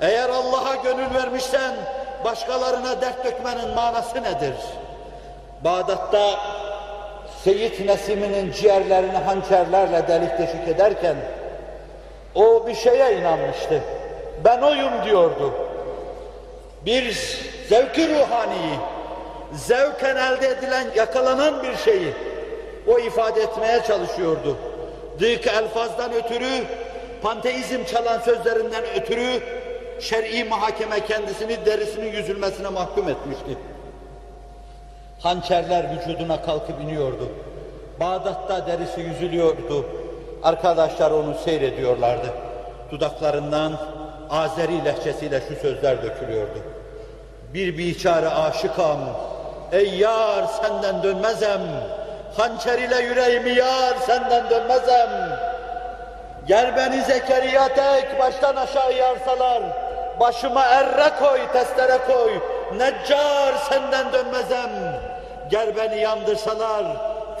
Eğer Allah'a gönül vermişsen başkalarına dert dökmenin manası nedir? Bağdat'ta Seyyid Nesimi'nin ciğerlerini hançerlerle delik deşik ederken o bir şeye inanmıştı. Ben oyum diyordu. Bir zevki ruhaniyi, zevken elde edilen, yakalanan bir şeyi o ifade etmeye çalışıyordu. Dık elfazdan ötürü, panteizm çalan sözlerinden ötürü şer'i mahakeme kendisini derisinin yüzülmesine mahkum etmişti. Hançerler vücuduna kalkıp iniyordu. Bağdat'ta derisi yüzülüyordu. Arkadaşlar onu seyrediyorlardı. Dudaklarından Azeri lehçesiyle şu sözler dökülüyordu. Bir biçare aşıkam, ey yar senden dönmezem, hançer ile yüreğimi yar senden dönmezem. Gel beni Zekeriya tek baştan aşağı yarsalar, başıma erre koy, testere koy, neccar senden dönmezem. Gel beni yandırsalar,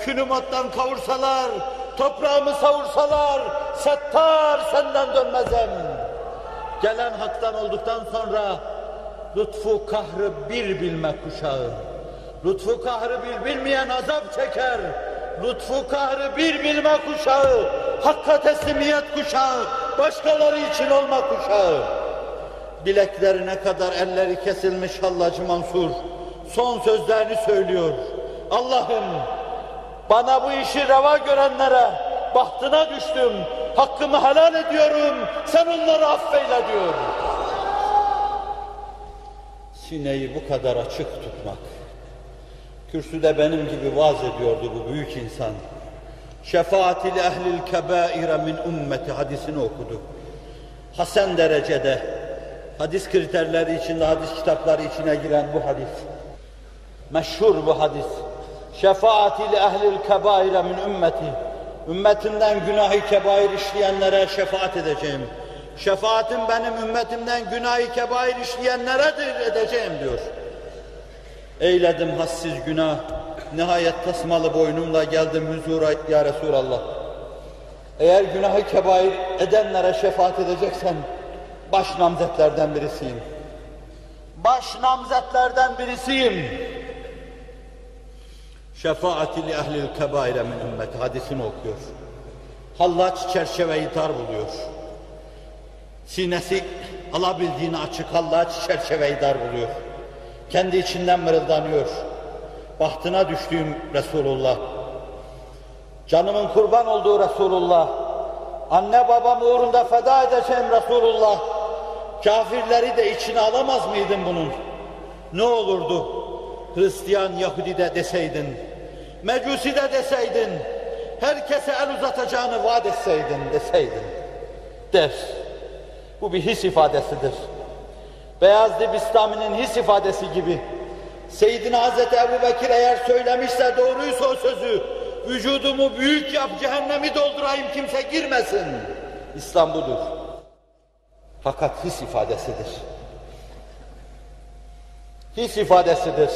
külümattan kavursalar, toprağımı savursalar, settar senden dönmezem. Gelen haktan olduktan sonra lütfu kahrı bir bilme kuşağı. Lütfu kahrı bir bilmeyen azap çeker. Lütfu kahrı bir bilme kuşağı. Hakka teslimiyet kuşağı. Başkaları için olma kuşağı. Bileklerine kadar elleri kesilmiş Hallacı Mansur son sözlerini söylüyor. Allah'ım Bana bu işi reva görenlere bahtına düştüm. Hakkımı helal ediyorum. Sen onları affeyle diyor. Sineyi bu kadar açık tutmak. Kürsüde benim gibi vaaz ediyordu bu büyük insan. Şefaatil ehlil kebaire min ümmeti hadisini okudu. Hasan derecede hadis kriterleri içinde hadis kitapları içine giren bu hadis. Meşhur bu hadis. Şefaatil ehlil kebaire min ümmeti. Ümmetimden günahı kebair işleyenlere şefaat edeceğim. Şefaatim benim ümmetimden günahı kebair işleyenleredir edeceğim diyor. Eyledim hassiz günah. Nihayet tasmalı boynumla geldim huzura ya Resulallah. Eğer günahı kebair edenlere şefaat edeceksen baş namzetlerden birisiyim. Baş namzetlerden birisiyim. Şefaati li ehlil kebaire min ümmeti hadisini okuyor. Hallaç çerçeveyi dar buluyor. Sinesi alabildiğini açık hallaç çerçeveyi dar buluyor. Kendi içinden mırıldanıyor. Bahtına düştüğüm Resulullah. Canımın kurban olduğu Resulullah. Anne babam uğrunda feda edeceğim Resulullah. Kafirleri de içine alamaz mıydın bunun? Ne olurdu? Hristiyan Yahudi de deseydin, Mecusi de deseydin, herkese el uzatacağını vaat etseydin deseydin. Der. Bu bir his ifadesidir. Beyaz Dibistami'nin his ifadesi gibi. Seyyidina Hazreti Ebu Bekir eğer söylemişse doğruysa o sözü, vücudumu büyük yap cehennemi doldurayım kimse girmesin. İslam budur. Fakat his ifadesidir. His ifadesidir.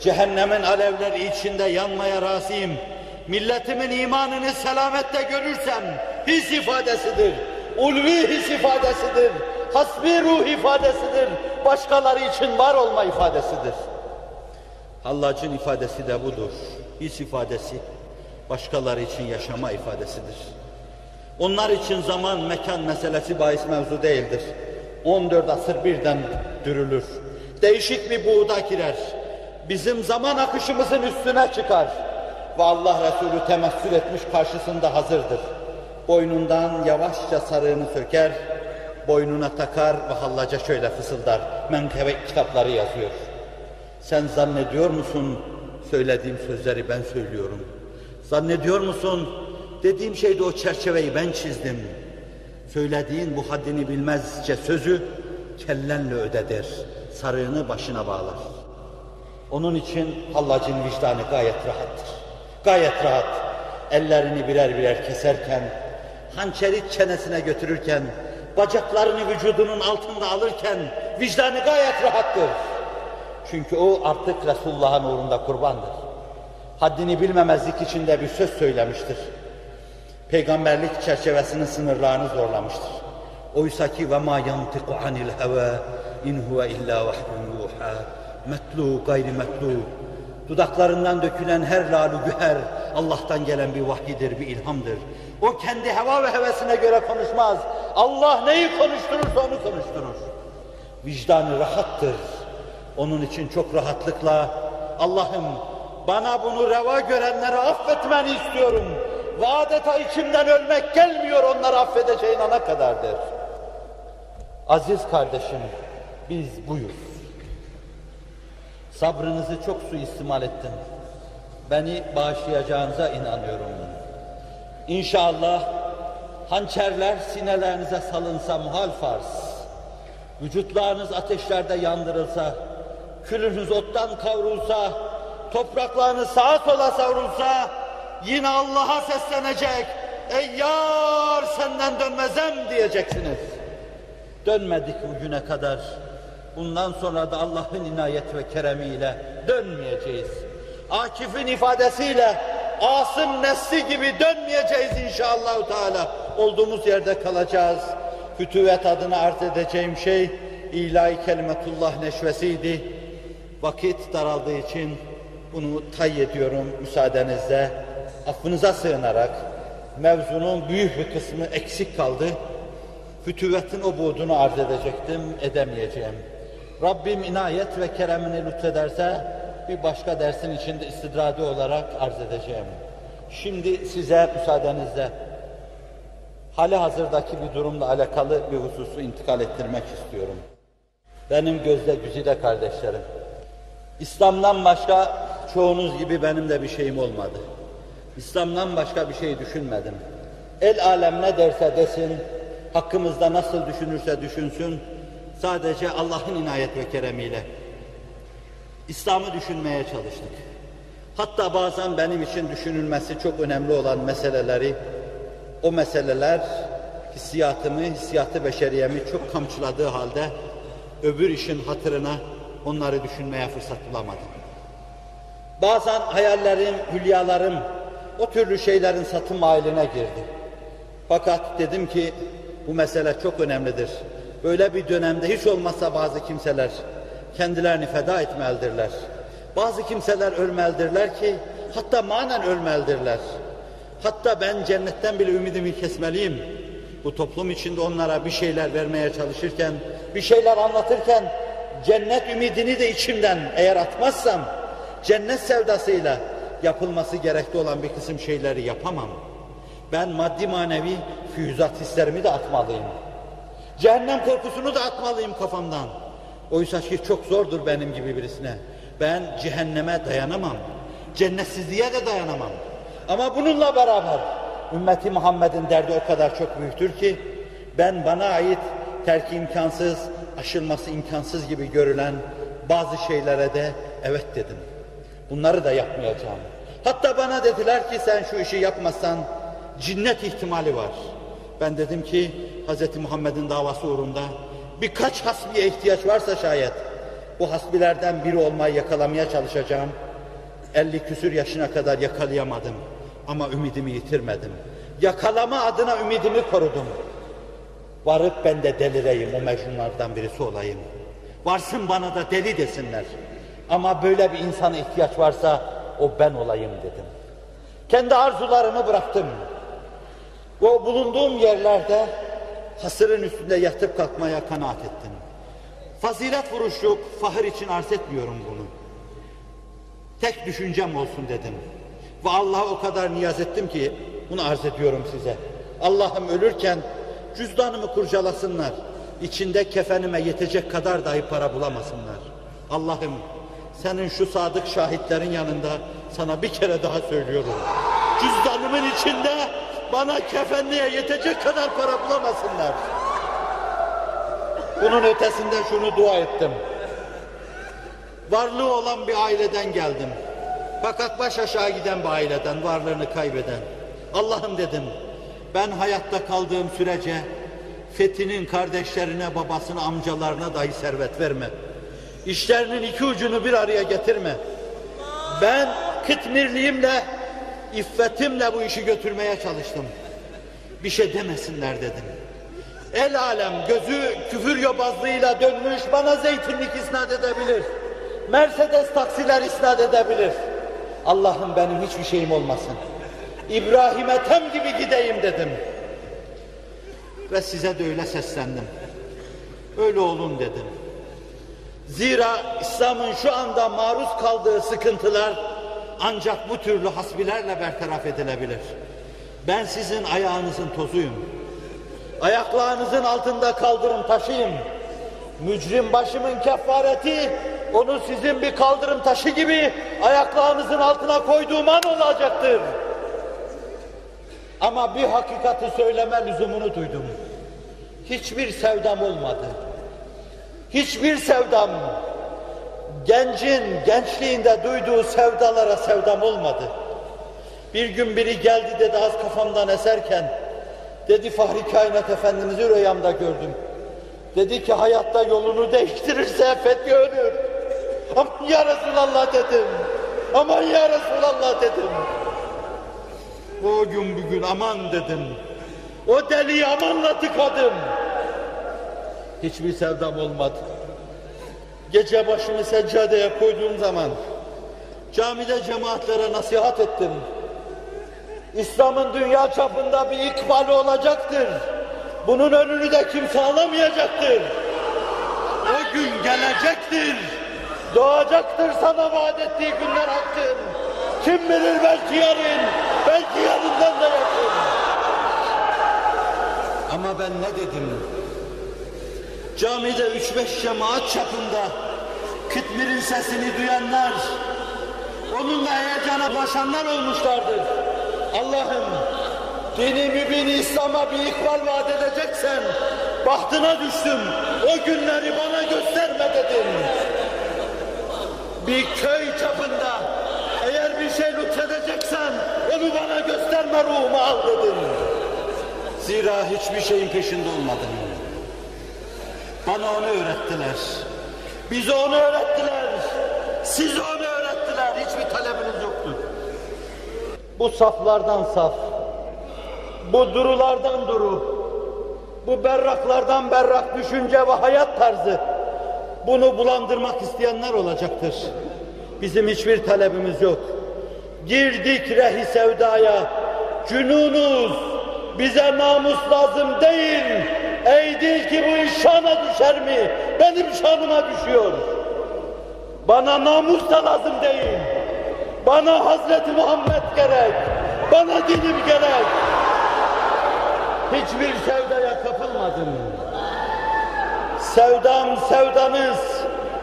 Cehennemin alevleri içinde yanmaya razıyım. Milletimin imanını selamette görürsem his ifadesidir. Ulvi his ifadesidir. Hasbi ruh ifadesidir. Başkaları için var olma ifadesidir. Hallacın ifadesi de budur. His ifadesi başkaları için yaşama ifadesidir. Onlar için zaman, mekan meselesi bahis mevzu değildir. 14 asır birden dürülür. Değişik bir buğda girer. Bizim zaman akışımızın üstüne çıkar. Ve Allah Resulü temessül etmiş karşısında hazırdır. Boynundan yavaşça sarığını söker, boynuna takar ve hallaca şöyle fısıldar. Menkebe kitapları yazıyor. Sen zannediyor musun söylediğim sözleri ben söylüyorum. Zannediyor musun dediğim şeyde o çerçeveyi ben çizdim. Söylediğin bu haddini bilmezce sözü kellenle ödedir. Sarığını başına bağlar. Onun için hallacın vicdanı gayet rahattır. Gayet rahat. Ellerini birer birer keserken, hançeri çenesine götürürken, bacaklarını vücudunun altında alırken vicdanı gayet rahattır. Çünkü o artık Resulullah'ın uğrunda kurbandır. Haddini bilmemezlik içinde bir söz söylemiştir. Peygamberlik çerçevesinin sınırlarını zorlamıştır. Oysa ki ve ma yantiku anil heva in huve illa vahyun yuha metlu gayri metlu dudaklarından dökülen her lalu güher Allah'tan gelen bir vahyidir, bir ilhamdır. O kendi heva ve hevesine göre konuşmaz. Allah neyi konuşturursa onu konuşturur. Vicdanı rahattır. Onun için çok rahatlıkla Allah'ım bana bunu reva görenleri affetmeni istiyorum. Ve adeta içimden ölmek gelmiyor onları affedeceğin ana kadar der. Aziz kardeşim biz buyuz. Sabrınızı çok suistimal ettim. Beni bağışlayacağınıza inanıyorum. İnşallah hançerler sinelerinize salınsa muhal farz. Vücutlarınız ateşlerde yandırılsa, külünüz ottan kavrulsa, topraklarınız sağa sola savrulsa, yine Allah'a seslenecek, ey yar senden dönmezem diyeceksiniz. Dönmedik bugüne kadar. Bundan sonra da Allah'ın inayet ve keremiyle dönmeyeceğiz. Akif'in ifadesiyle Asım nesli gibi dönmeyeceğiz inşallah Teala. Olduğumuz yerde kalacağız. Fütüvet adına arz edeceğim şey ilahi kelimetullah neşvesiydi. Vakit daraldığı için bunu tay ediyorum müsaadenizle. Affınıza sığınarak mevzunun büyük bir kısmı eksik kaldı. Fütüvetin o buğdunu arz edecektim, edemeyeceğim. Rabbim inayet ve keremini lütfederse bir başka dersin içinde istidradi olarak arz edeceğim. Şimdi size müsaadenizle hali hazırdaki bir durumla alakalı bir hususu intikal ettirmek istiyorum. Benim gözde güzide kardeşlerim, İslam'dan başka çoğunuz gibi benim de bir şeyim olmadı. İslam'dan başka bir şey düşünmedim. El alem ne derse desin, hakkımızda nasıl düşünürse düşünsün, sadece Allah'ın inayet ve keremiyle İslam'ı düşünmeye çalıştık. Hatta bazen benim için düşünülmesi çok önemli olan meseleleri, o meseleler hissiyatımı, hissiyatı beşeriyemi çok kamçıladığı halde öbür işin hatırına onları düşünmeye fırsat bulamadım. Bazen hayallerim, hülyalarım o türlü şeylerin satım haline girdi. Fakat dedim ki bu mesele çok önemlidir. Böyle bir dönemde hiç olmazsa bazı kimseler kendilerini feda etmelidirler. Bazı kimseler ölmelidirler ki hatta manen ölmelidirler. Hatta ben cennetten bile ümidimi kesmeliyim. Bu toplum içinde onlara bir şeyler vermeye çalışırken, bir şeyler anlatırken cennet ümidini de içimden eğer atmazsam cennet sevdasıyla yapılması gerekli olan bir kısım şeyleri yapamam. Ben maddi manevi füyüzat hislerimi de atmalıyım. Cehennem korkusunu da atmalıyım kafamdan. Oysa ki çok zordur benim gibi birisine. Ben cehenneme dayanamam. Cennetsizliğe de dayanamam. Ama bununla beraber ümmeti Muhammed'in derdi o kadar çok büyüktür ki ben bana ait terki imkansız, aşılması imkansız gibi görülen bazı şeylere de evet dedim. Bunları da yapmayacağım. Hatta bana dediler ki sen şu işi yapmazsan cinnet ihtimali var. Ben dedim ki Hz. Muhammed'in davası uğrunda birkaç hasbiye ihtiyaç varsa şayet bu hasbilerden biri olmayı yakalamaya çalışacağım. 50 küsür yaşına kadar yakalayamadım ama ümidimi yitirmedim. Yakalama adına ümidimi korudum. Varıp ben de delireyim, o mecnunlardan birisi olayım. Varsın bana da deli desinler. Ama böyle bir insana ihtiyaç varsa o ben olayım dedim. Kendi arzularımı bıraktım. O bulunduğum yerlerde hasırın üstünde yatıp kalkmaya kanaat ettim. Fazilet vuruşluk, fahir için arz etmiyorum bunu. Tek düşüncem olsun dedim. Ve Allah'a o kadar niyaz ettim ki bunu arz ediyorum size. Allah'ım ölürken cüzdanımı kurcalasınlar. İçinde kefenime yetecek kadar dahi para bulamasınlar. Allah'ım senin şu sadık şahitlerin yanında sana bir kere daha söylüyorum. Cüzdanımın içinde bana kefenliğe yetecek kadar para bulamasınlar. Bunun ötesinde şunu dua ettim. Varlığı olan bir aileden geldim. Fakat baş aşağı giden bir aileden, varlığını kaybeden. Allah'ım dedim, ben hayatta kaldığım sürece Fethi'nin kardeşlerine, babasına, amcalarına dahi servet verme. İşlerinin iki ucunu bir araya getirme. Ben kıtmirliğimle, iffetimle bu işi götürmeye çalıştım. Bir şey demesinler dedim. El alem gözü küfür yobazlığıyla dönmüş bana zeytinlik isnat edebilir. Mercedes taksiler isnat edebilir. Allah'ım benim hiçbir şeyim olmasın. İbrahim Ethem gibi gideyim dedim. Ve size de öyle seslendim. Öyle olun dedim. Zira İslam'ın şu anda maruz kaldığı sıkıntılar ancak bu türlü hasbilerle bertaraf edilebilir. Ben sizin ayağınızın tozuyum. Ayaklarınızın altında kaldırım taşıyım. Mücrim başımın kefareti onu sizin bir kaldırım taşı gibi ayaklarınızın altına koyduğum an olacaktır. Ama bir hakikati söyleme lüzumunu duydum. Hiçbir sevdam olmadı. Hiçbir sevdam gencin gençliğinde duyduğu sevdalara sevdam olmadı. Bir gün biri geldi dedi az kafamdan eserken dedi Fahri Kainat Efendimiz'i rüyamda gördüm. Dedi ki hayatta yolunu değiştirirse fethi ölür. Aman ya Resulallah dedim. Aman ya Resulallah dedim. O gün bugün aman dedim. O deliyi amanla tıkadım. Hiçbir sevdam olmadı. Gece başımı seccadeye koyduğum zaman camide cemaatlere nasihat ettim. İslam'ın dünya çapında bir ikbali olacaktır. Bunun önünü de kimse alamayacaktır. O gün gelecektir. Doğacaktır sana vaat ettiği günler hakkın. Kim bilir belki yarın, belki yarından da yakın. Ama ben ne dedim? Camide üç beş cemaat çapında Kıtmir'in sesini duyanlar, onunla heyecana ulaşanlar olmuşlardır. Allah'ım dini mübin İslam'a bir ikbal vaat edeceksen bahtına düştüm. O günleri bana gösterme dedim. Bir köy çapında eğer bir şey lütfedeceksen onu bana gösterme ruhumu al dedim. Zira hiçbir şeyin peşinde olmadım. Bana onu öğrettiler. Bize onu öğrettiler. Size onu öğrettiler. Hiçbir talebiniz yoktu. Bu saflardan saf. Bu durulardan duru. Bu berraklardan berrak düşünce ve hayat tarzı. Bunu bulandırmak isteyenler olacaktır. Bizim hiçbir talebimiz yok. Girdik rehi sevdaya. Cünunuz bize namus lazım değil. Ey değil ki bu iş şana düşer mi? Benim şanıma düşüyor. Bana namus da lazım değil. Bana Hazreti Muhammed gerek. Bana dinim gerek. Hiçbir sevdaya kapılmadım. Sevdam sevdanız,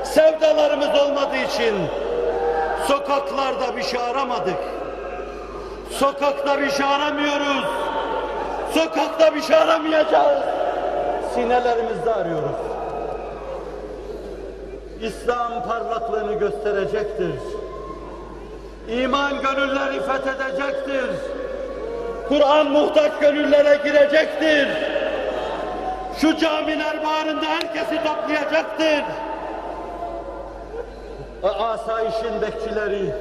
sevdalarımız olmadığı için sokaklarda bir şey aramadık. Sokakta bir şey aramıyoruz. Sokakta bir şey aramayacağız. Sinelerimizde arıyoruz. İslam parlaklığını gösterecektir. İman gönülleri fethedecektir. Kur'an muhtaç gönüllere girecektir. Şu camiler bağrında herkesi toplayacaktır. Asayişin bekçileri,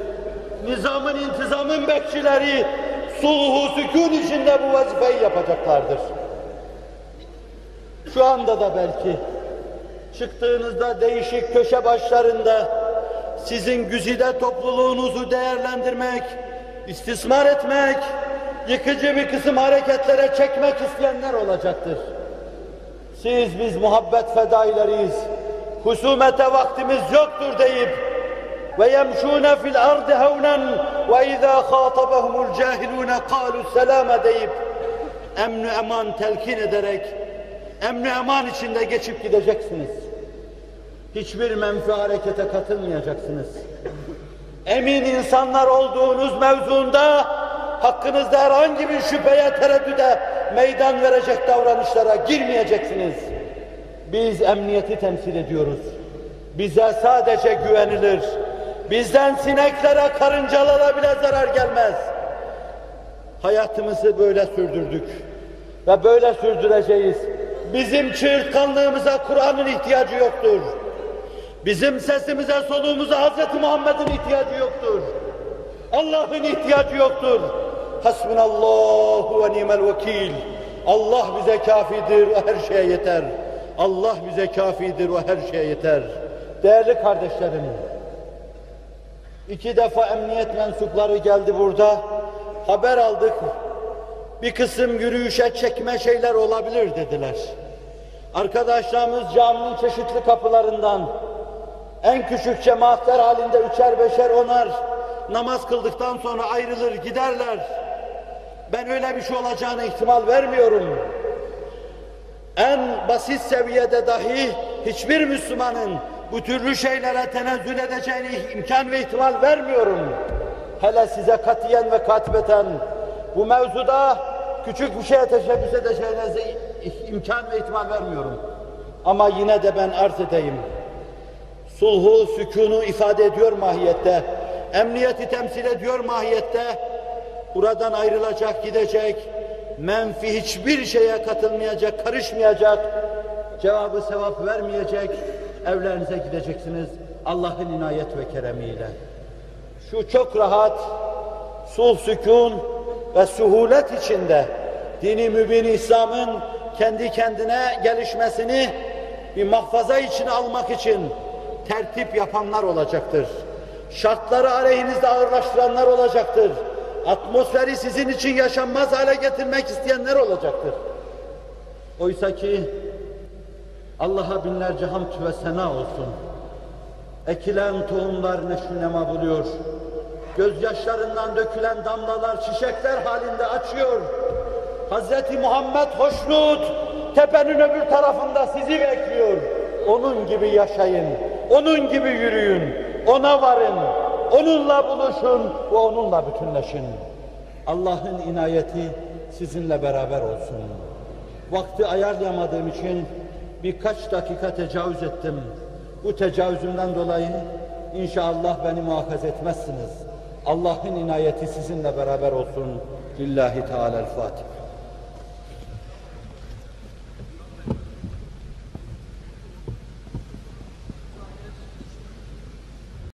nizamın intizamın bekçileri, sulhu sükun içinde bu vazifeyi yapacaklardır. Şu anda da belki çıktığınızda değişik köşe başlarında sizin güzide topluluğunuzu değerlendirmek, istismar etmek, yıkıcı bir kısım hareketlere çekmek isteyenler olacaktır. Siz biz muhabbet fedaileriyiz. Husumete vaktimiz yoktur deyip ve yemşûne fil ardı hevnen ve izâ khâtabahumul cahilûne kâlu selâme deyip emni eman telkin ederek emni eman içinde geçip gideceksiniz. Hiçbir menfi harekete katılmayacaksınız. Emin insanlar olduğunuz mevzuunda hakkınızda herhangi bir şüpheye, tereddüde meydan verecek davranışlara girmeyeceksiniz. Biz emniyeti temsil ediyoruz. Bize sadece güvenilir. Bizden sineklere, karıncalara bile zarar gelmez. Hayatımızı böyle sürdürdük. Ve böyle sürdüreceğiz. Bizim çığırtkanlığımıza Kur'an'ın ihtiyacı yoktur. Bizim sesimize, soluğumuza Hz. Muhammed'in ihtiyacı yoktur. Allah'ın ihtiyacı yoktur. Hasbunallahu ve nimel vekil. Allah bize kafidir ve her şeye yeter. Allah bize kafidir ve her şeye yeter. Değerli kardeşlerim, iki defa emniyet mensupları geldi burada. Haber aldık. Bir kısım yürüyüşe çekme şeyler olabilir dediler. Arkadaşlarımız caminin çeşitli kapılarından en küçük cemaatler halinde üçer beşer onar namaz kıldıktan sonra ayrılır giderler. Ben öyle bir şey olacağına ihtimal vermiyorum. En basit seviyede dahi hiçbir Müslümanın bu türlü şeylere tenezzül edeceğine imkan ve ihtimal vermiyorum. Hele size katiyen ve katibeten bu mevzuda küçük bir şeye teşebbüs edeceğinize imkan ve ihtimal vermiyorum. Ama yine de ben arz edeyim. Sulhu, sükunu ifade ediyor mahiyette. Emniyeti temsil ediyor mahiyette. Buradan ayrılacak, gidecek, menfi hiçbir şeye katılmayacak, karışmayacak, cevabı sevap vermeyecek, evlerinize gideceksiniz Allah'ın inayet ve keremiyle. Şu çok rahat, sulh, sükun ve suhulet içinde dini mübin İslam'ın kendi kendine gelişmesini bir mahfaza içine almak için tertip yapanlar olacaktır. Şartları aleyhinizde ağırlaştıranlar olacaktır. Atmosferi sizin için yaşanmaz hale getirmek isteyenler olacaktır. Oysa ki Allah'a binlerce hamd ve sena olsun. Ekilen tohumlar neşnema buluyor. Gözyaşlarından dökülen damlalar çiçekler halinde açıyor. Hazreti Muhammed hoşnut, tepenin öbür tarafında sizi bekliyor. Onun gibi yaşayın, onun gibi yürüyün, ona varın, onunla buluşun ve onunla bütünleşin. Allah'ın inayeti sizinle beraber olsun. Vakti ayarlayamadığım için birkaç dakika tecavüz ettim. Bu tecavüzümden dolayı inşallah beni muhafaza etmezsiniz. Allah'ın inayeti sizinle beraber olsun. Lillahi Teala'l-Fatiha.